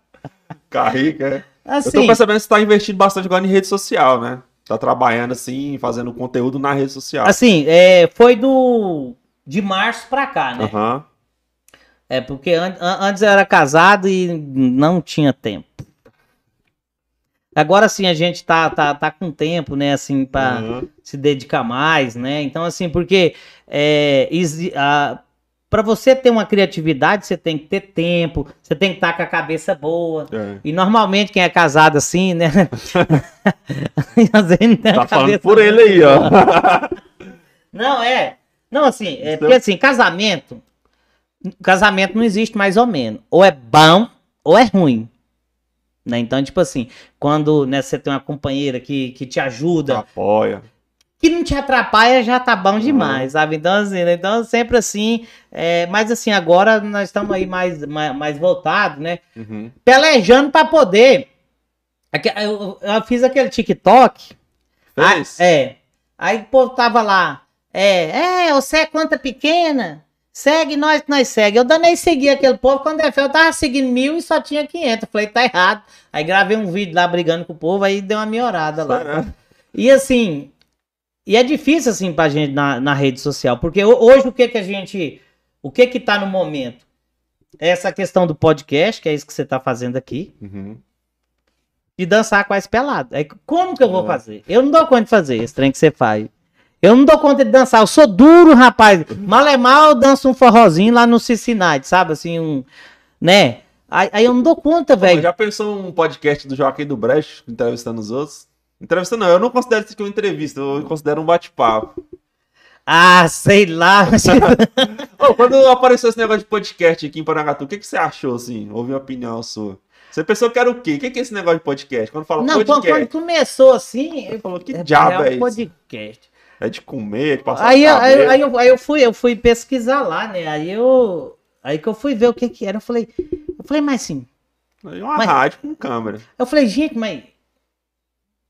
Carrica, é? Eu tô Assim, percebendo que você tá investindo bastante agora em rede social, né? Tá trabalhando assim, fazendo conteúdo na rede social. assim, é, foi do de março pra cá, né? Aham. É porque an- an- antes eu era casado e não tinha tempo. Agora sim a gente tá, tá, tá com tempo, né, assim, pra aham. se dedicar mais, né? Então, assim, porque é, a- pra você ter uma criatividade, você tem que ter tempo, você tem que estar com a cabeça boa. É. E normalmente quem é casado assim, né? Às vezes não tem Tá falando por ele aí, ó. Não, é. Não, assim, é porque assim, casamento. Casamento não existe mais ou menos. Ou é bom ou é ruim. Né? Então, tipo assim, quando né, você tem uma companheira que, que te ajuda, Apoia. Que não te atrapalha, já tá bom demais, sabe? Então, assim, né? então sempre assim. é, mas assim, agora nós estamos aí mais, mais, mais voltados, né? Uhum. Pelejando pra poder. Eu, eu fiz aquele TikTok. Fez? Ah, é. Aí o povo tava lá. É, é, você é conta pequena. Segue nós que nós segue. Eu danei seguir aquele povo. Quando é eu tava seguindo mil e só tinha 500. Falei, tá errado. Aí gravei um vídeo lá brigando com o povo, aí deu uma melhorada lá. Será? E assim, e é difícil assim pra gente na, na rede social, porque ho- hoje o que que a gente, o que que tá no momento? É Essa questão do podcast, que é isso que você tá fazendo aqui, Uhum. e dançar com a pelado. Aí como que eu vou É. fazer? Eu não dou conta de fazer esse trem que você faz. Eu não dou conta de dançar, eu sou duro, rapaz. Mal é mal, eu danço um forrozinho lá no Cincinnati, sabe? Assim, um, né? Aí, aí eu não dou conta, velho. já pensou um podcast do Joaquim do Brecht, entrevistando os outros? Entrevistando não, eu não considero isso aqui uma entrevista, eu considero um bate-papo. Ah, sei lá. Ô, quando apareceu esse negócio de podcast aqui em Parangatu, o que, que você achou, assim? Ouvi uma opinião sua. Você pensou que era o quê? O que, é esse negócio de podcast? Quando fala não, podcast, quando começou assim, você falou, que É, diabo é é, isso? podcast. É de comer, de passar Aí, eu- aí, eu- aí, eu, aí eu fui, eu fui pesquisar lá, né? Aí eu. Aí que eu fui ver o que que era. Eu falei, eu falei, mas assim. Uma mas- rádio com câmera. Eu falei, gente, mas.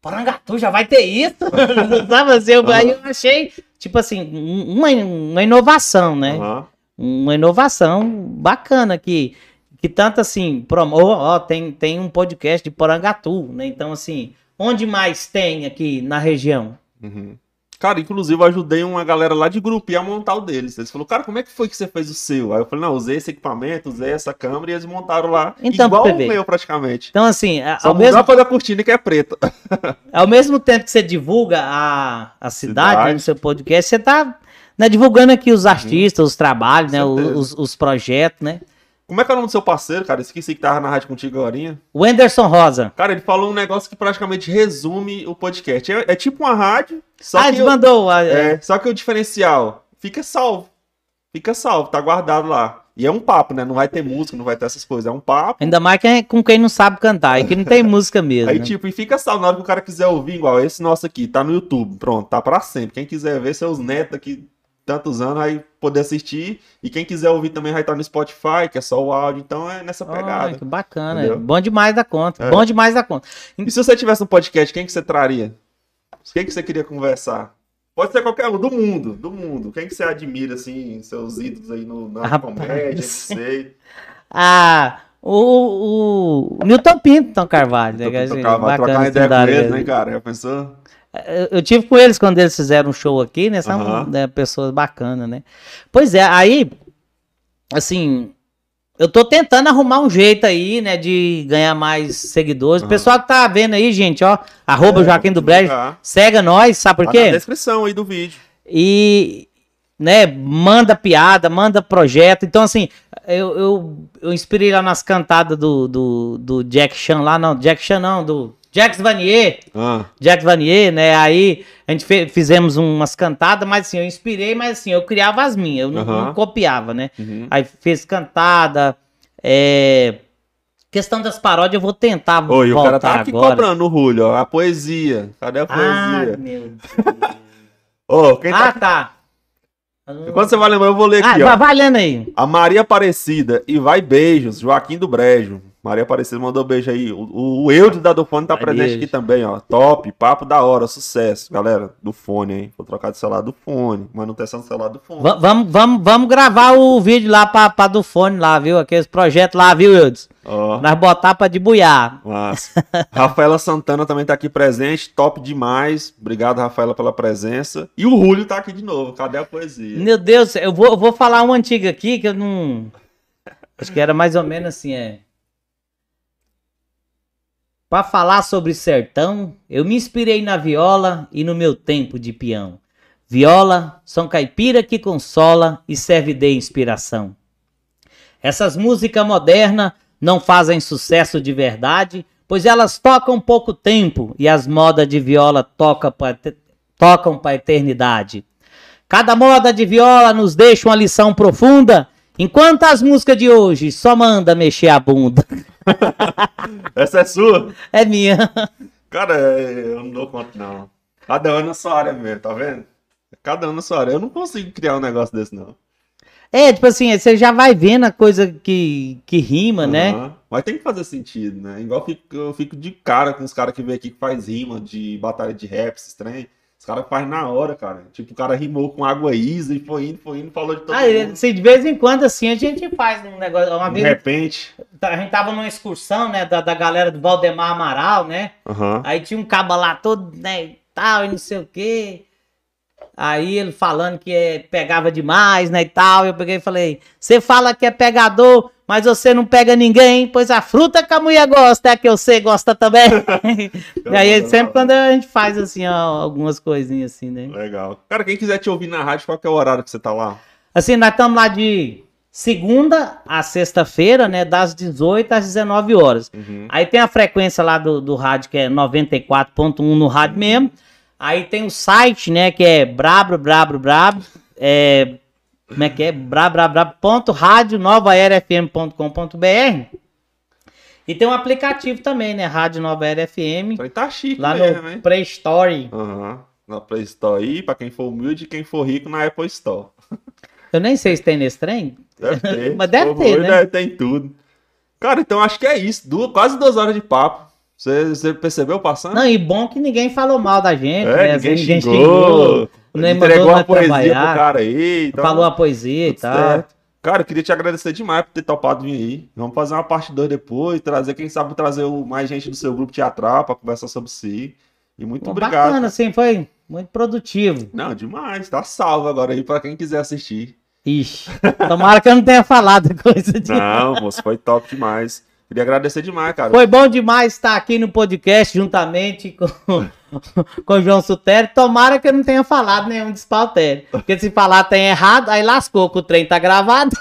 Porangatu já vai ter isso? Sabe assim? Eu, aí eu achei, tipo assim, um- uma, uma inovação, né? Aham. Uma inovação bacana que, que tanto assim, promo, ó, ó, tem, tem um podcast de Porangatu, né? Então, assim, onde mais tem aqui na região? Uhum. Cara, inclusive eu ajudei uma galera lá de grupo a montar o deles. Eles falaram, cara, como é que foi que você fez o seu? Aí eu falei, não, usei esse equipamento, usei essa câmera e eles montaram lá. Então, igual pra o meu, praticamente. Então, assim, a- Só ao mesmo a cor da cortina que é preta. Ao mesmo tempo que você divulga a, a cidade, Cidade. no seu podcast, você tá né, divulgando aqui os artistas, os trabalhos, né, os, os projetos, né? Como é que é o nome do seu parceiro, cara? Esqueci que tava na rádio contigo agora. O Anderson Rosa. Cara, ele falou um negócio que praticamente resume o podcast. É, é tipo uma rádio, só ah, que. ele mandou. ah, É, só que o diferencial fica salvo. Fica salvo, tá guardado lá. E é um papo, né? Não vai ter música, não vai ter essas coisas. É um papo. Ainda mais que é com quem não sabe cantar, e que não tem música mesmo. Aí, né? tipo, e fica salvo. Na hora que o cara quiser ouvir, igual esse nosso aqui, tá no YouTube. Pronto, tá pra sempre. Quem quiser ver seus netos aqui, tantos anos, vai poder assistir. E quem quiser ouvir também vai estar no Spotify, que é só o áudio. Então é nessa pegada. que bacana. Entendeu? Bom demais da conta. É. Bom demais da conta. E se você tivesse um podcast, quem que você traria? Quem que você queria conversar? Pode ser qualquer um, do mundo, do mundo. Quem que você admira, assim, seus ídolos aí no, na Rapaz. comédia, não sei. Ah, o, o Newton Pinto, então, Carvalho. né, que Tô, achei tô, trocar ideia com ele. né, cara? Já pensou? Eu, tive com eles quando eles fizeram um show aqui, né? São Aham. né, pessoas bacanas, né? Pois é, aí, assim, eu tô tentando arrumar um jeito aí, né, de ganhar mais seguidores. O Aham. pessoal que tá vendo aí, gente, ó, arroba É, Joaquim do Brejo, segue nós, sabe por Tá quê? na descrição aí do vídeo. e né, manda piada, manda projeto. Então, assim, eu, eu, eu inspirei lá nas cantadas do, do, do Jack Chan lá, não, Jack Chan não, do Jax Vanier, Ah, Jack Vanier, né, aí a gente fe- fizemos umas cantadas, mas assim, eu inspirei, mas assim, eu criava as minhas, eu não, não copiava, né. uhum. Aí fez cantada, é... Questão das paródias, eu vou tentar Oi, o voltar cara tá aqui agora. cobrando o Julio, ó. A poesia. Cadê a Ah, poesia? meu Deus. Quem ah, tá. tá. Quando você vai lembrar, eu vou ler Ah, aqui, vai, ó. vai lendo aí. A Maria Aparecida e vai beijos, Joaquim do Brejo. Maria Aparecida mandou beijo aí. O, o, Eudo da do Fone tá Vai presente aqui também, ó. Top, papo da hora, sucesso. Galera, do fone, hein? Vou trocar de celular do fone. Manutenção do celular do fone. Va- Vamos, vamos, vamos gravar o vídeo lá pra, pra do fone lá, viu? Aqueles projetos lá, viu, Eudes? Ó, Nós botar pra debuiar. massa. Rafaela Santana também tá aqui presente. Top demais. Obrigado, Rafaela, pela presença. E o Julio tá aqui de novo. Cadê a poesia? Meu Deus, eu vou, eu vou falar uma antiga aqui que eu não. Acho que era mais ou menos assim, é. Pra falar sobre sertão, eu me inspirei na viola e no meu tempo de peão. Viola, som caipira que consola e serve de inspiração. Essas músicas modernas não fazem sucesso de verdade, pois elas tocam pouco tempo e as modas de viola toca pra tocam para eternidade. Cada moda de viola nos deixa uma lição profunda, enquanto as músicas de hoje só manda mexer a bunda. Essa é sua? É minha. Cara, eu não dou conta, não. Cada ano na sua área mesmo, tá vendo? Cada ano na sua área. Eu não consigo criar um negócio desse, não. É, tipo assim, você já vai vendo a coisa que, que rima, né? Aham. Mas tem que fazer sentido, né? Igual eu fico, eu fico de cara com os caras que vem aqui que faz rima de batalha de rap, esses trem. Os caras fazem na hora, cara. Tipo, o cara rimou com água isa e foi indo, foi indo, falou de todo Ah, mundo. assim, de vez em quando, assim, a gente faz um negócio. Uma De vez repente. a gente tava numa excursão, né, da, da galera do Valdemar Amaral, né? Aham. Aí tinha um caba lá todo, né, e tal, e não sei o quê. Aí ele falando que é, pegava demais, né, e tal. Eu peguei e falei: Você fala que é pegador, mas você não pega ninguém, pois a fruta que a mulher gosta é a que você gosta também. e aí, sempre quando a gente faz, assim, ó, algumas coisinhas assim, né? Legal. Cara, quem quiser te ouvir na rádio, qual que é o horário que você tá lá? Assim, nós estamos lá de segunda a sexta-feira, né, das 18 às 19 horas. Uhum. Aí tem a frequência lá do, do rádio, que é 94.1 no rádio mesmo. Aí tem o site, né, que é brabro, brabro, brabro, é, como é que é? brabra.radionovaerafm.com.br E tem um aplicativo também, né, Rádio Nova Era FM, aí tá chique lá mesmo, no hein? Play Store. Aham. Na Play Store aí, pra quem for humilde e quem for rico na Apple Store. Eu nem sei se tem nesse trem. Deve ter. Mas deve ter, né? deve ter em tudo. Cara, então acho que é isso. Du- quase duas horas de papo. Você, você percebeu passando? Não, e bom que ninguém falou mal da gente, é, né? ninguém, Ninguém xingou. nem entregou nós poesia pro cara aí. Então, falou a poesia e tal. certo. Cara, eu queria te agradecer demais por ter topado vir aí. Vamos fazer uma parte 2 depois, trazer, quem sabe, trazer mais gente do seu grupo teatral pra conversar sobre si. E muito Pô, obrigado. Bacana, assim, foi muito produtivo. Não, demais. Tá salvo agora aí pra quem quiser assistir. Ixi, tomara que eu não tenha falado coisa de. Não, moço, foi top demais. Queria agradecer demais, cara. Foi bom demais estar aqui no podcast juntamente com, com o João Sutério. Tomara que eu não tenha falado nenhum despautério. Porque se falar tem errado, aí lascou que o trem tá gravado.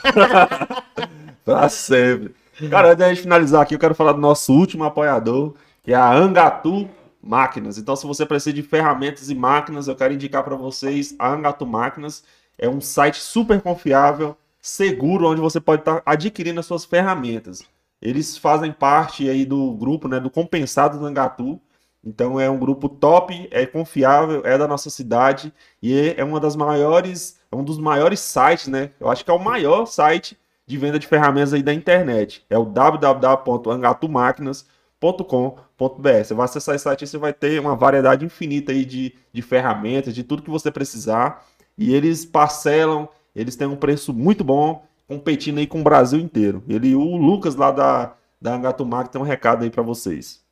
Pra sempre. Cara, antes da gente finalizar aqui, eu quero falar do nosso último apoiador, que é a Angatu Máquinas. Então, se você precisa de ferramentas e máquinas, eu quero indicar para vocês a Angatu Máquinas. É um site super confiável, seguro, onde você pode estar adquirindo as suas ferramentas. Eles fazem parte aí do grupo, né, do Compensado do Angatu. Então é um grupo top, é confiável, é da nossa cidade e é uma das maiores, é um dos maiores sites, né? Eu acho que é o maior site de venda de ferramentas aí da internet. É o www.angatumáquinas.com.br. Você vai acessar esse site e você vai ter uma variedade infinita aí de, de ferramentas, de tudo que você precisar. E eles parcelam, eles têm um preço muito bom, competindo aí com o Brasil inteiro. Ele, o Lucas lá da, da Angatumac tem um recado aí para vocês.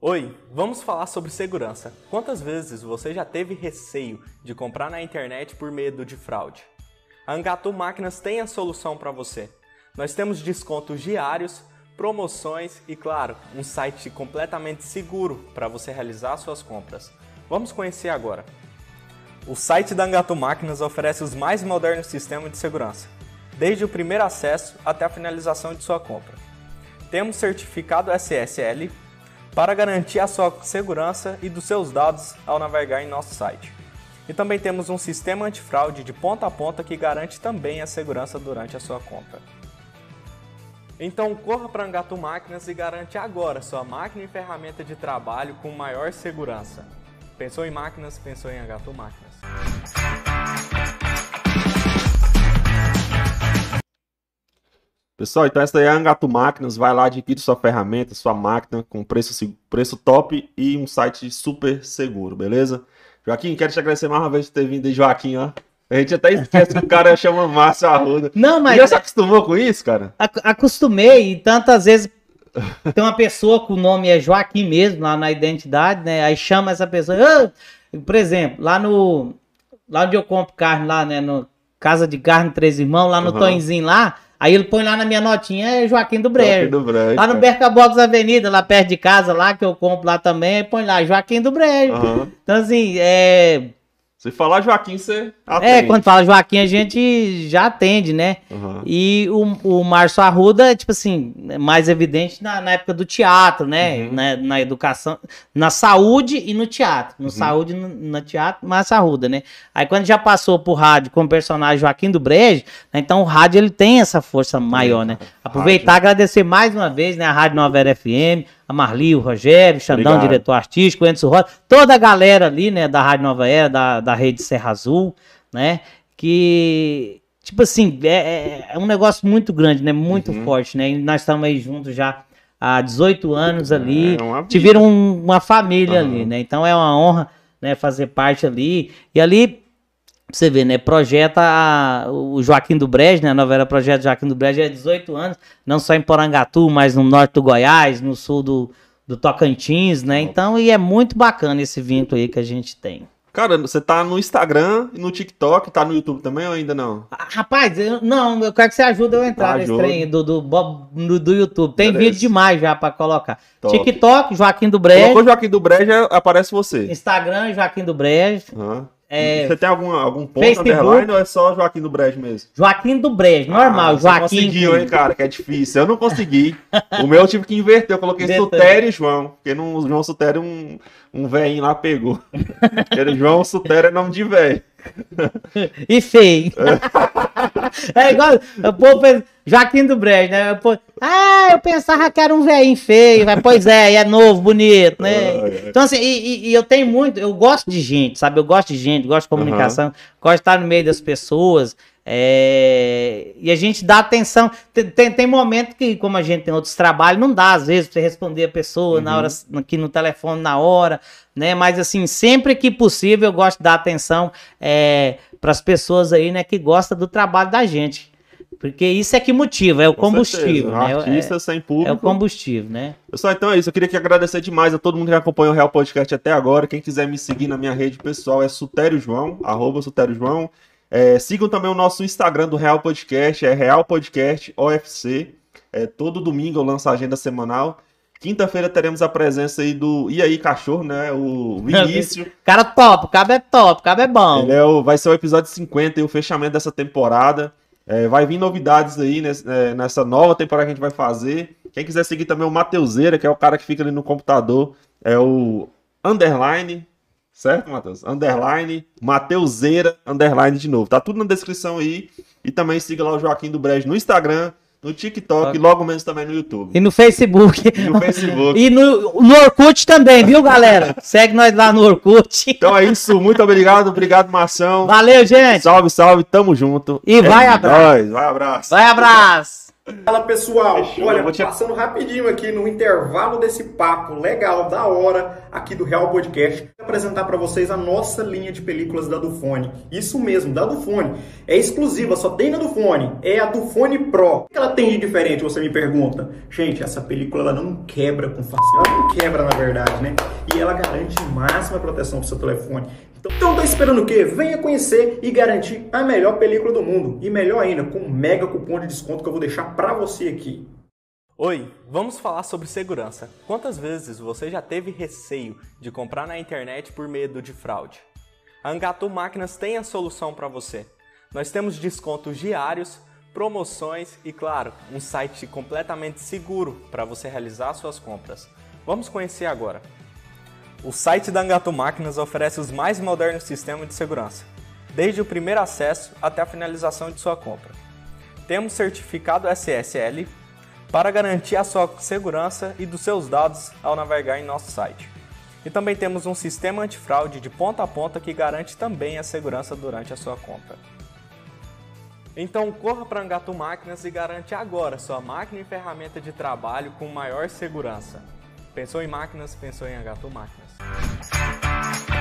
Oi, vamos falar sobre segurança. Quantas vezes você já teve receio de comprar na internet por medo de fraude? A Angatu Máquinas tem a solução para você. Nós temos descontos diários, promoções e, claro, um site completamente seguro para você realizar suas compras. Vamos conhecer agora. O site da Angatu Máquinas oferece os mais modernos sistemas de segurança, desde o primeiro acesso até a finalização de sua compra. Temos certificado SSL para garantir a sua segurança e dos seus dados ao navegar em nosso site. E também temos um sistema antifraude de ponta a ponta que garante também a segurança durante a sua compra. Então corra para Angato Máquinas e garante agora sua máquina e ferramenta de trabalho com maior segurança. Pensou em máquinas? Pensou em Angato Máquinas. Pessoal, então essa aí é a Angato Máquinas. Vai lá, adquire sua ferramenta, sua máquina com preço, preço top e um site super seguro, beleza? Joaquim, quero te agradecer mais uma vez por ter vindo aí, Joaquim, ó. A gente até esquece que o cara chama Márcio Arruda. Não, mas. Já se acostumou com isso, cara? Acostumei, e tantas vezes tem uma pessoa com o nome é Joaquim mesmo, lá na identidade, né? Aí chama essa pessoa. Por exemplo, lá no. Lá onde eu compro carne, lá, né? No Casa de Carne Três Irmãos, lá no uhum. Tonzinho lá. Aí ele põe lá na minha notinha, é Joaquim do Brejo. Joaquim do Brejo lá no. Berca Box Avenida, lá perto de casa, lá que eu compro lá também, põe lá Joaquim do Brejo. Uhum. Então, assim, é. Se falar Joaquim, você atende. É, quando fala Joaquim, a gente já atende, né? Uhum. E o, o Márcio Arruda, tipo assim, é mais evidente na, na época do teatro, né? Uhum. Na, na, educação, na saúde e no teatro. No uhum. saúde e no, no, teatro, Márcio Arruda, né? Aí quando já passou pro rádio como personagem Joaquim do Brejo, né? então o rádio ele tem essa força maior, né? Aproveitar e agradecer mais uma vez, né? A Rádio Nova Era FM, a Marli, o Rogério, o Xandão, Obrigado. diretor artístico, o Enzo Rosa, toda a galera ali, né, da Rádio Nova Era, da, da rede Serra Azul, né, que, tipo assim, é, é, é um negócio muito grande, né, muito uhum. forte, né, e nós estamos aí juntos já há 18 anos ali, é tiveram um, uma família uhum. ali, né, então é uma honra, né, fazer parte ali, e ali você vê, né? Projeta a, o Joaquim do Brejo, né? A novela Projeto Joaquim do Brejo é 18 anos, não só em Porangatu, mas no norte do Goiás, no sul do, do Tocantins, né? Então, e é muito bacana esse vínculo aí que a gente tem. Cara, você tá no Instagram e no TikTok, tá no YouTube também ou ainda não? Ah, rapaz, eu, não, eu quero que você ajude eu a entrar nesse trem do, do, do, do YouTube. Tem vídeo demais já pra colocar. Top. TikTok, Joaquim do Brejo. Colocou Joaquim do Brejo, aparece você. Instagram, Joaquim do Brejo. Uhum. É, você tem algum, algum ponto Facebook, underline ou é só Joaquim do Brejo mesmo? Joaquim do Brejo, normal. Ah, Joaquim. conseguiu, hein, cara, que é difícil. Eu não consegui. o meu eu tive que inverter. Eu coloquei Sutério e João. Porque no João Sutério um, um velhinho lá pegou. João Sutério é nome de velho. e feio. é igual o povo Joaquim do Brejo, né? Ah, eu pensava que era um velhinho feio. Pois é, é novo, bonito, né? Então, assim, e, e, eu tenho muito, eu gosto de gente, sabe? Eu gosto de gente, gosto de comunicação, uhum. gosto de estar no meio das pessoas. É... E a gente dá atenção. Tem, tem, tem momento que, como a gente tem outros trabalhos, não dá, às vezes, pra você responder a pessoa uhum. na hora, aqui no telefone na hora, né? Mas assim, sempre que possível, eu gosto de dar atenção é, para as pessoas aí, né, que gostam do trabalho da gente. Porque isso é que motiva, é o Com combustível. Né? Artista é, sem público. É o combustível, né? Pessoal, então é isso. Eu queria que agradecer demais a todo mundo que acompanhou o Real Podcast até agora. Quem quiser me seguir na minha rede pessoal é Sutério João, arroba Sutério João. É, sigam também o nosso Instagram do Real Podcast, é Real Podcast OFC. É, todo domingo eu lanço a agenda semanal. Quinta-feira teremos a presença aí do E aí, cachorro, né? O Vinícius. Cara top, o cabo é top, o cabo é bom. Ele é o, vai ser o episódio 50 e o fechamento dessa temporada. É, vai vir novidades aí é, nessa nova temporada que a gente vai fazer. Quem quiser seguir também o Mateuseira, que é o cara que fica ali no computador, é o underline, certo, Matheus? Underline, Mateuseira, underline de novo. Tá tudo na descrição aí. E também siga lá o Joaquim do Brejo no Instagram, no TikTok e logo menos também no YouTube. E no Facebook. E no Facebook. e no, no Orkut também, viu, galera? Segue nós lá no Orkut. Então é isso, muito obrigado, obrigado, Marção. Valeu, gente. Salve, salve, tamo junto. E vai é abraço. Nóis, vai abraço. Vai abraço. Fala pessoal, Fechou, olha, te- passando rapidinho aqui no intervalo desse papo legal, da hora, aqui do Real Podcast, vou apresentar para vocês a nossa linha de películas da Dufone. Isso mesmo, da Dufone. É exclusiva, só tem na Dufone. É a Dufone Pro. O que ela tem de diferente, você me pergunta? Gente, essa película ela não quebra com facilidade. Ela não quebra, na verdade, né? E ela garante máxima proteção pro seu telefone. Então, então tá esperando o quê? Venha conhecer e garantir a melhor película do mundo. E melhor ainda, com um mega cupom de desconto que eu vou deixar pra você aqui. Oi, vamos falar sobre segurança. Quantas vezes você já teve receio de comprar na internet por medo de fraude? A Angatu Máquinas tem a solução para você. Nós temos descontos diários, promoções e, claro, um site completamente seguro para você realizar suas compras. Vamos conhecer agora. O site da Angatu Máquinas oferece os mais modernos sistemas de segurança, desde o primeiro acesso até a finalização de sua compra. Temos certificado SSL para garantir a sua segurança e dos seus dados ao navegar em nosso site. E também temos um sistema antifraude de ponta a ponta que garante também a segurança durante a sua compra. Então corra para Angatu Máquinas e garante agora sua máquina e ferramenta de trabalho com maior segurança. Pensou em máquinas? Pensou em Angatu Máquinas. Música